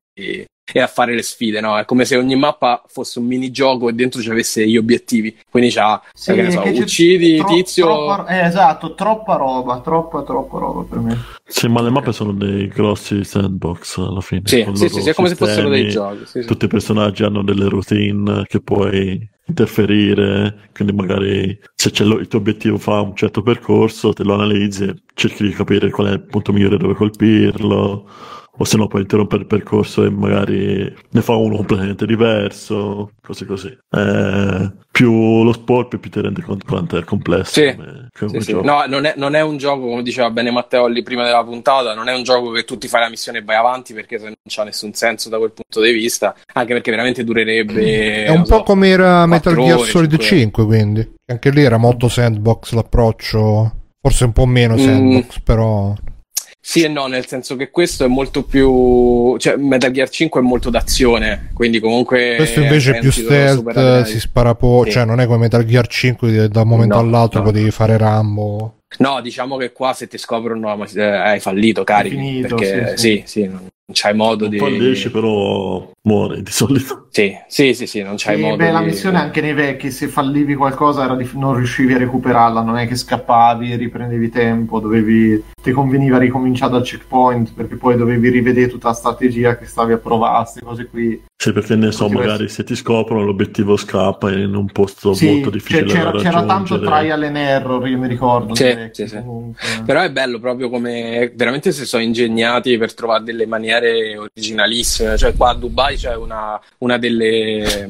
E, a fare le sfide, no? È come se ogni mappa fosse un minigioco e dentro ci avesse gli obiettivi. Quindi c'ha, Sì, che ne so, uccidi tro- tizio. troppa- eh, esatto, troppa roba, troppa, troppa roba per me. Sì, ma le mappe sono dei grossi sandbox alla fine. Sì, sì, sì, sì, è come se fossero dei giochi. Sì, sì. Tutti i personaggi hanno delle routine che puoi interferire, quindi magari se c'è lo- il tuo obiettivo fa un certo percorso, te lo analizzi e cerchi di capire qual è il punto migliore dove colpirlo, o se no puoi interrompere il percorso e magari ne fa uno completamente diverso, cose così. Eh, più lo sport, più ti rendi conto quanto è complesso. Sì, come- come Sì, sì. No, non è, non è un gioco, come diceva bene Matteo lì prima della puntata, non è un gioco che tu ti fai la missione e vai avanti perché se non c'ha nessun senso da quel punto di vista, anche perché veramente durerebbe... È un po' so, come era Metal Gear ore, Solid cinque 5, quindi. Anche lì era molto sandbox l'approccio, forse un po' meno Mm. sandbox, però... Sì e no, nel senso che questo è molto più... cioè Metal Gear 5 è molto d'azione, quindi comunque... Questo invece è più stealth, si spara po', Sì. cioè non è come Metal Gear 5 che da un momento No, all'altro no. potevi fare Rambo. No, diciamo che qua se ti scoprono ma- eh, hai fallito, carichi, finito, perché sì, sì, sì, non non c'hai modo di... Fallisci, però muore di solito. Sì, sì, sì, sì, non c'hai Sì, modo beh, la di... missione anche nei vecchi, se fallivi qualcosa era di non riuscivi a recuperarla, non è che scappavi, riprendevi tempo, dovevi ti conveniva ricominciare dal checkpoint perché poi dovevi rivedere tutta la strategia che stavi a provare, queste cose qui. Sì, perché ne so, magari se ti scoprono l'obiettivo scappa in un posto Sì, molto difficile cioè, c'era, da c'era tanto trial and error, io mi ricordo. Sì, sì, sì. Però è bello proprio come veramente si sono ingegnati per trovare delle maniere originalissime. Cioè, qua a Dubai c'è una, una delle.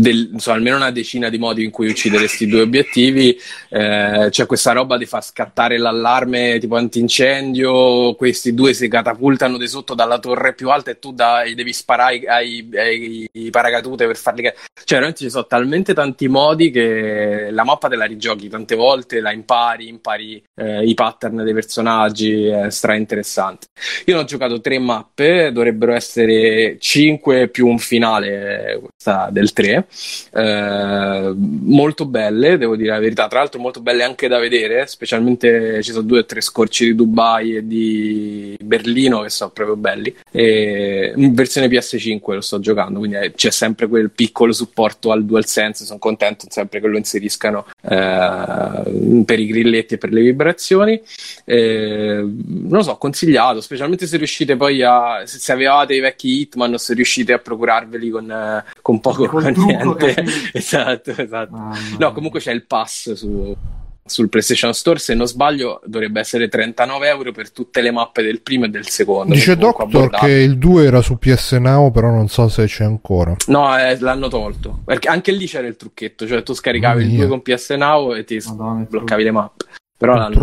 Del- insomma, almeno una decina di modi in cui uccidere questi due obiettivi. Eh, c'è questa roba di far scattare l'allarme tipo antincendio. Questi due si catapultano di sotto dalla torre più alta e tu dai- devi sparare ai, ai- ai paracadute per farli. Cioè, veramente ci sono talmente tanti modi che la mappa te la rigiochi tante volte, la impari, impari eh, i pattern dei personaggi, è stra interessante. Io ho giocato tre mappe, dovrebbero essere cinque più un finale, eh, questa del 3. Eh, molto belle, devo dire la verità. Tra l'altro, molto belle anche da vedere, specialmente ci sono due o tre scorci di Dubai e di Berlino che sono proprio belli. E in versione PS5 lo sto giocando, quindi c'è sempre quel piccolo supporto al DualSense. Sono contento sempre che lo inseriscano eh, per i grilletti e per le vibrazioni. Eh, non lo so, consigliato, specialmente se riuscite poi a. Se, se avevate i vecchi Hitman o se riuscite a procurarveli con, eh, con poco con niente. che- esatto, esatto. Mamma No, comunque c'è il pass su- sul PlayStation Store. Se non sbaglio, dovrebbe essere 39 euro per tutte le mappe del primo e del secondo. Dice Doctor che il 2 era su PS Now, però non so se c'è ancora. No, eh, l'hanno tolto. Perché anche lì c'era il trucchetto, cioè tu scaricavi il Mamma 2 mia. con PS Now e ti Madonna, il bloccavi le mappe. Però l'hanno,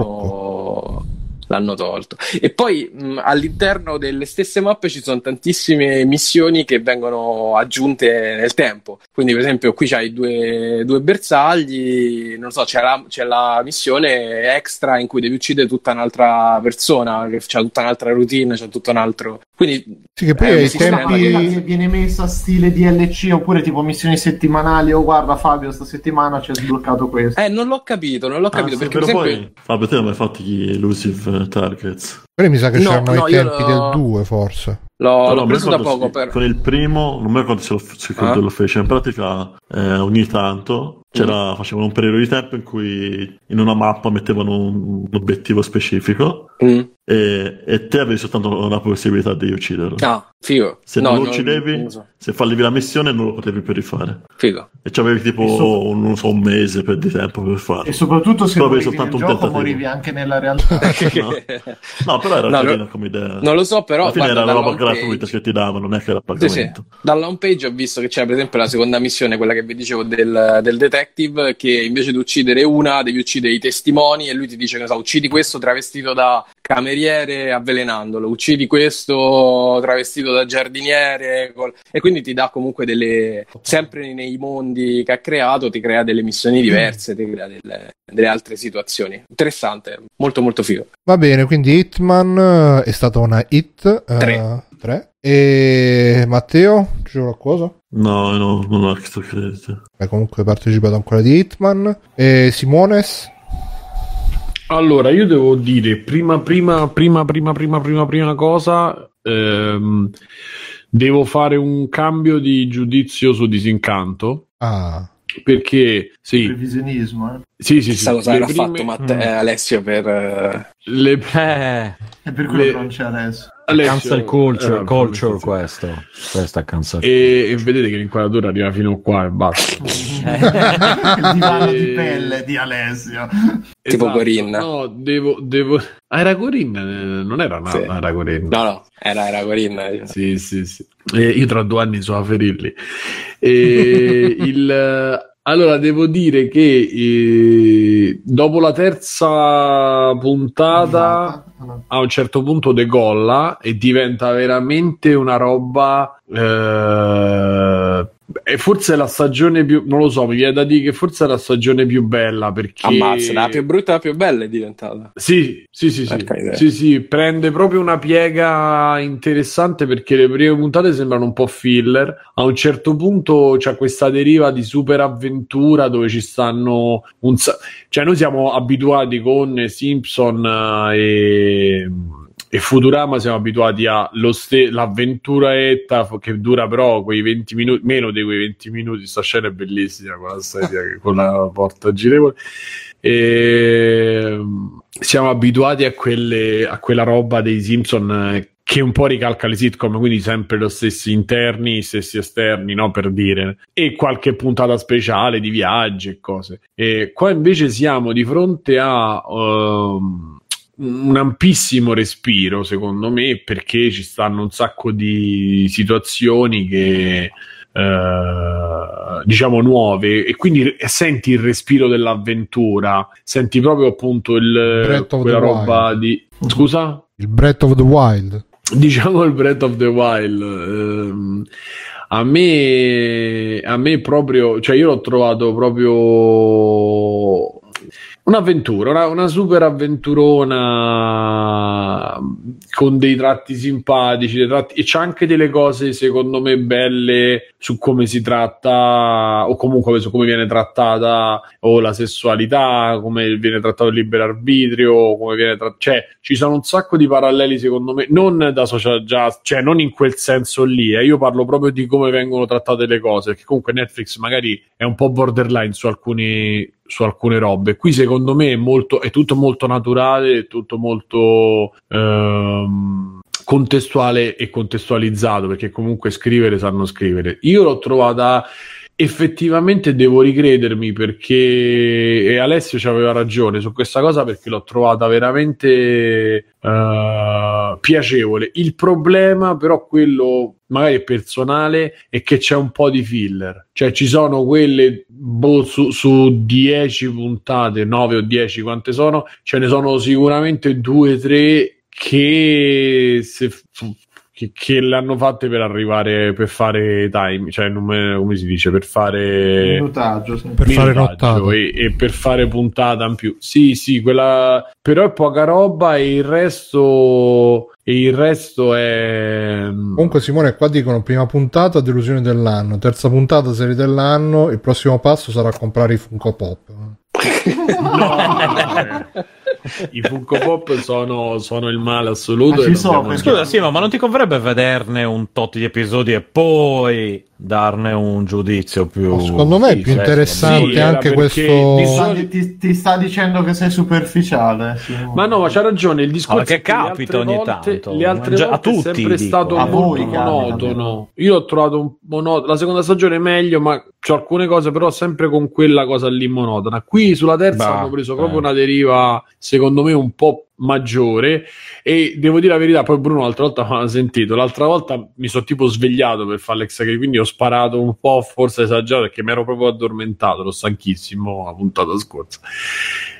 l'hanno tolto. E poi mh, all'interno delle stesse mappe ci sono tantissime missioni che vengono aggiunte nel tempo. Quindi, per esempio, qui c'hai due, due bersagli, non so, c'è la, c'è la missione extra in cui devi uccidere tutta un'altra persona, che c'ha tutta un'altra routine, c'è tutto un altro. Quindi Sì, che poi Eh, che tempi... viene messa stile DLC oppure tipo missioni settimanali o guarda Fabio sta settimana ci ha sbloccato questo Eh, non l'ho capito, non l'ho capito Ah, perché per però esempio... poi Fabio te non hai mai fatto gli elusive eh, targets Quelli mi sa che No, c'erano no, io tempi del 2, forse. L'ho, Però l'ho preso da poco sì, per... con il primo non mi ricordo se lo, se Ah. lo fece in pratica eh, ogni tanto c'era, facevano un periodo di tempo in cui in una mappa mettevano un, un obiettivo specifico Mm. e, e te avevi soltanto la possibilità di ucciderlo Ah, figo. se No, non lo non- uccidevi non so. se fallivi la missione non lo potevi più rifare Figo. e c'avevi tipo E so- un, non so, un mese per di tempo per farlo e soprattutto se avevi soltanto un gioco tentativo. morivi anche nella realtà no. No, però era No, carina come idea Non lo so, però alla fine guarda, era roba gratuita che ti davano non è che era Sì, sì. pagamento Dalla home page ho visto che c'è per esempio la seconda missione, quella che vi dicevo del, del detective, detective che invece di uccidere una devi uccidere i testimoni e lui ti dice, che uccidi questo travestito da cameriere avvelenandolo, uccidi questo travestito da giardiniere col... e quindi ti dà comunque delle, sempre nei mondi che ha creato, ti crea delle missioni mm. diverse, ti crea delle, delle altre situazioni. Interessante, molto molto figo. Va bene, quindi Hitman eh, è stata una hit. Eh, 3. 3 e Matteo, c'è qualcosa? no, no non ho extra credit Hai comunque partecipato ancora di Hitman. E Simones? Allora, io devo dire, prima, prima, prima, prima, prima, prima, prima cosa, ehm, devo fare un cambio di giudizio su Disincanto, Ah, perché, sì, previsionismo eh. sì, sì, sì, cosa avrà prime- fatto Matte- Mm. Alessio per... eh, Le, eh, è per quello Le- che non c'è adesso Alessio- cancel culture, eh, culture questo. Questo è cancel E, e vedete che l'inquadratura arriva fino qua e basta. Il divano di pelle di Alessio. Tipo Esatto. Corinna. No, devo, devo... Ah, era Corinna, eh, non era una, Sì. era Corinna. No, no, era, era Corinna. diciamo. Sì, sì, sì. Eh, io tra due anni sono a ferirli. E il, allora, devo dire che eh, dopo la terza puntata a un certo punto decolla e diventa veramente una roba. eh, e forse è la stagione più. Non lo so, mi viene da dire che forse è la stagione più bella perché. Ammazza, la più brutta la più bella è diventata. Sì, sì, sì, sì. Sì, sì, prende proprio una piega interessante perché le prime puntate sembrano un po' filler. A un certo punto c'è questa deriva di super avventura dove ci stanno un cioè noi siamo abituati con Simpson eh, e e Futurama siamo abituati all'avventuraetta che dura però quei 20 minuti, meno di quei 20 minuti. Sta scena è bellissima con la sedia con la porta girevole. E siamo abituati a, quelle, a quella roba dei Simpson eh, che un po' ricalca le sitcom, quindi sempre lo stessi interni, stessi esterni, no? Per dire, e qualche puntata speciale di viaggi e cose. E qua invece siamo di fronte a. ehm, un ampissimo respiro, secondo me, perché ci stanno un sacco di situazioni che eh, diciamo nuove e quindi senti il respiro dell'avventura, senti proprio appunto il, Breath of quella the roba di scusa? Il Breath of the Wild. diciamo il Breath of the Wild ehm, a me a me proprio cioè io l'ho trovato proprio un'avventura una, una super avventurona con dei tratti simpatici dei tratti, e c'è anche delle cose secondo me belle su come si tratta o comunque su come viene trattata o la sessualità come viene trattato il libero arbitrio come viene trattato cioè ci sono un sacco di paralleli secondo me non da social just cioè non in quel senso lì eh. io parlo proprio di come vengono trattate le cose perché comunque Netflix magari è un po' borderline su alcuni su alcune robe. Qui secondo me è molto è tutto molto naturale è tutto molto ehm, contestuale e contestualizzato perché comunque scrivere sanno scrivere. Io l'ho trovata effettivamente devo ricredermi perché Alessio ci aveva ragione su questa cosa perché l'ho trovata veramente eh, piacevole. Il problema però quello magari personale è che c'è un po' di filler. Cioè ci sono quelle boh, su, su 10 puntate 9 o 10 quante sono ce ne sono sicuramente 2 3 che se che, che le hanno fatte per arrivare per fare time, cioè come, come si dice, per fare Minutaggio, sì. Per fare minutaggio nottata. e, e per fare puntata in più. Sì, sì, quella però è poca roba e il resto e il resto è Comunque, Simone, qua dicono prima puntata, delusione dell'anno, terza puntata, serie dell'anno. Il prossimo passo sarà comprare i Funko Pop. i Funko Pop sono, sono il male assoluto. Ma ci sono dobbiamo- questi- Scusa, sì, ma non ti converrebbe vederne un tot di episodi e poi darne un giudizio più. Secondo me è più Sì, interessante Sì, anche perché questo. di Sta- ti, ti sta dicendo che sei superficiale. Simone. Ma no, ma c'ha ragione. Il discorso Ma che è capita ogni volte- tanto. Le altre Già- a volte è tutti, sempre dico. stato A molto monotono. Io l'ho trovato un monotono. La seconda stagione è meglio, ma c'ho alcune cose, però sempre con quella cosa lì monotona. Qui sulla terza Bah, hanno preso eh. proprio una deriva, secondo me, un po' maggiore. E devo dire la verità, poi Bruno l'altra volta mi ha sentito. L'altra volta mi sono tipo svegliato per fare l'extra quindi ho sparato un po', forse esagerato, perché mi ero proprio addormentato, ero stanchissimo la puntata scorsa.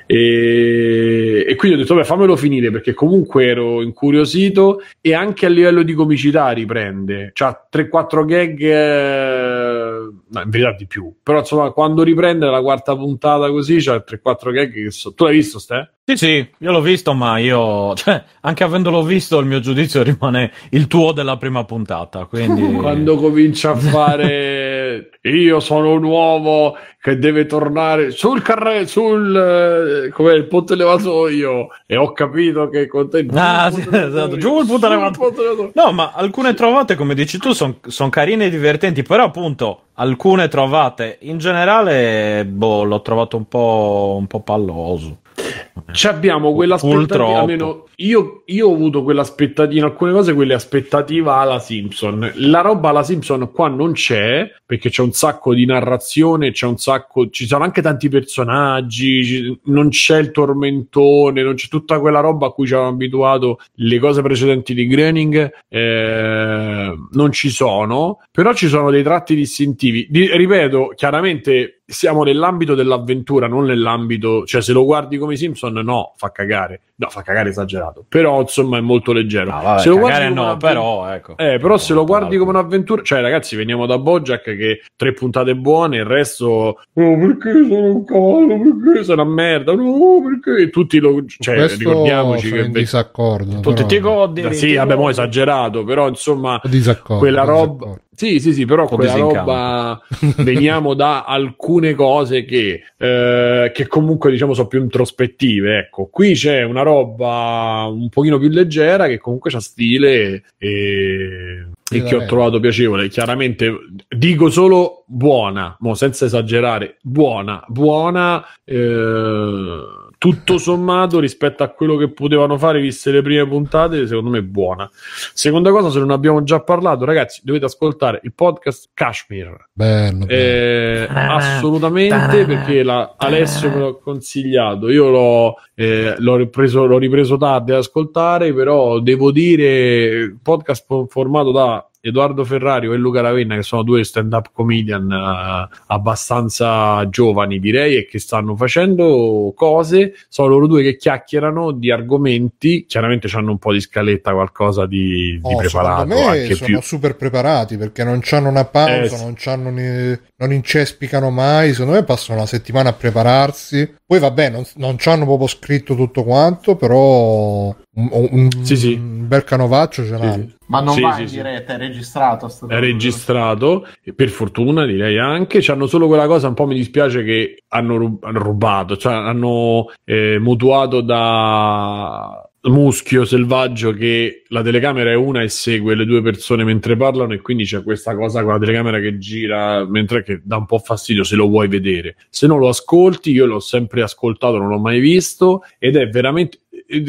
E, e quindi ho detto, beh, fammelo finire perché comunque ero incuriosito e anche a livello di comicità riprende. C'ha 3-4 gag, eh, no, in verità di più. Però insomma, quando riprende la quarta puntata così, c'ha 3-4 gag che so... Tu l'hai visto, Ste? Sì, sì, io l'ho visto, ma io, cioè, anche avendolo visto, il mio giudizio rimane il tuo della prima puntata. Quindi, Quando comincia a fare io sono un uomo che deve tornare sul carre sul eh, come il ponte levatoio e ho capito che con te Ah, sì, esatto, giù il ponte levatoio. No, ma alcune trovate, come dici tu, sono carine e divertenti, però appunto alcune trovate in generale, boh, l'ho trovato un po', un po' palloso. Ci abbiamo quell'aspettativa, almeno io, io ho avuto quell'aspettativa, in alcune cose quelle aspettativa alla Simpson. La roba alla Simpson qua non c'è, perché c'è un sacco di narrazione, c'è un sacco, ci sono anche tanti personaggi, ci- non c'è il tormentone, non c'è tutta quella roba a cui ci avevamo abituato le cose precedenti di Groening, eh, non ci sono, però ci sono dei tratti distintivi. Di- ripeto, chiaramente siamo nell'ambito dell'avventura, non nell'ambito, cioè se lo guardi come i Simpson, no, fa cagare. No, fa cagare esagerato. Però insomma è molto leggero. No, vabbè, se lo guardi no, però ecco. eh, però se lo guardi come un'avventura, cioè ragazzi, veniamo da Bojack che tre puntate buone, il resto, oh, perché sono un cavallo, perché sono una merda, no, perché tutti lo, cioè, Questo ricordiamoci che in disaccordo. Tutti però- ti godi. sì, vabbè, mo' esagerato, però insomma, disaccordo, quella roba, disaccordo. Sì, sì, sì, però quella roba veniamo da alcune cose che, eh, che comunque diciamo sono più introspettive. Ecco, qui c'è una roba un pochino più leggera che comunque ha stile e, e che ho trovato piacevole. Chiaramente dico solo buona, mo senza esagerare, buona, buona. eh, tutto sommato rispetto a quello che potevano fare viste le prime puntate secondo me è buona. Seconda cosa se non abbiamo già parlato ragazzi dovete ascoltare il podcast Kashmir. Bello, bello. eh, assolutamente perché la- Alessio me l'ha consigliato. Io l'ho, eh, l'ho, ripreso, l'ho ripreso tardi ad ascoltare però devo dire podcast fo- formato da Edoardo Ferrario e Luca Ravenna che sono due stand up comedian eh, abbastanza giovani direi e che stanno facendo cose sono loro due che chiacchierano di argomenti chiaramente hanno un po' di scaletta qualcosa di, di Oh, preparato secondo me anche sono più super preparati perché non c'hanno una pausa, Eh, non, c'hanno ni- non incespicano mai. Secondo me passano una settimana a prepararsi. Poi vabbè, non, non c'hanno proprio scritto tutto quanto, però un, un- Sì, sì. un bel canovaccio ce l'hanno. sì. Ma non Sì, va in sì. diretta, è registrato. è registrato e per fortuna direi anche c'hanno solo quella cosa un po' mi dispiace che hanno, rub- hanno rubato cioè hanno eh, mutuato da muschio selvaggio che la telecamera è una e segue le due persone mentre parlano e quindi c'è questa cosa con la telecamera che gira mentre che dà un po' fastidio se lo vuoi vedere se non lo ascolti io l'ho sempre ascoltato non l'ho mai visto ed è veramente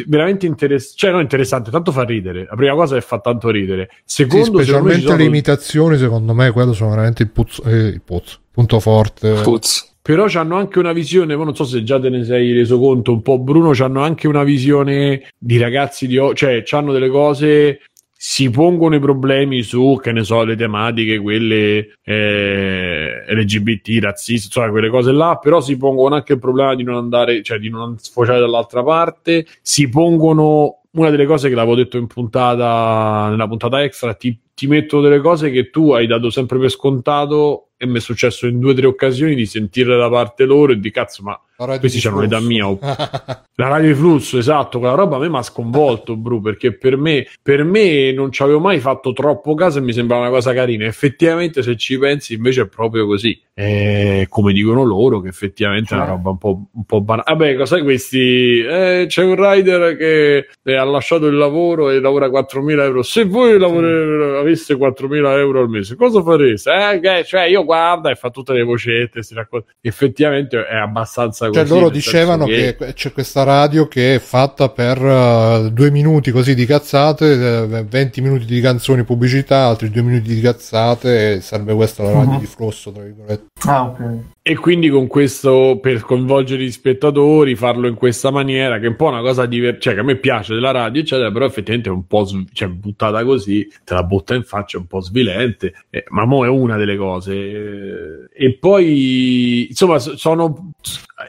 veramente interessante cioè non interessante tanto fa ridere la prima cosa è che fa tanto ridere Sì, secondo secondo me ci specialmente sono- le imitazioni, secondo me, quello sono veramente il puzzo, eh, il puzzo, punto forte. Puzz. però hanno anche una visione, poi non so se già te ne sei reso conto un po' Bruno, hanno anche una visione di ragazzi di o- cioè hanno delle cose si pongono i problemi su, che ne so, le tematiche, quelle eh, LGBT, razzisti, insomma, quelle cose là, però si pongono anche il problema di non andare, cioè di non sfociare dall'altra parte, si pongono una delle cose che l'avevo detto in puntata, nella puntata extra, ti, ti mettono delle cose che tu hai dato sempre per scontato e mi è successo in due o tre occasioni di sentire da parte loro e di cazzo, ma questi c'hanno l'età mia. o- La radio di flusso, esatto, quella roba a me mi ha sconvolto, Bru, perché per me, per me non ci avevo mai fatto troppo caso e mi sembrava una cosa carina. Effettivamente, se ci pensi, invece è proprio così. Eh, come dicono loro, che effettivamente è una Cioè? roba un po', un po' banale. Vabbè, cosa questi? Eh, c'è un rider che eh, ha lasciato il lavoro e lavora 4.000 euro. Se voi lavore- aveste 4.000 euro al mese, cosa fareste? Eh, cioè, io guarda e fa tutte le vocette, si racconta. Effettivamente è abbastanza Cioè, così. loro nel senso dicevano che... c'è questa radio che è fatta per eh, due minuti così di cazzate, eh, 20 minuti di canzoni pubblicità, altri due minuti di cazzate, e serve questa la radio Mhm. di flusso, tra virgolette. Ah, ok. E quindi con questo, per coinvolgere gli spettatori, farlo in questa maniera, che è un po' una cosa diversa, cioè che a me piace della radio, eccetera, però effettivamente è un po' sv- cioè, buttata così, te la butta in faccia, è un po' svilente, eh, ma mo è una delle cose. E poi, insomma, so- sono,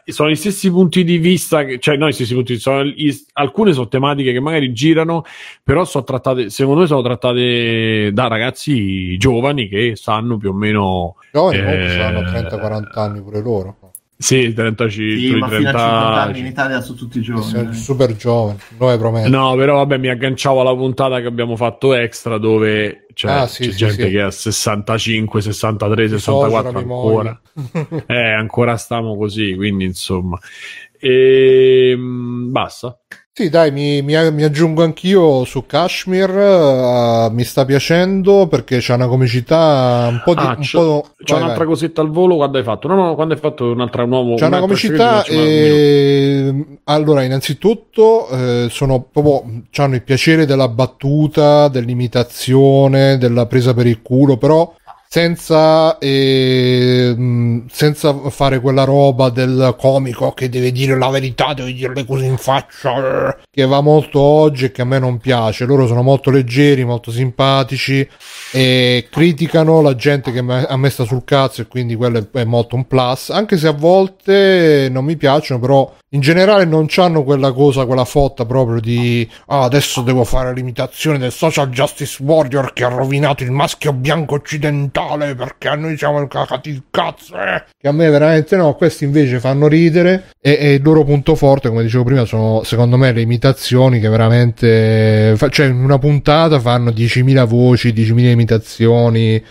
sono gli stessi punti di vista, che, cioè no, gli stessi punti di vista, sono gli- alcune sono tematiche che magari girano, però sono trattate, secondo me sono trattate da ragazzi giovani che sanno più o meno... Giovani Eh, hanno 30-40 anni pure loro. Sì, 35, Sì, ma fino a 30 50 anni in Italia sono tutti Sono giovani. super giovani, nuove promesse. No, però vabbè, mi agganciavo alla puntata che abbiamo fatto extra dove cioè, Ah, sì, c'è sì, gente sì. che ha 65, 63, I 64 social, i ancora. Eh, ancora stiamo così, quindi insomma. E, mh, basta? Sì, dai, mi, mi- mi aggiungo anch'io su Kashmir. eh, mi sta piacendo perché c'è una comicità un po' di. Ah, un c'è, po'... c'è vai, un'altra vai. cosetta al volo quando hai fatto? No, no, quando hai fatto un'altra nuovo. C'è una comicità e... Allora, innanzitutto eh, sono proprio hanno il piacere della battuta, dell'imitazione, della presa per il culo, però senza, eh, senza fare quella roba del comico che deve dire la verità, deve dire le cose in faccia, che va molto oggi e che a me non piace. Loro sono molto leggeri, molto simpatici e criticano la gente che me- a me sul cazzo e quindi quello è molto un plus, anche se a volte non mi piacciono, però in generale non hanno quella cosa, quella fotta proprio di ah, adesso devo fare l'imitazione del social justice warrior che ha rovinato il maschio bianco occidentale perché noi siamo cagati il cazzo, eh. che a me veramente no, questi invece fanno ridere e, e il loro punto forte, come dicevo prima, sono secondo me le imitazioni che veramente, fa- cioè in una puntata fanno 10.000 voci, 10.000 imitazioni,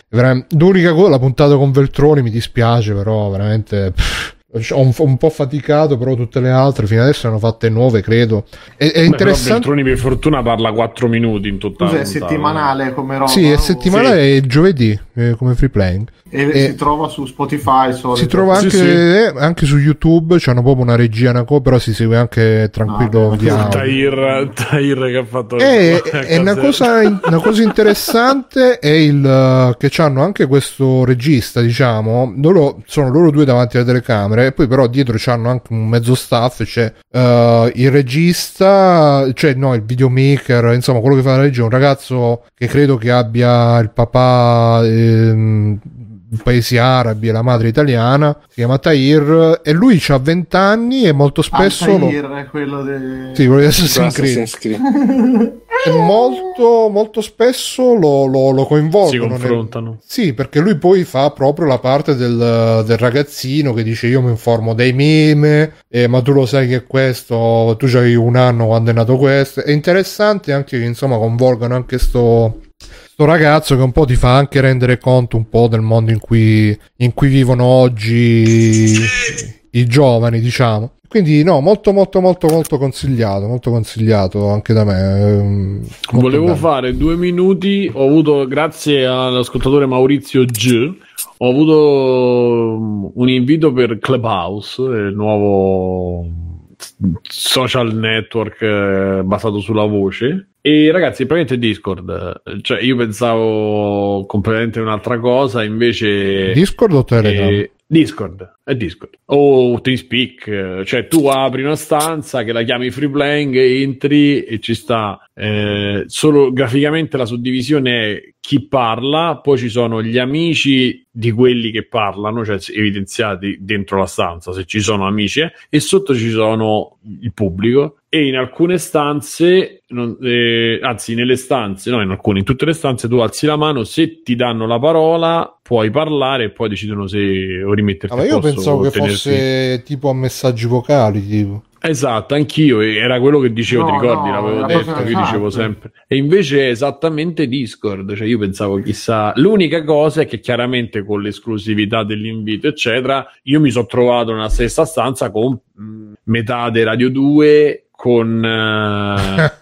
l'unica cosa, la puntata con Veltroni mi dispiace, però veramente... pff, ho un, un po' faticato, però tutte le altre fino adesso ne hanno fatte nuove, credo. È, è Beh, interessante. Beltroni per fortuna parla 4 minuti in totale. Scusa, è settimanale come roba. Sì, è settimanale e il giovedì eh, come free playing. E e- si trova su Spotify. solito. Si trova anche, Sì, sì. eh, anche su YouTube, c'hanno proprio una regia, una co, però si segue anche tranquillo Ah, via. Tahir, Tahir che ha fatto E, la e una, cosa, una cosa interessante è il uh, che hanno anche questo regista, diciamo, loro sono loro due davanti alle telecamere, e poi però dietro c'hanno anche un mezzo staff, c'è uh, il regista, cioè no, il videomaker, insomma, quello che fa la regia, un ragazzo che credo che abbia il papà ehm, paesi arabi e la madre italiana, si chiama Tahir, e lui ha 20 anni e molto spesso... lo- Altair è quello de... Sì, quello di Assassin's Creed. Assassin's Creed. E molto, molto spesso lo, lo, lo si coinvolgono. nel- confrontano. Sì, perché lui poi fa proprio la parte del, del ragazzino che dice io mi informo dei meme, eh, ma tu lo sai che questo, tu c'hai un anno quando è nato questo. È interessante anche che insomma coinvolgano anche sto, sto ragazzo che un po' ti fa anche rendere conto un po' del mondo in cui, in cui vivono oggi i giovani, diciamo. Quindi no, molto molto molto molto consigliato, molto consigliato anche da me. ehm, molto Volevo bello. fare due minuti. Ho avuto, grazie all'ascoltatore Maurizio G, ho avuto um, un invito per Clubhouse, il nuovo social network eh, basato sulla voce. E ragazzi, praticamente Discord, eh, cioè io pensavo completamente un'altra cosa, invece Discord o Telegram? eh, Discord, è Discord. O TeamSpeak, eh, cioè tu apri una stanza che la chiami free playing, entri e ci sta eh, solo graficamente la suddivisione è chi parla, poi ci sono gli amici di quelli che parlano, cioè evidenziati dentro la stanza se ci sono amici, eh, e sotto ci sono il pubblico. E in alcune stanze, non- eh, anzi, nelle stanze, no, in alcune, in tutte le stanze, tu alzi la mano, se ti danno la parola, puoi parlare e poi decidono se o rimetterti Ah, ma io pensavo che tenerti- fosse tipo a messaggi vocali, tipo. Esatto, anch'io, era quello che dicevo, No, ti ricordi? no, L'avevo detto, proprio che dicevo esatto. sempre. E invece è esattamente Discord, cioè io pensavo chissà... L'unica cosa è che chiaramente con l'esclusività dell'invito, eccetera, io mi sono trovato nella stessa stanza con mh, metà dei Radio 2, con... eh,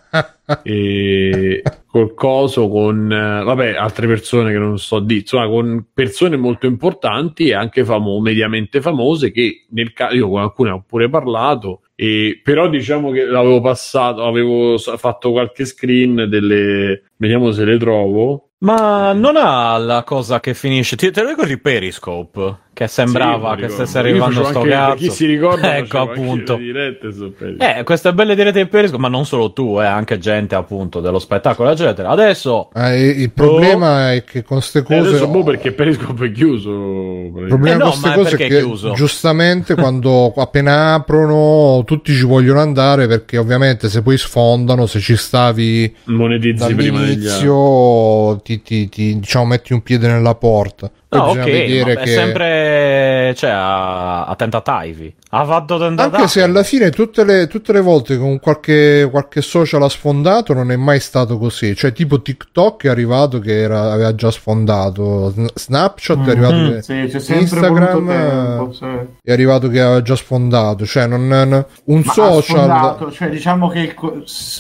e col coso con eh, vabbè altre persone che non so di insomma con persone molto importanti e anche famo- mediamente famose che nel caso io con alcune ho pure parlato e però diciamo che l'avevo passato avevo fatto qualche screen delle vediamo se le trovo Ma non ha la cosa che finisce. Ti, te lo ricordi Periscope? Che sembrava Sì, che stesse arrivando sto cazzo. chi si ricorda ecco appunto. le dirette su Periscope. Eh, queste belle dirette di Periscope, ma non solo tu, eh, anche gente appunto dello spettacolo, eccetera. Adesso Eh, il problema è che con queste E cose. Oh. adesso boh perché Periscope è chiuso Il problema Eh no, con queste cose è perché che è chiuso? giustamente quando appena aprono tutti ci vogliono andare perché ovviamente se poi sfondano, se ci stavi monetizzi prima degli altri ti, ti- ti, diciamo metti un piede nella porta. No, ok, vedere ma è che- sempre cioè, a, a tentativi. Ha fatto tentativi. Anche se alla fine tutte le, tutte le volte con qualche, qualche social ha sfondato non è mai stato così. Cioè tipo TikTok è arrivato che era- aveva già sfondato, Sn- Snapchat è arrivato Mm. che... Sì, c'è Instagram tempo, sì. è arrivato che aveva già sfondato. Cioè non, non- un Ma ha social... sfondato, cioè diciamo che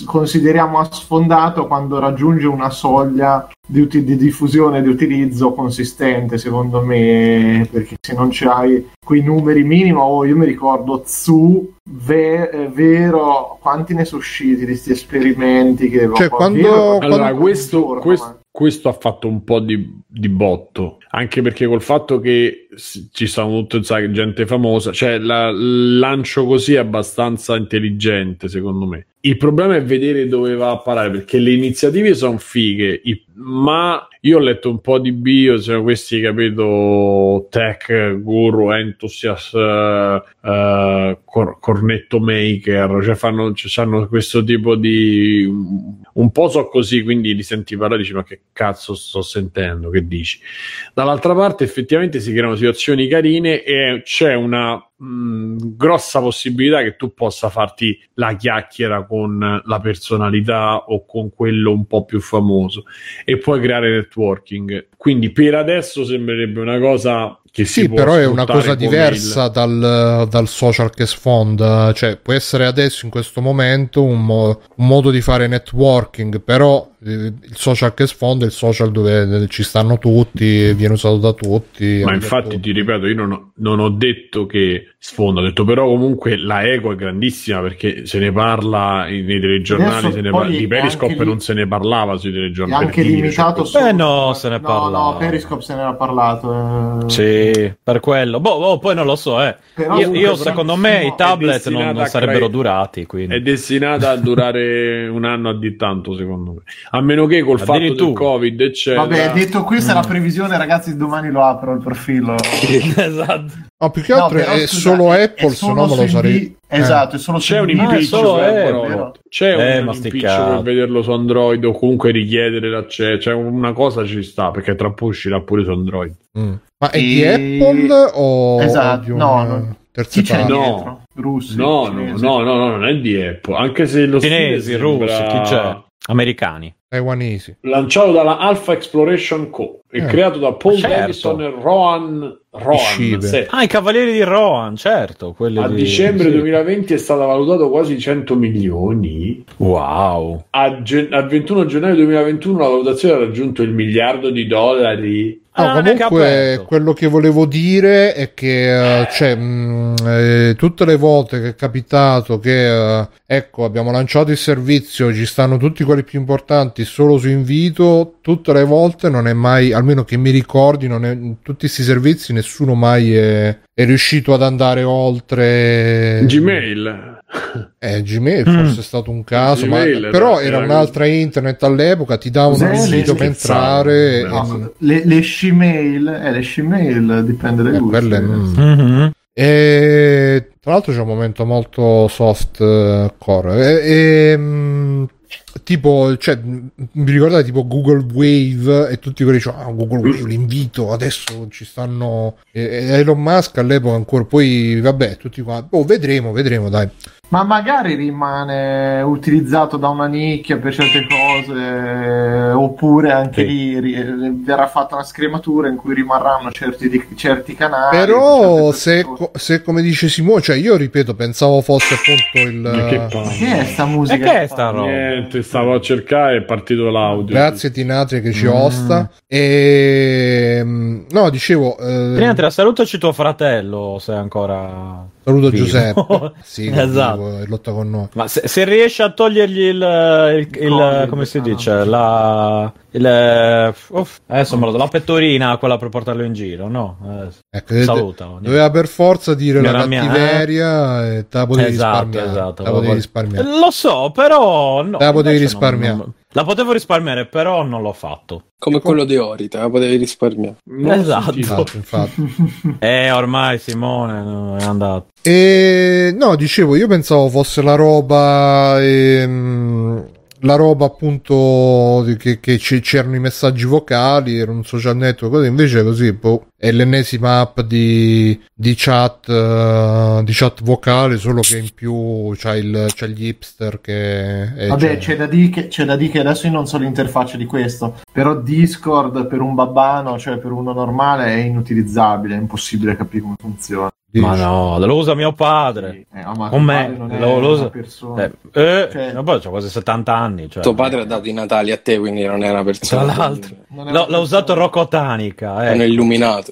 consideriamo a sfondato quando raggiunge una soglia di, di diffusione e di utilizzo consistente, secondo me, perché se non c'hai quei numeri minimo, oh, io mi ricordo Zu, ve- eh, vero, quanti ne sono usciti di questi esperimenti che Cioè, quando- vero, Allora, un questo, giorno, questo- ma- questo ha fatto un po' di, di botto, anche perché col fatto che ci sono tutte sai, gente famosa, cioè la- lancio così è abbastanza intelligente, secondo me. Il problema è vedere dove va a parare, perché le iniziative sono fighe, i- ma io ho letto un po' di bio, cioè questi, capito, tech guru, enthusiast, eh, eh, cor- cornetto maker, cioè fanno, cioè, hanno questo tipo di... un po' so così, quindi li senti parlare e dici ma che cazzo sto sentendo, che dici? Dall'altra parte effettivamente si creano situazioni carine e c'è una mh, grossa possibilità che tu possa farti la chiacchiera con la personalità o con quello un po' più famoso e puoi creare networking. Quindi per adesso sembrerebbe una cosa che si Sì, però è una cosa diversa dal, dal social che sfonda, cioè può essere adesso in questo momento un, mo- un modo di fare networking, però il social che sfonda è il social dove eh, ci stanno tutti, viene usato da tutti. Ma infatti tutti. ti ripeto, io non ho, non ho detto che sfonda, ho detto però comunque la ego è grandissima perché se ne parla nei telegiornali, Adesso se ne parla, di è Periscope anche lì- non se ne parlava sui è telegiornali. anche per dire, limitato cioè, solo- Eh no, se ne no, parla. no, Periscope se ne era parlato eh. Sì, per quello. Boh, boh, poi non lo so, eh. Però Io, io, secondo me no, i tablet non, non sarebbero crea- durati, quindi. è destinata a durare un anno a di tanto, secondo me. A meno che col fatto del. Covid, eccetera. Vabbè, detto questa è Mm. la previsione, ragazzi, domani lo apro il profilo. esatto. No, più che No, altro però, è scusa, solo è Apple, se solo no me lo sarei... Invi- Esatto, è solo C'è un impiccio, eh, Apple. però. c'è Eh, un impiccio per vederlo su Android o comunque richiedere l'accesso. Cioè, una cosa ci sta perché tra poco uscirà pure su Android. Mm. Ma è di E- Apple o Esatto, di un no, no. terza Chi? No. dietro? Russi, No, no, no, no, no, non è di Apple. Anche se lo Cinesi, sembra- chi c'è? Americani. Taiwanesi. Lanciato dalla Alpha Exploration Co. e Eh. creato da Paul Certo. Davison e Rohan, Rohan. Ah, i Cavalieri di Rohan, certo. A di- dicembre sì. 2020 è stato valutato quasi 100 milioni. Wow. A gen- al 21 gennaio 2021 la valutazione ha raggiunto il miliardo di dollari. No, Ah, neanche comunque quello che volevo dire è che eh, cioè, mh, eh, tutte le volte che è capitato che eh, ecco abbiamo lanciato il servizio, ci stanno tutti quelli più importanti solo su invito, tutte le volte non è mai, almeno che mi ricordi, non è, in tutti questi servizi nessuno mai è, è riuscito ad andare oltre Gmail. Eh, Gmail Mm. forse è stato un caso, ma- Gmail era- però era era- un'altra internet all'epoca, ti davano un sito per entrare. e- no. Le, le shmail, eh, le shmail dipende dai Eh, gusti. quelle, mm. Mhm. E tra l'altro c'è un momento molto soft eh, core. E, e, mm, tipo, cioè, mm, mi ricordate tipo Google Wave e tutti quelli dicevano, ah, Google Wave l'invito, adesso ci stanno e Elon Musk all'epoca ancora, poi vabbè, tutti qua, oh, vedremo, vedremo, dai. Ma magari rimane utilizzato da una nicchia per certe cose, oppure anche Sì. lì ri- verrà fatta una scrematura in cui rimarranno certi, di- certi canali. Però se, co- se come dice Simone, cioè io ripeto, pensavo fosse appunto Ma che il... Che è sta musica? E che è sta roba? Niente, stavo a cercare è partito l'audio. Grazie Tinatria che ci Mm. osta. E mm, no, dicevo, eh, Triantria, salutaci tuo fratello, se ancora... saluto vivo. Giuseppe. Sì, Esatto. lotta con noi. Ma se, se riesci a togliergli il, il- il- Covid, come si ah, dice, la, il, uff, adesso me lo do, la pettorina, quella per portarlo in giro, no? Eh, Ecco, saluta. Doveva per forza dire la Era mia- cattiveria e te la potevi Esatto, risparmiare. esatto. Te la potevi risparmiare. Lo so, però... No, Te la potevi invece non- risparmiare. non- la potevo risparmiare, però non l'ho fatto. Come quello di Orita, la potevi risparmiare. Non Esatto. Infatti, infatti. Eh, ormai Simone no, è andato. E no, dicevo, io pensavo fosse la roba ehm, la roba appunto che, che c'erano i messaggi vocali, era un social network, così. Invece così boh, è l'ennesima app di, di chat eh, di chat vocale, solo che in più c'ha, il, c'ha gli hipster che è, Vabbè, c'è da, dire che, c'è da dire che adesso io non so l'interfaccia di questo, però Discord per un babbano, cioè per uno normale, è inutilizzabile, è impossibile capire come funziona. Ma no, lo usa mio padre. Eh, ma Con me. padre non è Lo, lo una usa. persona. Eh, eh, Cioè- ma poi c'ha quasi 70 anni. Cioè. Tuo padre ha dato i Natali a te, quindi non è una persona. Tra l'altro. L'ho usato Rocco Tanica. Hanno Eh. illuminato.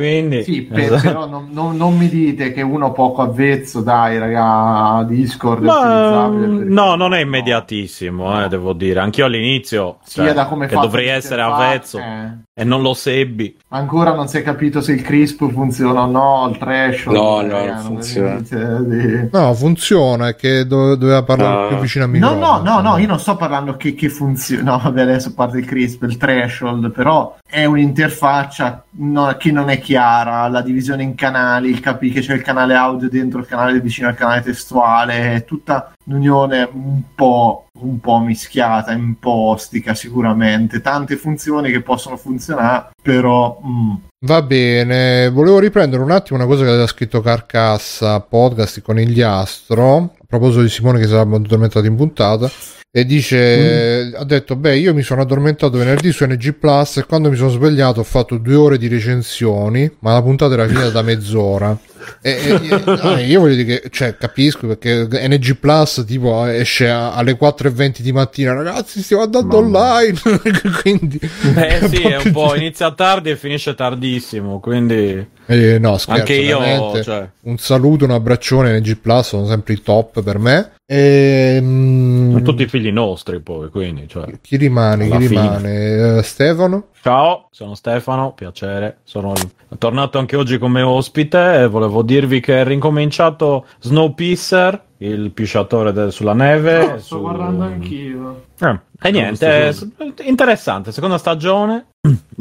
Quindi, Sì, per- esatto. però non, non- non mi dite che uno poco avvezzo, dai, raga, Discord Ma, perché- no, non è immediatissimo, eh, devo dire. Anch'io all'inizio, Sia cioè, da come che dovrei essere avvezzo eh. e non lo sebbi. Ancora non si è capito se il crisp funziona o no, il threshold. No, no, non funziona. di- No, funziona, è che dove- doveva parlare Ah. più vicino a No, microfono. no, no, no, io non sto parlando che, che funziona. No, vabbè, adesso parte il crisp, il threshold, però è un'interfaccia no- che non è chiara. La divisione in canali, il capire che c'è il canale audio dentro il canale vicino al canale testuale, tutta un'unione un po', un po' mischiata, un po' ostica sicuramente. Tante funzioni che possono funzionare, però. mm. Va bene, volevo riprendere un attimo una cosa che aveva scritto Carcassa, podcast di Conigliastro, a proposito di Simone che si era addormentato in puntata, e dice, ha detto, beh, io mi sono addormentato venerdì su NG Plus e quando mi sono svegliato ho fatto due ore di recensioni, ma la puntata era finita da mezz'ora. E, e- e- no, io voglio dire che, cioè, capisco perché NG Plus tipo esce a- alle 4.20 di mattina, ragazzi, stiamo andando online, quindi... Eh sì, è un po' inizia tardi e finisce tardissimo, quindi Eh, no, scherzo, anche io, cioè, Un saluto, un abbraccione NG Plus, sono sempre i top per me. E, mm, sono tutti figli nostri poi, quindi, cioè. Chi rimane? Chi rimane? Eh, Stefano? Ciao, sono Stefano, piacere. Sono tornato anche oggi come ospite e volevo dirvi che è rincominciato Snowpiercer, il pisciatore del- sulla neve. No, sto su- guardando anch'io. Eh, e niente, interessante, seconda stagione.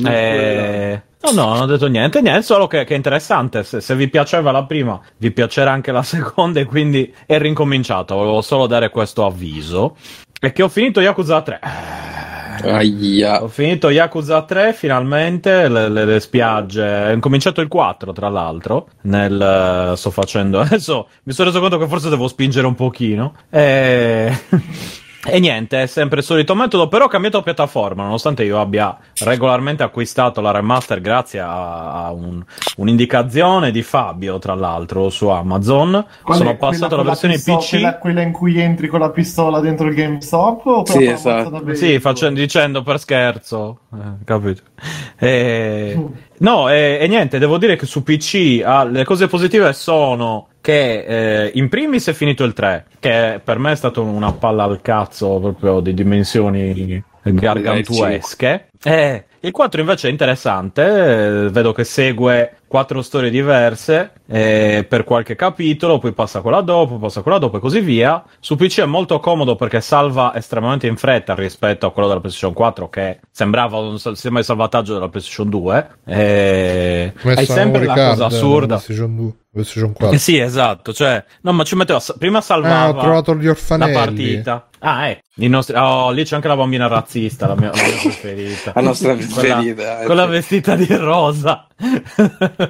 Eh, No, no, non ho detto niente, niente, solo che, che è interessante. Se, se vi piaceva la prima, vi piacerà anche la seconda, e quindi è rincominciato. Volevo solo dare questo avviso. E che ho finito Yakuza 3. Aia. Ho finito Yakuza 3 finalmente, le, le- le spiagge. Ho incominciato il 4, tra l'altro. Nel, eh, sto facendo adesso. Mi sono reso conto che forse devo spingere un pochino. E. E niente, è sempre il solito metodo, però ho cambiato piattaforma, nonostante io abbia regolarmente acquistato la remaster grazie a, a un- un'indicazione di Fabio, tra l'altro, su Amazon. Qual Sono passato alla versione pistola- PC. Quella, quella in cui entri con la pistola dentro il GameStop? O Sì, esatto. Sì, facendo, dicendo per scherzo, eh, capito? E- no, e, e niente, devo dire che su PC ah, le cose positive sono che eh, in primis è finito il 3, che per me è stato una palla al cazzo proprio di dimensioni gargantuesche. Eh, il 4 invece è interessante, eh, vedo che segue quattro storie diverse eh, per qualche capitolo, poi passa quella dopo, passa quella dopo e così via. Su PC è molto comodo perché salva estremamente in fretta rispetto a quello della PlayStation 4 che sembrava un sistema di salvataggio della PlayStation 2. Eh, hai sempre la cosa assurda. PlayStation 2, PlayStation 4. Eh sì, esatto, cioè, no, ma ci metteva, prima Ah, salvava gli la partita. Ah, eh, nostri, oh, lì c'è anche la bambina razzista, la mia, la mia preferita. La nostra Quella- preferita. eh. Quella vestita di rosa.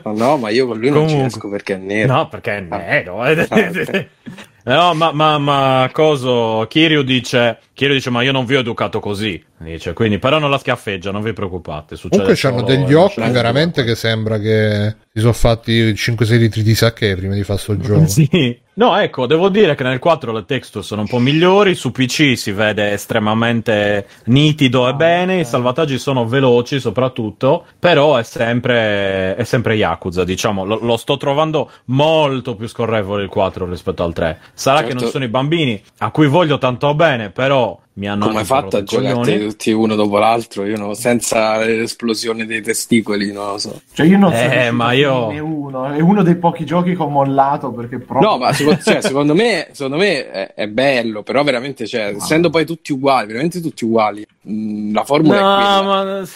No, no, ma io con lui non ci Comunque. esco perché è nero. No, perché è nero. eh. ok. No, ma, ma, ma coso, Kirio dice, Kirio dice, ma io non vi ho educato così. Dice, quindi, però non la schiaffeggia, non vi preoccupate. Comunque c'hanno solo- degli occhi veramente che sembra che si sono fatti 5-6 litri di sake prima di fare sto gioco. Sì. No, ecco, devo dire che nel 4 le texture sono un po' migliori, su PC si vede estremamente nitido e bene, i salvataggi sono veloci soprattutto, però è sempre, è sempre Yakuza, diciamo, lo, lo sto trovando molto più scorrevole il 4 rispetto al 3. Sarà Certo. che non sono i bambini a cui voglio tanto bene, però mi hanno Come fatto a giocarti tutti uno dopo l'altro? Io no, senza l'esplosione dei testicoli, non lo so. Cioè, io non Eh, sono riuscito ma io- finirne uno. È uno dei pochi giochi che ho mollato perché proprio. No, ma secondo, cioè, secondo me, secondo me è, è bello, però veramente, cioè, essendo poi tutti uguali, veramente tutti uguali, mh, la formula è No, quella. ma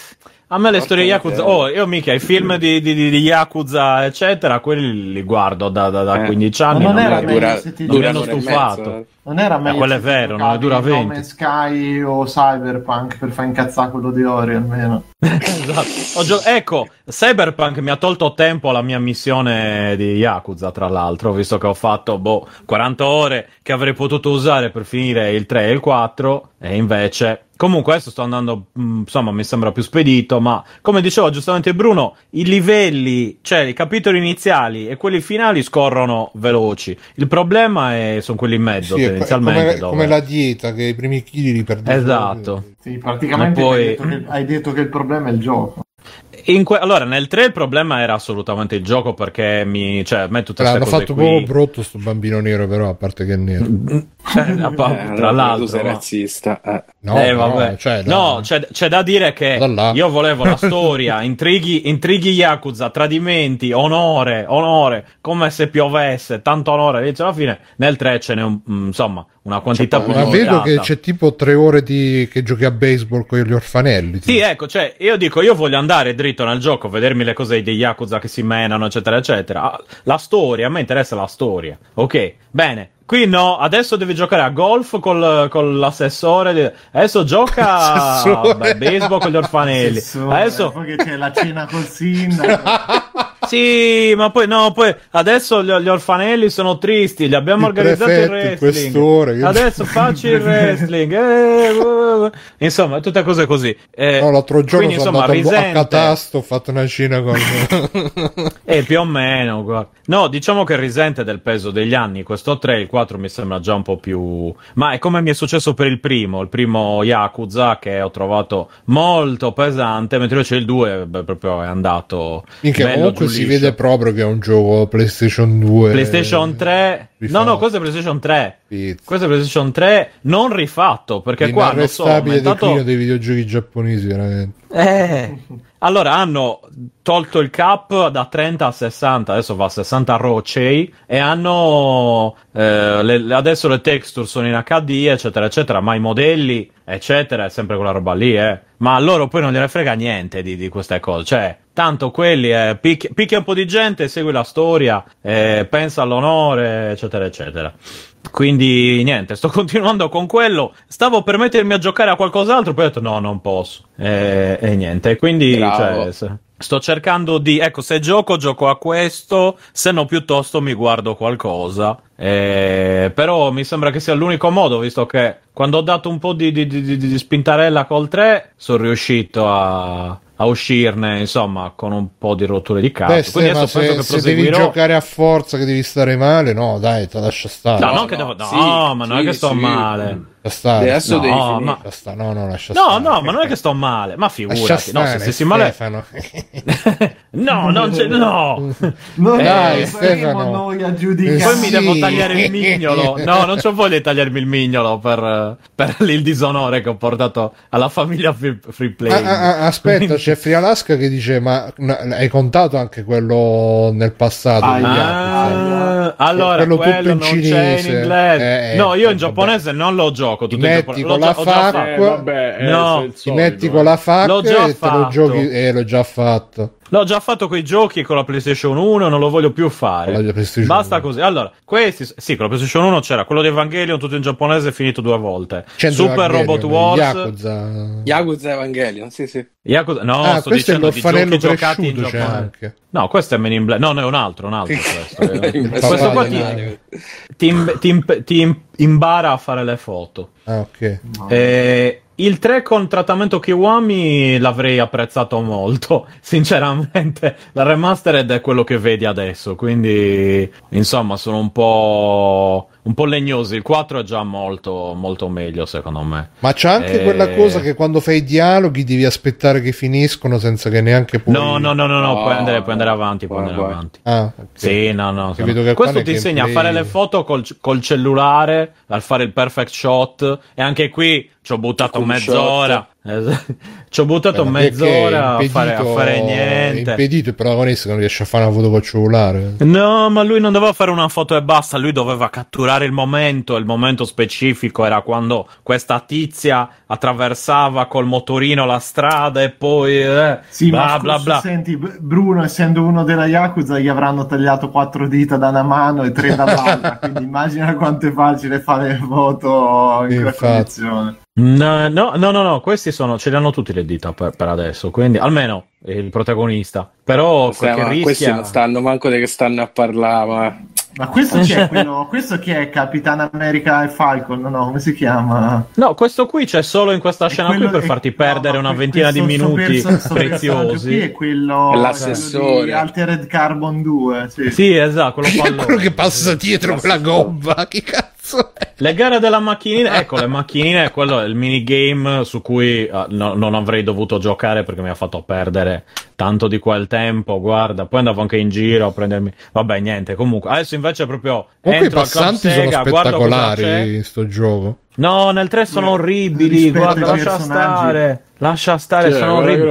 a me le Porca storie Yakuza, oh, io mica i film di, di, di- di Yakuza, eccetera, quelli li guardo da, da, da Eh. 15 Ma anni. non non era dura, se ti non mi dura hanno un'ora e stufato. Non era meglio quello è vero, non dura No 20. Man's Sky o Cyberpunk per far incazzare quello di Ori almeno. Esatto. Gio- ecco, Cyberpunk mi ha tolto tempo alla mia missione di Yakuza, tra l'altro, visto che ho fatto boh, 40 ore che avrei potuto usare per finire il 3 e il 4, e invece. Comunque adesso sto andando, mh, insomma, mi sembra più spedito, ma come diceva giustamente Bruno, i livelli, cioè i capitoli iniziali e quelli finali scorrono veloci. Il problema è, sono quelli in mezzo, Sì, è tendenzialmente. come, come la dieta che i primi chili li perdi. Esatto. Sì, praticamente poi- hai, detto che, hai detto che il problema è il gioco. In que- allora, nel 3 il problema era assolutamente il gioco perché mi. cioè, a me tutte queste L'hanno cose fatto qui. proprio brutto sto bambino nero, però, a parte che è nero. Eh, a pa- Eh, tra l'altro. sei razzista. eh. No, eh, no, vabbè. cioè, da- no c'è, c'è da dire che Da là. io volevo la storia, intrighi, intrighi Yakuza, tradimenti, onore, onore, come se piovesse, tanto onore. Invece alla fine nel 3 ce n'è un, mm, insomma una quantità più Ma vedo che c'è tipo tre ore di... che giochi a baseball con gli orfanelli. Sì, ecco, cioè, io dico, io voglio andare dritto nel gioco, vedermi le cose dei Yakuza che si menano, eccetera, eccetera. Ah, La storia, a me interessa la storia. Ok, bene. Qui no, adesso devi giocare a golf col, con l'assessore. Adesso gioca a baseball con gli orfanelli. Adesso, Poi che c'è la cena col sindaco. sì, ma poi no, poi adesso gli, gli orfanelli sono tristi. Gli abbiamo Il organizzato il prefetto, il wrestling. Adesso facci il wrestling. eh, uh. Insomma, tutte cose così. Eh, No, l'altro giorno quindi, sono insomma, andato a risente. Catasto, ho fatto una cena con... Eh, più o meno, guarda. No, diciamo che risente del peso degli anni. Questo 3, il 4 mi sembra già un po' più. Ma è come mi è successo per il primo, il primo Yakuza, che ho trovato molto pesante, mentre invece il 2 beh, proprio è andato. Minchia, bello comunque si vede proprio che è un gioco PlayStation 2. PlayStation 3. rifatto. No, no, questo è PlayStation 3. Pizza. Questo è PlayStation 3 non rifatto, perché qua non so, L'inarrestabile aumentato... declino dei videogiochi giapponesi, veramente. Eh. Allora hanno tolto il cap da 30 a 60, adesso va a 60 rocei e hanno eh, le- adesso le texture sono in HD, eccetera, eccetera, ma i modelli, eccetera, è sempre quella roba lì, eh. Ma a loro poi non gliene frega niente di, di queste cose, cioè, tanto quelli, eh, picchi- picchia un po' di gente, segui la storia, eh, pensa all'onore, eccetera, eccetera. Quindi niente, sto continuando con quello. Stavo per mettermi a giocare a qualcos'altro, poi ho detto no, non posso. E, e niente, quindi cioè, sto cercando di... Ecco, se gioco, gioco a questo, se no piuttosto mi guardo qualcosa. Eh, però mi sembra che sia l'unico modo, visto che quando ho dato un po' di, di- di- di- di spintarella col 3, sono riuscito a, a uscirne, insomma, con un po' di rotture di cazzo. Beh, Quindi se, ma adesso penso se, che se devi proseguirò... giocare a forza che devi stare male, no, dai, te lascia stare. No, No, no, devo... No, sì, ma non è sì, che sto sì. male. Lascia stare. Adesso No, devi finire. ma- Lascia stare. No, no, lascia No, stare. no, ma non è che sto male, ma figurati, no, se stare, stessi male... Stefano. no, non c'è, no! Non Eh, dai, Stefano. noi a giudicare. Poi Eh, mi sì. devo tagliare il mignolo. No, non c'ho voglia di tagliarmi il mignolo per, per il disonore che ho portato alla famiglia free, free play. Ah, ah, ah, aspetta, c'è Free Alaska che dice: Ma no, hai contato anche quello nel passato? Ah? Allora Quello quello, tutto in non c'è in cinese. inglese. Eh, eh, no, io eh, in giapponese non lo gioco. Ti Tutto in metti giapponese. con la fatto. Eh, vabbè, eh, No, Ti metti eh. con la già e te lo giochi. Eh, l'ho già fatto. L'ho già fatto con i giochi con la PlayStation 1, non lo voglio più fare. Basta 1. così. Allora, questi, sì, con la PlayStation 1 c'era quello di Evangelion, tutto in giapponese, finito due volte. Cento Super Evangelion, Robot Wars. Yakuza. Yakuza Evangelion, sì, sì. Yakuza- no, Ah, sto questo è dicendo di giochi giocati in. C'è anche. No, questo è Men in Black. No, no, è un altro, un altro questo. Eh, questo qua ti, ti, ti ti im- imbara a fare le foto. Ah, ok. Eh, il 3 con trattamento Kiwami l'avrei apprezzato molto, sinceramente. La remastered è quello che vedi adesso, quindi insomma sono un po', un po' legnosi. Il 4 è già molto, molto meglio secondo me. Ma c'è anche Eh. quella cosa che quando fai i dialoghi devi aspettare che finiscono senza che neanche puoi. No, no, no, no, no, No, puoi, andare, puoi andare avanti, puoi guarda, andare avanti. Ah, ok. Sì, no, no. Qua Questo ti insegna a fare le foto col, col cellulare, al fare il perfect shot. E anche qui ci ho buttato mezz'ora. Ci ho buttato Eh, è mezz'ora a fare, a fare È niente. impedito il protagonista che non riesce a fare una foto col cellulare. No, ma lui non doveva fare una foto e basta, lui doveva catturare il momento, il momento specifico era quando questa tizia attraversava col motorino la strada e poi eh, Sì, bla ma bla bla. senti, Bruno, essendo uno della Yakuza, gli avranno tagliato quattro dita da una mano e tre dall'altra, quindi immagina quanto è facile fare foto in quella Infatti. condizione. No, no, no, no, no, questi sono, ce le hanno tutti le dita per, per adesso, quindi almeno il protagonista. Però che ma questi rischia... non stanno manco di che stanno a parlare, ma... Ma questo chi è quello? Questo chi è? Capitan America e Falcon? No, come si chiama? No, questo qui c'è solo in questa È scena qui per è- farti no, perdere ma una ventina di questo- minuti perso- sto personaggio preziosi. Qui è quello, È l'assessore. quello di Altered Carbon 2. Sì. Sì, esatto, quello Chi è pallone. quello che passa dietro con la gobba? Che cazzo è? Le gare della macchinina, ecco, le macchinine, quello è il minigame su cui eh, no- non avrei dovuto giocare perché mi ha fatto perdere tanto di quel tempo, guarda, poi andavo anche in giro a prendermi... Vabbè, niente, comunque, adesso invece proprio... Comunque i entro Club passanti sono Sega, c'è. spettacolari in sto gioco. No, nel 3 sono orribili, guarda, lascia stare, lascia stare, Cioè, sono orribili.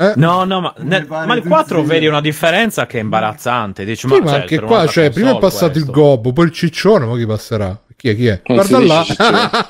Eh? No, no, ma, nel- ma il tutti- 4 vedi una differenza che è imbarazzante. Dici, Sì, ma cioè, anche qua, cioè, prima è passato il questo. gobbo, poi il ciccione, ma chi passerà? Chi è? Chi è? Si Guarda là.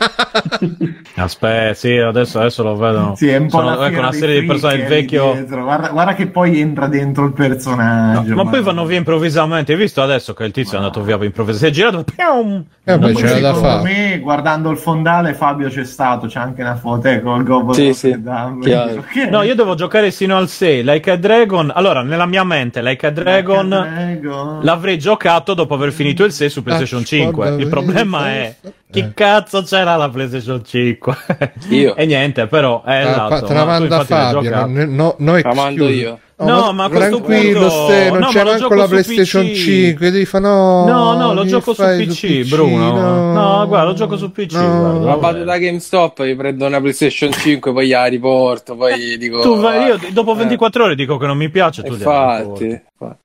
Aspetta, sì, adesso, adesso lo vedo. Sì, è un po' Sono- la ecco, una dei serie di persone, il vecchio... Guarda, guarda che poi entra dentro il personaggio. Ma poi vanno via improvvisamente. Hai visto adesso che il tizio è andato via improvvisamente? Si è girato. pium! Eh, beh, c'era da secondo fare. me, guardando il fondale, Fabio c'è stato. C'è anche una foto eh, con il gobbo Sì, sì, Notre Dame. chiaro. Ok. No, io devo giocare sino al 6. Like a Dragon. Allora, nella mia mente, Like a Dragon. Dragon. L'avrei giocato dopo aver finito il 6 su PlayStation Ah, 5. guarda, Il problema è vedi, chi eh. cazzo c'era la PlayStation 5? Io. e niente, però è Ah, esatto. pa- te la ma tu manda infatti l'hai Fabio, no, no La mando excuse. io. No, ma a questo tranquillo, punto- non no, c'è ma manco la su PlayStation PC. 5. Devi fare no. No, no, lo gioco su fai PC, Bruno. No, guarda, lo gioco su PC, guarda. Ma vado da GameStop, mi prendo una PlayStation 5, poi la riporto, poi dico... Tu vai, io eh, dopo 24 ore dico che non mi piace. Tu infatti.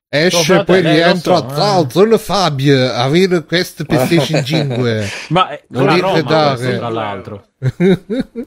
Esce Oh, poi eh, rientra. so, eh. Ciao, sono Fabio. Avere questa PlayStation 5. Ma è Non a dite Roma da questo, che- tra l'altro.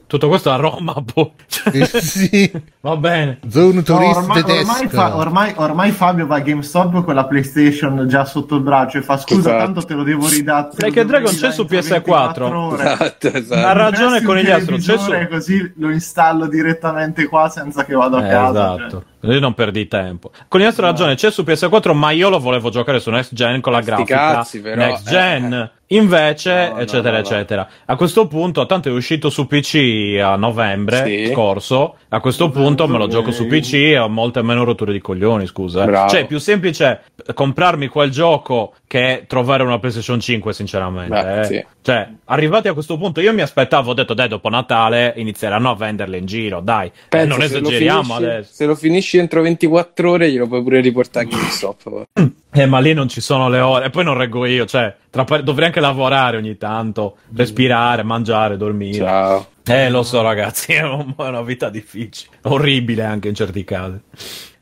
Tutto questo a Roma, poi. Eh, sì, Va bene. No, turista ormai, tedesco. ormai, fa- ormai- ormai Fabio va a GameStop con la PlayStation già sotto il braccio e fa scusa, Esatto. tanto te lo devo ridare. a devo Dragon c'è su entro PS4. 24 ore. Esatto, Ha esatto. ragione con gli altri, c'è su- così lo installo direttamente qua senza che vado a Eh, casa. esatto. Io non perdi tempo. Con il ragione, c'è su PS4, ma io lo volevo giocare su Next Gen con la Sti grafica cazzi, però, Next eh. Invece, No, eccetera, no, no. eccetera. A questo punto, tanto è uscito su PC a novembre Sì. scorso. A questo punto me lo gioco su PC e ho molte meno rotture di coglioni, scusa. eh. Bravo. Cioè, è più semplice comprarmi quel gioco che trovare una PlayStation 5, sinceramente. Beh, eh. sì. Cioè, arrivati a questo punto, io mi aspettavo, ho detto, dai, dopo Natale inizieranno a venderle in giro, dai. Eh, Pensa, non se lo esageriamo finisci- adesso. Se lo finisci entro 24 ore, glielo puoi pure riportare a GameStop. Eh, ma lì non ci sono le ore. E poi non reggo io, cioè, tra dovrei anche lavorare ogni tanto, respirare, mangiare, dormire. Ciao. Eh, lo so, ragazzi, è una vita difficile. Orribile anche in certi casi.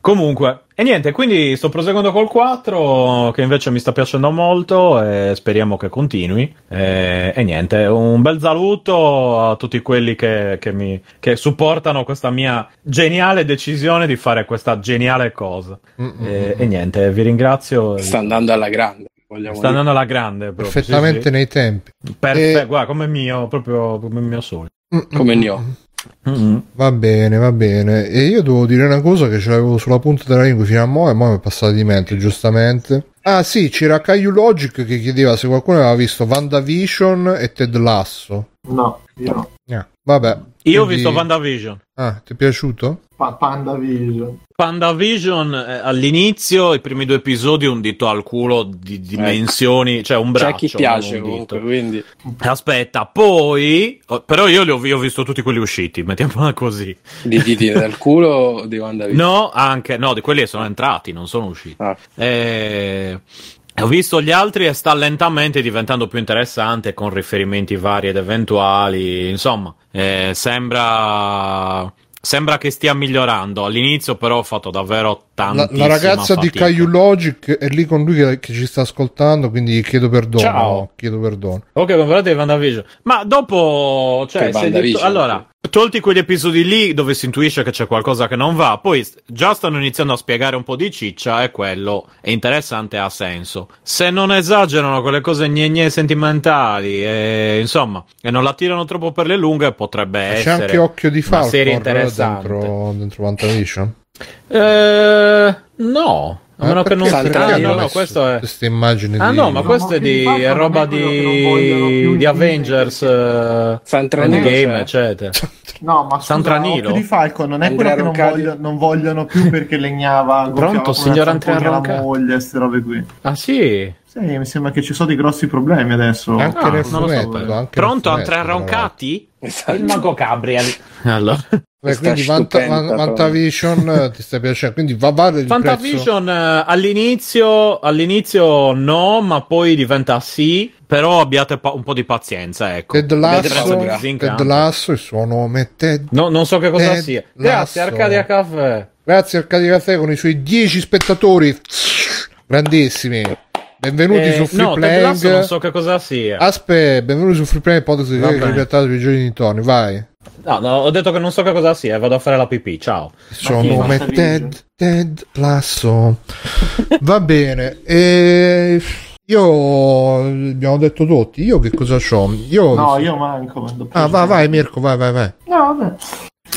Comunque, e niente, quindi sto proseguendo col 4, che invece mi sta piacendo molto e speriamo che continui. E, e niente, un bel saluto a tutti quelli che, che mi che supportano questa mia geniale decisione di fare questa geniale cosa. E, e niente, vi ringrazio. Sta andando alla grande. Vogliamo Sta andando alla grande, proprio, Perfettamente sì, sì. nei tempi. Perfetto, E- guarda, come mio, proprio come mio dire. Come ne ho. Mm-mm. Va bene, va bene. E io devo dire una cosa che ce l'avevo sulla punta della lingua fino a mo' e mo' mi è passata di mente, giustamente. Ah sì, c'era Caillou Logic che chiedeva se qualcuno aveva visto WandaVision e Ted Lasso. No, io no. Ah, vabbè. Io ho quindi- visto WandaVision. Ah, ti è piaciuto? Pa- Panda Vision. WandaVision eh, all'inizio, i primi due episodi, un dito al culo di dimensioni, cioè un braccio. C'è chi piace non un dito. comunque, quindi... Aspetta, poi, oh, però io li ho, io ho visto tutti quelli usciti, mettiamola così. Di diti dal culo o di WandaVision? No, anche, no, di quelli sono entrati, non sono usciti. Ah. Eh, ho visto gli altri e sta lentamente diventando più interessante con riferimenti vari ed eventuali. Insomma, eh, sembra. Sembra che stia migliorando. All'inizio, però, ho fatto davvero La, la ragazza di Caillou Logic è lì con lui che, che ci sta ascoltando, quindi chiedo perdono. Ciao. Chiedo perdono. Ok, ma guardate WandaVision. Ma dopo, cioè, detto- allora, tolti quegli episodi lì dove si intuisce che c'è qualcosa che non va, poi già stanno iniziando a spiegare un po' di ciccia e quello è interessante e ha senso. Se non esagerano quelle cose gne sentimentali e insomma, e non la tirano troppo per le lunghe, potrebbe C'è essere anche Occhio di una serie Falcon interessante. dentro, dentro? Eh, no, a meno che non Ah, no, no, questo è Queste immagini Ah di... no, ma questo è Occhio di è roba è vogliono di, di. Avengers eh, Santranilo Endgame, c'è. eccetera. No, ma scusa? Occhio di Falcon non è Andrea quello che non, Roncati. voglio- non vogliono più perché legnava Pronto, signor Andrea Roncati? la moglie, queste robe qui. Ah sì? Sì, mi sembra che ci sono dei grossi problemi adesso. Anche Ah, nel non lo so. fumetto, anche Pronto, fumetto, tra l'altro. Roncati? Esatto. Il mago Gabriel. Allora. Beh, quindi Vanta- stupenda, Van- Vantavision eh, ti sta piacendo, quindi va vale il prezzo. Fantavision eh, all'inizio, all'inizio no, ma poi diventa sì. Però abbiate pa- un po' di pazienza, ecco. Ted Lasso, Ted. Lasso, il suo nome è Ted. No, non so che cosa Ted sia. Grazie, Lasso. Arcadia Caffè. Grazie Arcadio Caffè con i suoi 10 spettatori grandissimi. Benvenuti Eh, su Free no, Ted Lasso Playing. non so che cosa sia. Aspetta, benvenuti su Free Playing podcast Va che bene. riportato i giorni dintorni, vai. No, no, ho detto che non so che cosa sia, vado a fare la pipì, ciao. È Vantavision? Ted, Ted Lasso. Va bene. E io abbiamo detto tutti. Io che cosa ho? Io No, io manco. Ah, vai, vai Mirko, vai, vai, vai. No, vabbè.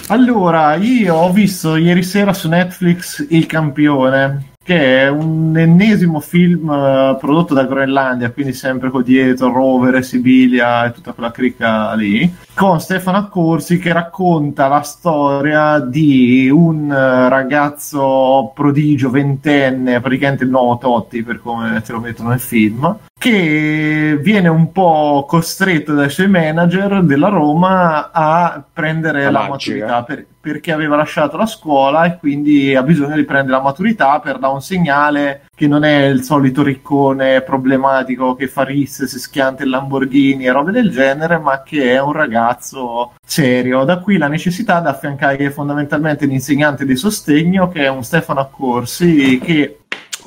Allora, io ho visto ieri sera su Netflix Il Campione, che è un ennesimo film eh, prodotto da Groenlandia, quindi sempre con dietro Rovere, Sibilia e tutta quella cricca lì, con Stefano Accorsi che racconta la storia di un eh, ragazzo prodigio ventenne, praticamente il nuovo Totti per come te lo mettono nel film, che viene un po' costretto dai suoi manager della Roma a prendere La la, maturità per- perché aveva lasciato la scuola e quindi ha bisogno di prendere la maturità per dare un segnale che non è il solito riccone problematico che fa risse, si schianta il Lamborghini e robe del genere, ma che è un ragazzo serio. Da qui la necessità di affiancare fondamentalmente l'insegnante di sostegno che è un Stefano Accorsi che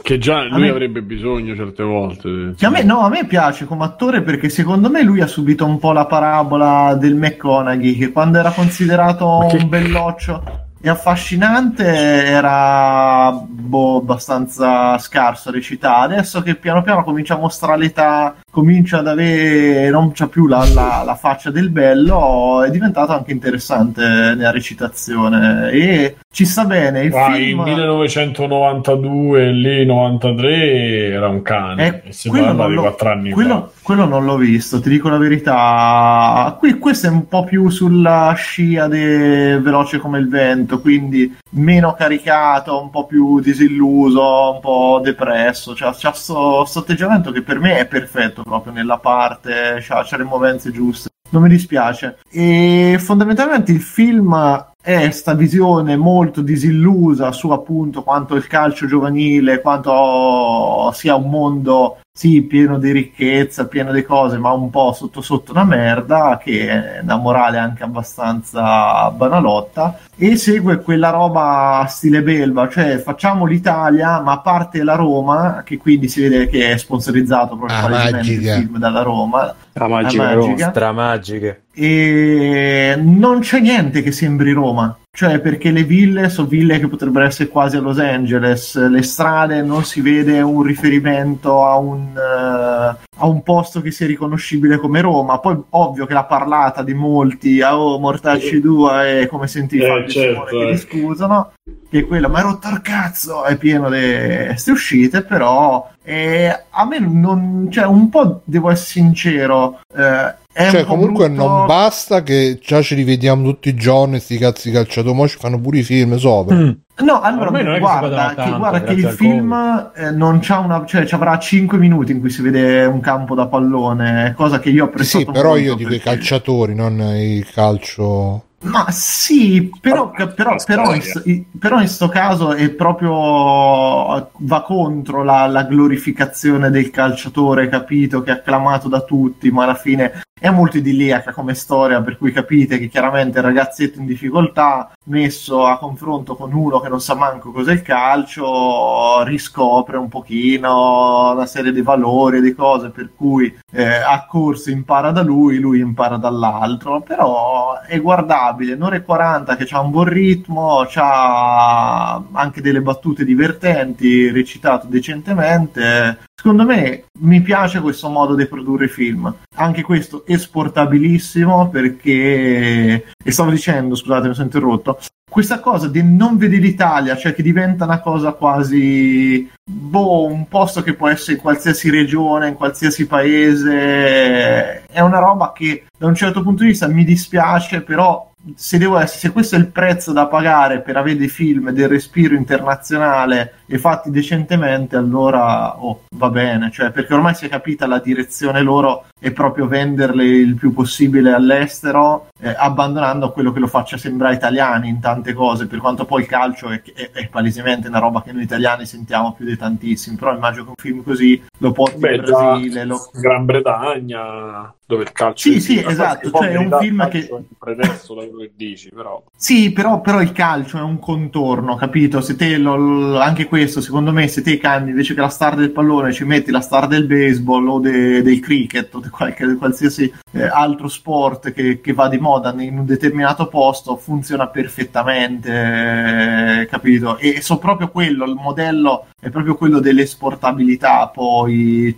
Che già lui me- avrebbe bisogno certe volte. Che a me, no, a me piace come attore perché secondo me lui ha subito un po' la parabola del McConaughey che quando era considerato che- un belloccio e affascinante era boh, abbastanza scarso a recitare. Adesso che piano piano comincia a mostrare l'età, comincia ad avere, non c'ha più la, la- la faccia del bello, è diventato anche interessante nella recitazione e ci sta bene. Il Ah, film... in 1992, lì 93 era un cane. Eh, si parla di l'ho, 4 anni quello- quello non l'ho visto, ti dico la verità. Qui, questo è un po' più sulla scia de veloce come il vento, quindi meno caricato, un po' più disilluso, un po' depresso. Cioè, c'ha sto, sto atteggiamento che per me è perfetto proprio nella parte, c'ha le movenze giuste. Non mi dispiace. E fondamentalmente il film è sta visione molto disillusa su appunto quanto il calcio giovanile, quanto sia un mondo sì, pieno di ricchezza, pieno di cose, ma un po' sotto sotto una merda, che è una morale anche abbastanza banalotta, e segue quella roba stile belva, cioè facciamo l'Italia, ma a parte la Roma, che quindi si vede che è sponsorizzato proprio Ah, il film dalla Roma, La magica, La Roma. magica. Stramagiche. e non c'è niente che sembri Roma. Cioè, perché le ville sono ville che potrebbero essere quasi a Los Angeles, le strade non si vede un riferimento a un, eh, a un posto che sia riconoscibile come Roma. Poi, ovvio che la parlata di molti, ah, oh, Mortacci 2 è come senti Eh, Fabio certo, Simone che eh. discutano, che è quella, ma è rotto il cazzo, è pieno di queste uscite, però eh, a me non, cioè, un po' devo essere sincero, eh, è Cioè, comunque brutto- non basta che già ci rivediamo tutti i giorni, sti cazzi calciatori, mo ci fanno pure i film sopra. Mm. No, allora si guarda, vedono che, tanto, guarda che il film eh, non c'ha una, cioè ci avrà 5 minuti in cui si vede un campo da pallone, cosa che io ho Sì, apprezzato sì, però io dico i perché- calciatori, non il calcio. Ma sì, però, però, però, in, però in sto caso è proprio va contro la, la glorificazione del calciatore capito che è acclamato da tutti, ma alla fine è molto idilliaca come storia, per cui capite che chiaramente il ragazzetto in difficoltà, messo a confronto con uno che non sa manco cos'è il calcio, riscopre un pochino una serie di valori e di cose, per cui eh, a corso impara da lui, lui impara dall'altro, però è guardabile, un'ora e 40 che ha un buon ritmo, ha anche delle battute divertenti, recitato decentemente. Secondo me mi piace questo modo di produrre film, anche questo esportabilissimo perché, e stavo dicendo, scusate mi sono interrotto, questa cosa di non vedere l'Italia, cioè che diventa una cosa quasi boh, un posto che può essere in qualsiasi regione, in qualsiasi paese, è una roba che da un certo punto di vista mi dispiace, però se, essere, se questo è il prezzo da pagare per avere dei film del respiro internazionale e fatti decentemente, allora oh, va bene, cioè, perché ormai si è capita la direzione loro è proprio venderle il più possibile all'estero, eh, abbandonando quello che lo faccia sembrare italiani in tante cose, per quanto poi il calcio è, è, è, palesemente una roba che noi italiani sentiamo più di tantissimi, però immagino che un film così lo porti Beh, in Brasile, lo... Gran Bretagna, dove il calcio Sì, è sì, esatto, cioè è un film che- pretesto da quello che dici, però Sì, però, però il calcio è un contorno, capito? Se te lo- lo- anche questo, secondo me, se te cambi invece che la star del pallone, ci metti la star del baseball o de- del cricket o di qualche- qualsiasi eh, altro sport che, che va di moda in un determinato posto, funziona perfettamente, eh, capito? E so proprio quello, il modello è proprio quello dell'esportabilità, poi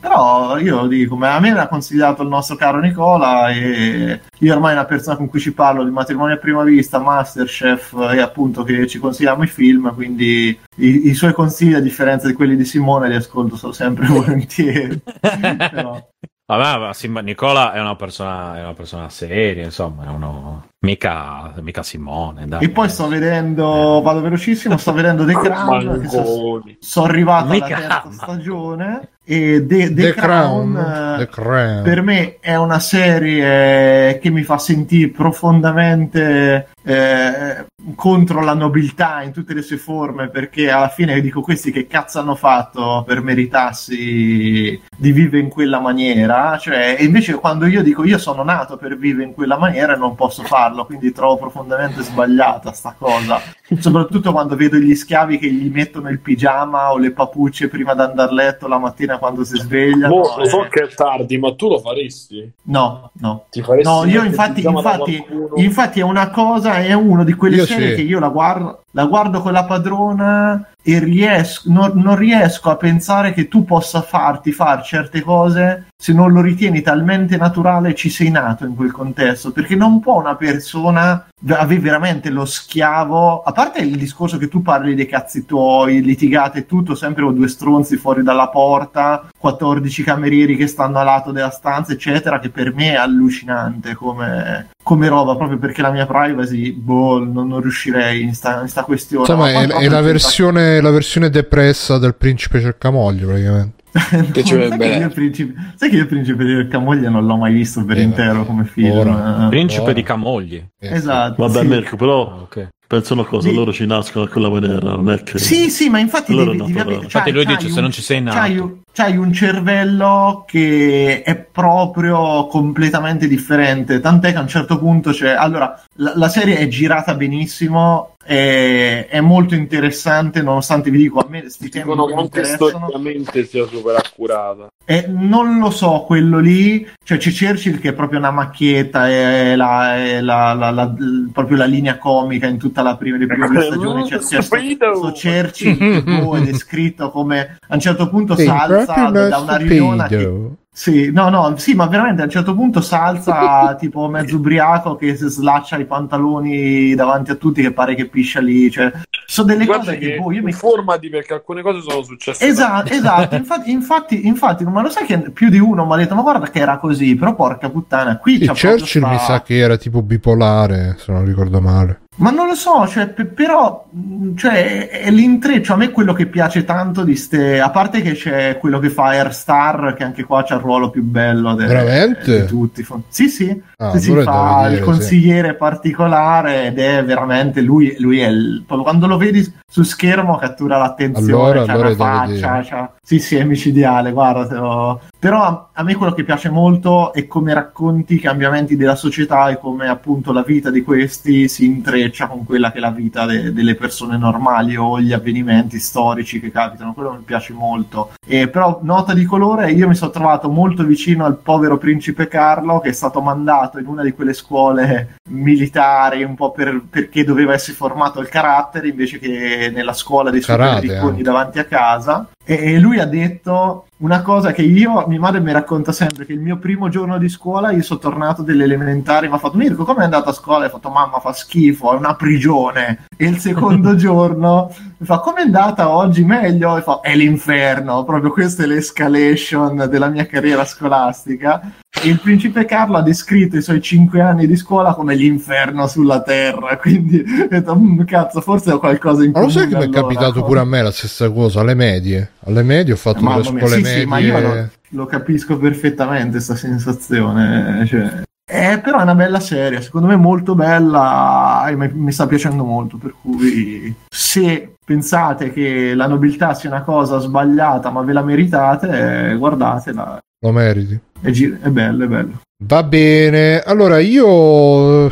però io dico, ma a me l'ha consigliato il nostro caro Nicola e io ormai una persona con cui ci parlo di matrimonio a prima vista, Masterchef e appunto che ci consigliamo i film, quindi i, i suoi consigli a differenza di quelli di Simone li ascolto sempre volentieri. Però- Vabbè, ma Nicola è una persona, è una persona seria, insomma, è uno... mica, mica Simone, dai. E poi sto vedendo, vado velocissimo, sto vedendo The Crown, che so- sono arrivato alla Mica terza ama. stagione e The, The The Crown, Crown, eh, The Crown. per me è una serie che mi fa sentire profondamente eh, contro la nobiltà in tutte le sue forme perché alla fine dico questi che cazzo hanno fatto per meritarsi di vivere in quella maniera cioè e invece quando io dico io sono nato per vivere in quella maniera non posso farlo quindi trovo profondamente sbagliata sta cosa. Soprattutto quando vedo gli schiavi che gli mettono il pigiama o le papucce prima di andare a letto la mattina quando si svegliano Mo, lo so eh, che è tardi, ma tu lo faresti? no no. Ti faresti No, io infatti, infatti, infatti è una cosa, è una di quelle Io serie sì. che io la guardo, la guardo con la padrona e riesco, non, non riesco a pensare che tu possa farti fare certe cose se non lo ritieni talmente naturale ci sei nato in quel contesto, perché non può una persona avere veramente lo schiavo, a parte il discorso che tu parli dei cazzi tuoi, litigate tutto, sempre con due stronzi fuori dalla porta, 14 camerieri che stanno a lato della stanza, eccetera, che per me è allucinante come, come roba, proprio perché la mia privacy, boh, non, non riuscirei in sta, in sta questione. Insomma, è, è la, versione, la versione depressa del principe cercamoglie, praticamente. Che ci sai, che io il principe, sai che io il principe del Camoglia non l'ho mai visto per Eh, intero come film. Ora. eh. Principe Ora. di Camogli. Eh, Esatto. Vabbè, sì. Mirko, però Ah, ok. pensa una cosa, Sì. loro ci nascono a quella maniera, non è che... Sì, sì, ma infatti devi, no, devi Infatti c'hai- lui dice, un- se non ci sei nato. C'hai, un- cervello che è proprio completamente differente, tant'è che a un certo punto c'è... Allora, la, la serie è girata benissimo, è, è molto interessante, nonostante vi dico, a me sti temi non anche interessano. storicamente sia super accurata. Eh, non lo so, quello lì, cioè c'è Churchill che è proprio una macchietta, è, la, è la- la- proprio la linea comica in tutta la prima, le prime due stagioni. C'è, c'è sto, Stupido! sto Churchill che è descritto come a un certo punto Sì, salza proprio da una riunione. Che, sì, no, no, sì, ma veramente a un certo punto salza tipo mezzo ubriaco che si slaccia i pantaloni davanti a tutti che pare che piscia lì. Cioè, sono delle Guarda cose che, che boh, io mi informati perché alcune cose sono successe. Esatto, esatto. Infatti, infatti, infatti, ma lo sai che più di uno mi ha detto: Ma guarda che era così, però porca puttana, qui Sì, c'è Churchill sta- mi sa che era tipo bipolare, se non ricordo male. Ma non lo so, cioè, pe- però mh, cioè, è, l'intreccio. A me è quello che piace tanto di ste. A parte che c'è quello che fa Airstar, che anche qua c'ha il ruolo più bello de- Veramente? di tutti. Sì, sì. Ah, sì, sì, allora fa devo il consigliere particolare ed è veramente lui. Lui è il. Quando lo vedi su schermo, cattura l'attenzione. Allora, c'ha allora faccia. c'ha- Sì, sì, è micidiale. Guarda, lo- però a, a me quello che piace molto è come racconti i cambiamenti della società e come appunto la vita di questi si intreccia con quella che è la vita de- delle persone normali o gli avvenimenti storici che capitano. Quello mi piace molto. E però, nota di colore, io mi sono trovato molto vicino al povero principe Carlo che è stato mandato in una di quelle scuole militari un po' per- perché doveva essere formato il carattere invece che nella scuola dei Karate, ricconi anche. davanti a casa. E, e lui ha detto una cosa che io, mia madre mi racconta sempre, che il mio primo giorno di scuola, io sono tornato delle elementari, mi ha fatto Mirko, come è andata a scuola? E ho fatto mamma fa schifo, è una prigione. E il secondo giorno mi fa come è andata oggi? Meglio? E fa è l'inferno, proprio questa è l'escalation della mia carriera scolastica. Il principe Carlo ha descritto i suoi cinque anni di scuola come l'inferno sulla terra, quindi ho detto, "Mm, cazzo, forse ho qualcosa in Ma lo sai che mi è allora capitato con- pure a me la stessa cosa, alle medie. Alle medie ho fatto Mamma delle mia, scuole sì, medie. sì, ma io lo, lo capisco perfettamente questa sensazione. Cioè. Eh, però è una bella serie, secondo me molto bella e mi, mi sta piacendo molto, per cui se pensate che la nobiltà sia una cosa sbagliata ma ve la meritate, eh, guardatela, Lo meriti. è, gi- è bello, è bello. Va bene, allora io...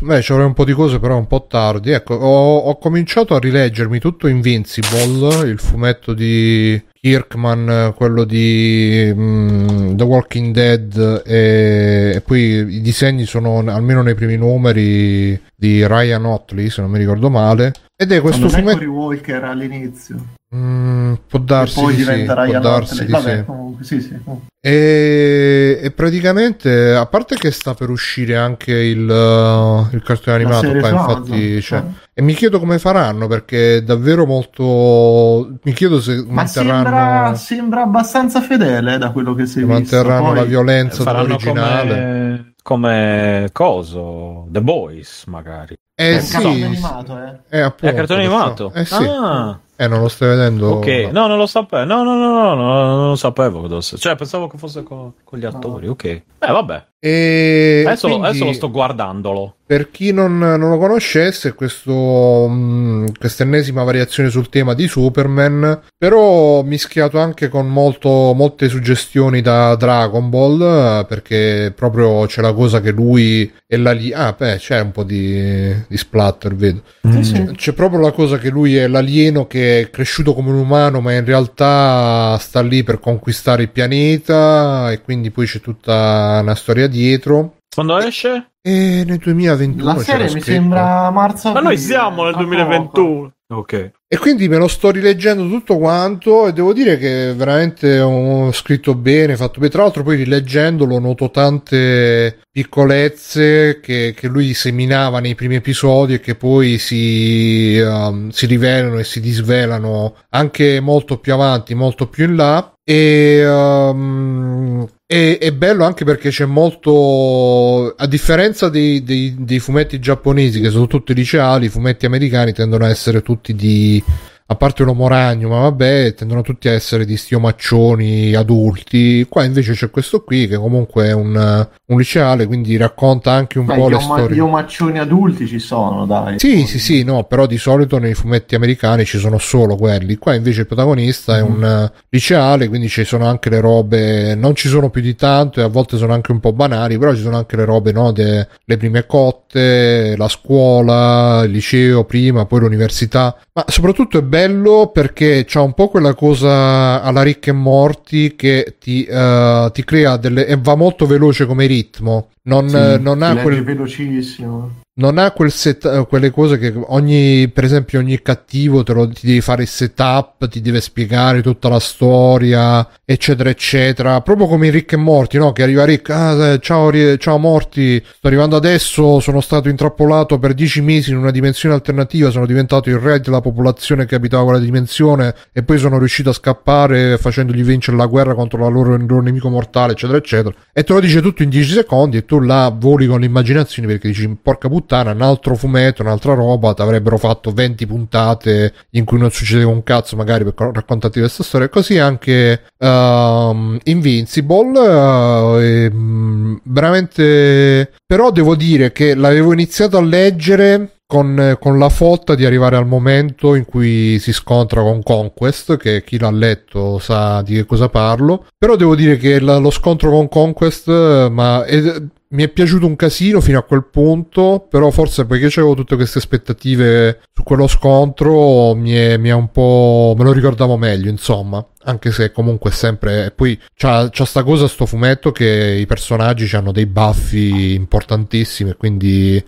Beh, ci avrei un po' di cose, però un po' tardi. Ecco, ho, ho cominciato a rileggermi tutto Invincible, il fumetto di Kirkman, quello di mm, The Walking Dead, e, e poi i disegni sono almeno nei primi numeri di Ryan Otley, se non mi ricordo male. Ed è questo Quando fumetto... Cory Walker all'inizio Mm, può darsi, e poi di sì, può darsi Vabbè, sì. comunque, sì, sì, comunque. E, e praticamente, a parte che sta per uscire anche il, uh, il cartone animato, qua, infatti, cioè, eh. e mi chiedo come faranno perché è davvero molto. Mi chiedo se Ma manterranno, sembra, sembra abbastanza fedele eh, da quello che si è visto. manterranno Poi- la violenza Faranno dell'originale. come, come coso, The Boys magari. Eh È un sì, cartone sì. animato, eh. Eh, appunto, È cartone animato? Eh sì. Ah, Eh, non lo stai vedendo? ok. No, non lo sapevo. No, no, no, no, no, non lo sapevo. Cioè, pensavo che fosse co- con gli attori. Ok. Eh, vabbè. E Adesso, lo- quindi- adesso lo sto guardandolo. Per chi non, non lo conoscesse, questo, mh, questa ennesima variazione sul tema di Superman, però mischiato anche con molto, molte suggestioni da Dragon Ball, eh, perché proprio c'è la cosa che lui è la lì. Ah, beh, c'è un po' di, di splatter, vedo. C'è, c'è proprio la cosa che lui è l'alieno che è cresciuto come un umano, ma in realtà sta lì per conquistare il pianeta, e quindi poi c'è tutta una storia dietro. Quando esce? E nel 2021 La serie mi scritto. sembra marzo Ma noi siamo nel tra 2021. Ok. E quindi me lo sto rileggendo tutto quanto e devo dire che veramente ho scritto bene, fatto bene. Tra l'altro poi rileggendolo noto tante piccolezze che, che lui seminava nei primi episodi e che poi si, um, si rivelano e si disvelano anche molto più avanti, molto più in là. E, um, e- è bello anche perché c'è molto a differenza dei, dei- dei fumetti giapponesi che sono tutti liceali i fumetti americani tendono a essere tutti di a parte l'uomo ragno ma vabbè tendono tutti a essere di stiomaccioni adulti. Qua invece c'è questo qui che comunque è un, un liceale quindi racconta anche un Beh, po' le oma- storie gli omaccioni adulti ci sono, dai. sì, sì, sì, no, però di solito nei fumetti americani ci sono solo quelli. Qua invece il protagonista è Mm. un eh, liceale, quindi ci sono anche le robe, non ci sono più di tanto e a volte sono anche un po' banali, però ci sono anche le robe, no, de- le prime cotte, la scuola, il liceo prima, poi l'università. Ma soprattutto è bello perché c'ha un po' quella cosa alla Rick e Morty che ti, eh, ti crea delle... e va molto veloce come ritmo. Non, Sì, non ha quel velocissimo. Non ha quel set, eh, quelle cose che ogni, per esempio, ogni cattivo te lo, ti devi fare il setup, ti deve spiegare tutta la storia, eccetera, eccetera. Proprio come in Rick e Morty, no? Che arriva Rick, ah, eh, ciao, ciao Morty, sto arrivando adesso, sono stato intrappolato per dieci mesi in una dimensione alternativa, sono diventato il re della popolazione che abitava quella dimensione e poi sono riuscito a scappare facendogli vincere la guerra contro la loro, il loro nemico mortale, eccetera, eccetera. E te lo dice tutto in 10 secondi e tu là voli con l'immaginazione perché dici, porca puttana, puttana, un altro fumetto, un'altra roba, ti avrebbero fatto 20 puntate in cui non succedeva un cazzo, magari per raccontarti questa storia. Così anche um, Invincible, uh, e, mm, veramente. Però devo dire che l'avevo iniziato a leggere con, con, la fotta di arrivare al momento in cui si scontra con Conquest, che chi l'ha letto sa di che cosa parlo. Però devo dire che la, lo scontro con Conquest ma è, mi è piaciuto un casino fino a quel punto, però forse perché avevo tutte queste aspettative su quello scontro mi è, mi è un po'... me lo ricordavo meglio, insomma anche se comunque è sempre poi c'ha, c'ha sta cosa sto fumetto che i personaggi hanno dei baffi importantissimi quindi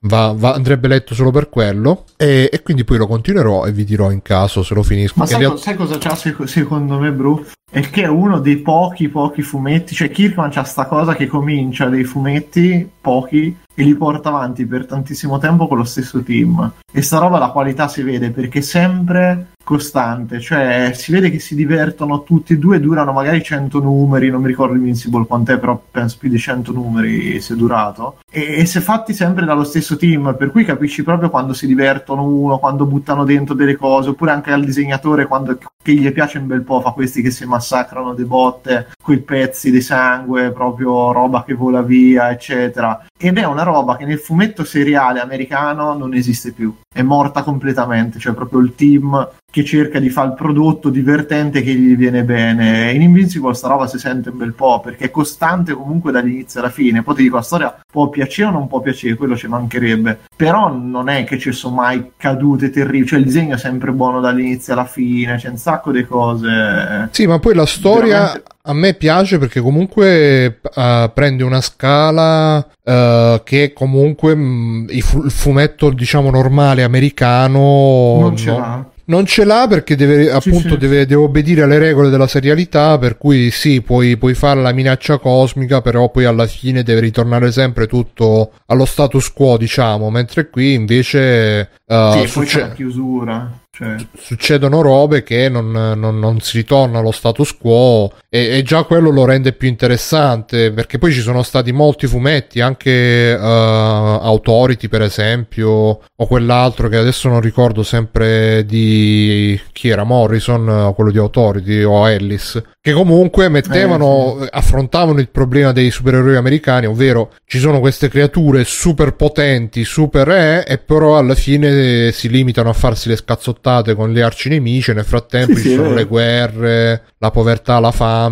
va, va, andrebbe letto solo per quello. E, e, quindi poi lo continuerò e vi dirò in caso se lo finisco. Ma sai, real... sai, cosa c'ha secondo me Bru? è che è uno dei pochi pochi fumetti cioè Kirkman c'ha sta cosa che comincia dei fumetti pochi e li porta avanti per tantissimo tempo con lo stesso team. E sta roba la qualità si vede perché sempre costante, cioè si vede che si divertono tutti e due, durano magari 100 numeri, non mi ricordo Invincible quant'è, però penso più di 100 numeri si è durato, e, e se fatti sempre dallo stesso team, per cui capisci proprio quando si divertono uno, quando buttano dentro delle cose, oppure anche al disegnatore quando che gli piace un bel po', fa questi che si massacrano de botte, quei pezzi di sangue, proprio roba che vola via, eccetera. Ed è una roba che nel fumetto seriale americano non esiste più, è morta completamente, cioè proprio il team che cerca di fare il prodotto divertente che gli viene bene. In Invincible sta roba si sente un bel po' perché è costante comunque dall'inizio alla fine. Poi ti dico, la storia può piacere o non può piacere, quello ci mancherebbe. Però non è che ci sono mai cadute terribili, cioè il disegno è sempre buono dall'inizio alla fine, c'è un sacco di cose. Sì, ma poi la storia veramente... a me piace perché comunque uh, prende una scala uh, che comunque mh, il, fu- il fumetto diciamo normale americano non ce no? Non ce l'ha perché deve, appunto, sì. Deve, deve, obbedire alle regole della serialità, per cui sì, puoi, puoi, fare la minaccia cosmica, però poi alla fine deve ritornare sempre tutto allo status quo, diciamo, mentre qui invece... Uh, sì, succe- poi c'è la chiusura. Cioè... Succedono robe che non, non, non, si ritorna allo status quo e, e, già quello lo rende più interessante perché poi ci sono stati molti fumetti, anche uh, Authority per esempio, o quell'altro che adesso non ricordo sempre di chi era Morrison, quello di Authority o Ellis, che comunque mettevano, eh, sì. affrontavano il problema dei supereroi americani, ovvero ci sono queste creature super potenti, super eh, e però alla fine si limitano a farsi le scazzottate con gli arcinemici, nel frattempo sì, ci sì, sono le guerre, la povertà, la fame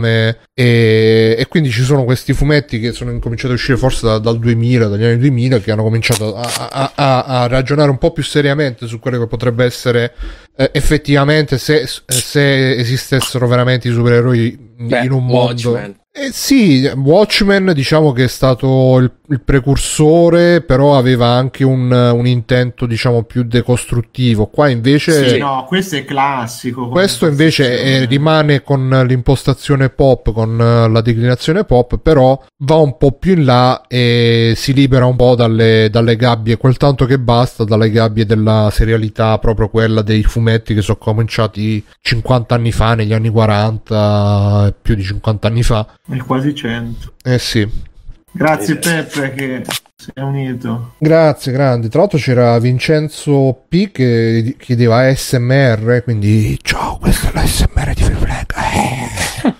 e, e, quindi ci sono questi fumetti che sono incominciati a uscire forse da, dal 2000, dagli anni 2000, che hanno cominciato a, a, a, a ragionare un po' più seriamente su quello che potrebbe essere eh, effettivamente se, se, esistessero veramente i supereroi Beh, in un mondo Watchmen. Eh sì, Watchmen diciamo che è stato il, il precursore, però aveva anche un, un, intento diciamo più decostruttivo. Qua invece... Sì, no, questo è classico. Questo invece è, rimane con l'impostazione pop, con la declinazione pop, però va un po' più in là e si libera un po' dalle, dalle gabbie, quel tanto che basta, dalle gabbie della serialità, proprio quella dei fumetti che sono cominciati 50 anni fa, negli anni 40, più di 50 anni fa è quasi 100. Eh sì. Grazie Peppe che si è unito. Grazie, grande. Tra l'altro c'era Vincenzo P che chiedeva ASMR, quindi ciao, questa è l'ASMR di Free Flag. Eh.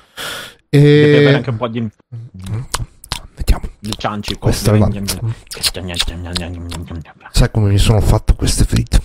e... Deve avere anche un po' di... Mettiamo il cianci. Questa è la... Sai come mi sono fatto queste fritte?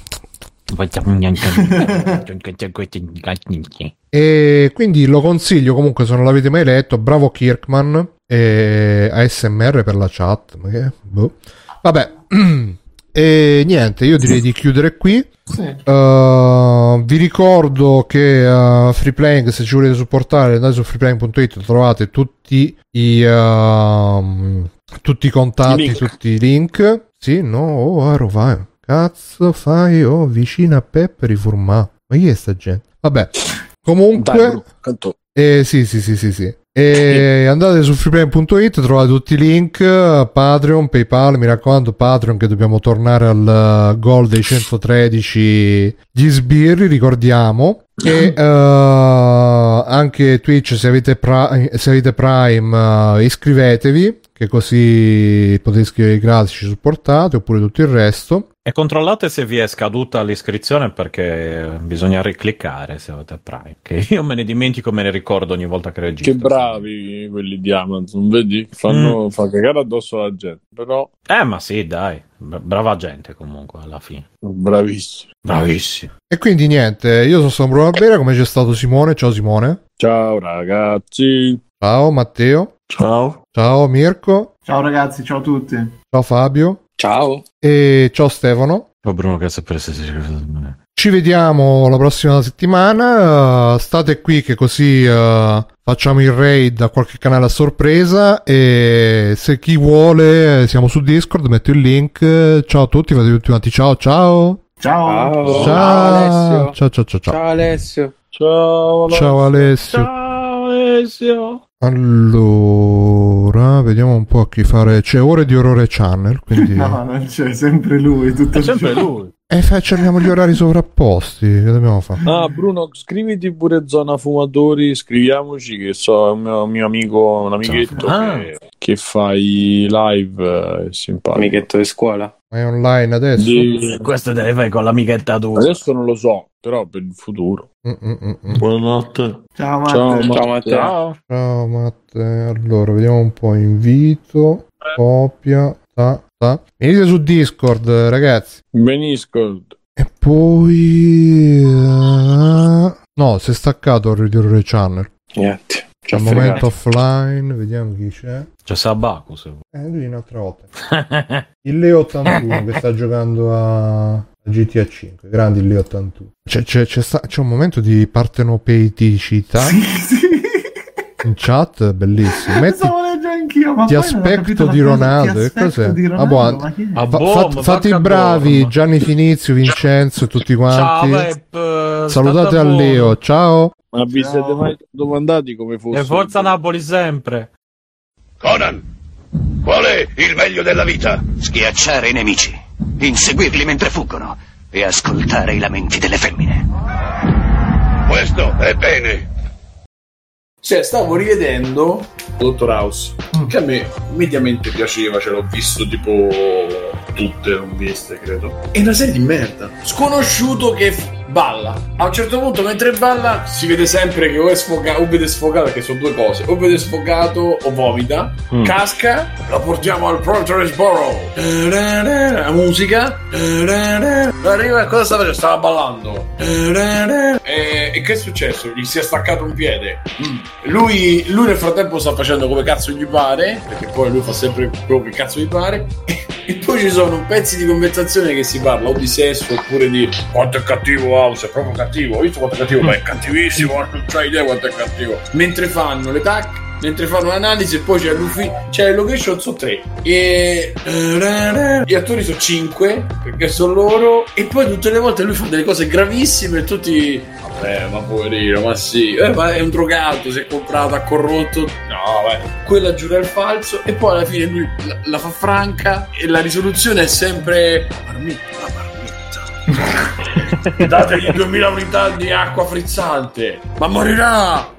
E quindi lo consiglio comunque se non l'avete mai letto bravo Kirkman e ASMR per la chat che boh. vabbè e niente io direi di chiudere qui sì. uh, vi ricordo che uh, Freeplaying se ci volete supportare andate su freeplaying.it trovate tutti i uh, tutti i contatti I tutti i link sì no oh, aro vai Cazzo fai? Oh, vicino a Pepperi Furmà. Ma chi è sta gente? Vabbè. Comunque... Dai, eh, sì, sì, sì, sì, sì. E andate su freeplay.it, trovate tutti i link, Patreon, PayPal, mi raccomando Patreon che dobbiamo tornare al goal dei 113 gli sbirri, ricordiamo. E uh, anche Twitch se avete, Prime, se avete Prime uh, iscrivetevi che così potete scrivere i grafici supportate oppure tutto il resto. E controllate se vi è scaduta l'iscrizione perché bisogna ricliccare se avete Prime. Che io me ne dimentico, me ne ricordo ogni volta che registro. Che bravi quelli di Amazon, vedi? Fanno fa cagare addosso alla gente, però Eh, ma sì, dai. Bra- Brava gente comunque alla fine. bravissimi. Bravissimi. E quindi niente, io sono stato Bruno Albera, come c'è stato Simone. Ciao Simone. Ciao ragazzi. Ciao Matteo. Ciao. Ciao Mirko. Ciao ragazzi, ciao a tutti. Ciao Fabio. Ciao. E ciao Stefano. Ciao Bruno che sapere se si Ci vediamo la prossima settimana. eh, state qui che così eh, facciamo il raid a qualche canale a sorpresa. E se chi vuole, siamo su Discord. Metto il link. Ciao a tutti, fate tutti quanti. Ciao, ciao. Ciao. Ciao, Alessio. ciao, ciao, ciao. Ciao, Ciao Alessio. Ciao. ciao Alessio. Ciao Alessio. Allora, vediamo un po' a chi fare. C'è ore di Orrore Channel. Quindi. No, non c'è, sempre lui. Tutto È sempre il giorno. lui. E facciamo gli orari sovrapposti. Che dobbiamo fare? Ah, Bruno, scriviti pure zona fumatori, scriviamoci che so, è un mio, mio amico, un amichetto Ah. che, che fa i live, eh, è simpatico. Amichetto di scuola. Ma è online adesso? Di- Questo te le fai con l'amichetta tua. Adesso non lo so, però per il futuro. Mm, mm, mm, mm. Buonanotte. Ciao Matte. Ciao, Ciao, Matteo. Ciao. Ciao Matte, allora vediamo un po'. Invito, copia, ta. Venite su Discord, ragazzi. Benisco. E poi. eh, No, si è staccato il Radio Channel. Niente. Ha Al momento offline, vediamo chi c'è. C'è Sabaku se vuoi. Eh, lui un'altra volta. Il Leo 81 che sta giocando a, GTA 5. Grandi il Leo 81. C'è, c'è- c'è sta- c'è un momento di partenopeiticità Sì, sì. in chat, bellissimo. Metti, anch'io, ma ti aspetto di cosa, Ronaldo, aspetto cos'è? di Ah, Ronaldo, buon- ma chi è? Ah, Fa- boh, fat- ma fate i bravi. Gianni Finizio, Vincenzo e tutti quanti. Ciao, Pep, Salutate state a. Leo, ciao. Ma vi siete mai domandati come fosse? E forza Napoli sempre. Conan, qual è il meglio della vita? Schiacciare i nemici, inseguirli mentre fuggono e ascoltare i lamenti delle femmine. Questo è bene. Cioè, stavo rivedendo Dottor House, che a me mediamente piaceva, ce l'ho visto tipo tutte, l'ho viste, credo. È una serie di merda. Sconosciuto che balla. A un certo punto, mentre balla, si vede sempre che o è sfogato, o vede sfogato, perché sono due cose, o vede sfogato o vomita, Mm. casca, la portiamo al Proteresboro. La musica. Arriva, cosa stava facendo? Stava ballando. E, e che è successo? Gli si è staccato un piede. Mm. Lui, lui nel frattempo sta facendo come cazzo gli pare, perché poi lui fa sempre quello che cazzo gli pare. E poi ci sono pezzi di conversazione che si parla o di sesso oppure di quanto è cattivo House, è proprio cattivo. Hai visto quanto è cattivo? Ma è cattivissimo, non c'hai idea quanto è cattivo. Mentre fanno le tac, mentre fanno l'analisi e poi c'è l'ufficio, c'è il location sono tre. E gli attori sono cinque, perché sono loro. E poi tutte le volte lui fa delle cose gravissime e tutti. Vabbè, ma poverino, ma sì, eh, ma è un drogato, si è comprato, ha corrotto. No, vabbè. Quella giura il falso e poi alla fine lui la, la fa franca e la risoluzione è sempre la marmitta, la marmitta. Dategli 2000 unità di acqua frizzante, ma morirà!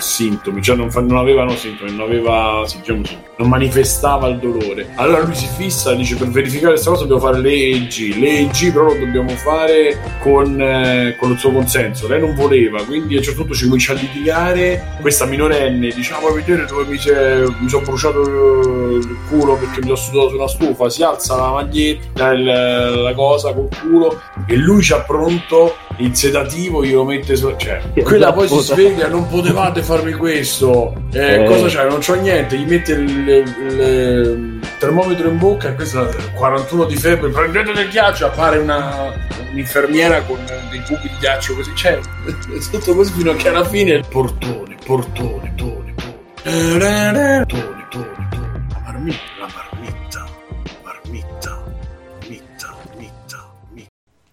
sintomi, cioè non, fa- non avevano sintomi, non aveva sì, diciamo non manifestava il dolore. Allora lui si fissa, dice per verificare questa cosa dobbiamo fare le EEG. Le EEG però lo dobbiamo fare con, eh, con il suo consenso. Lei non voleva, quindi a un certo punto ci comincia a litigare. Questa minorenne dice: ah, vuoi vedere dove mi, mi sono bruciato il culo perché mi sono sudato su una stufa. Si alza la maglietta, il- la cosa col culo e lui c'ha pronto il sedativo glielo mette su. Cioè, quella poi si sveglia, non potevate farmi questo. Eh, Eh. Cosa c'è? Non c'ho niente, gli mette il, il- il termometro in bocca e questo è 41 di febbre, prendete del ghiaccio, appare una, un'infermiera con dei cubi di ghiaccio così. Cioè, tutto così fino a che alla fine portone, portone, tone, tone. Tone, tone, tone. La marmitta, la marmitta,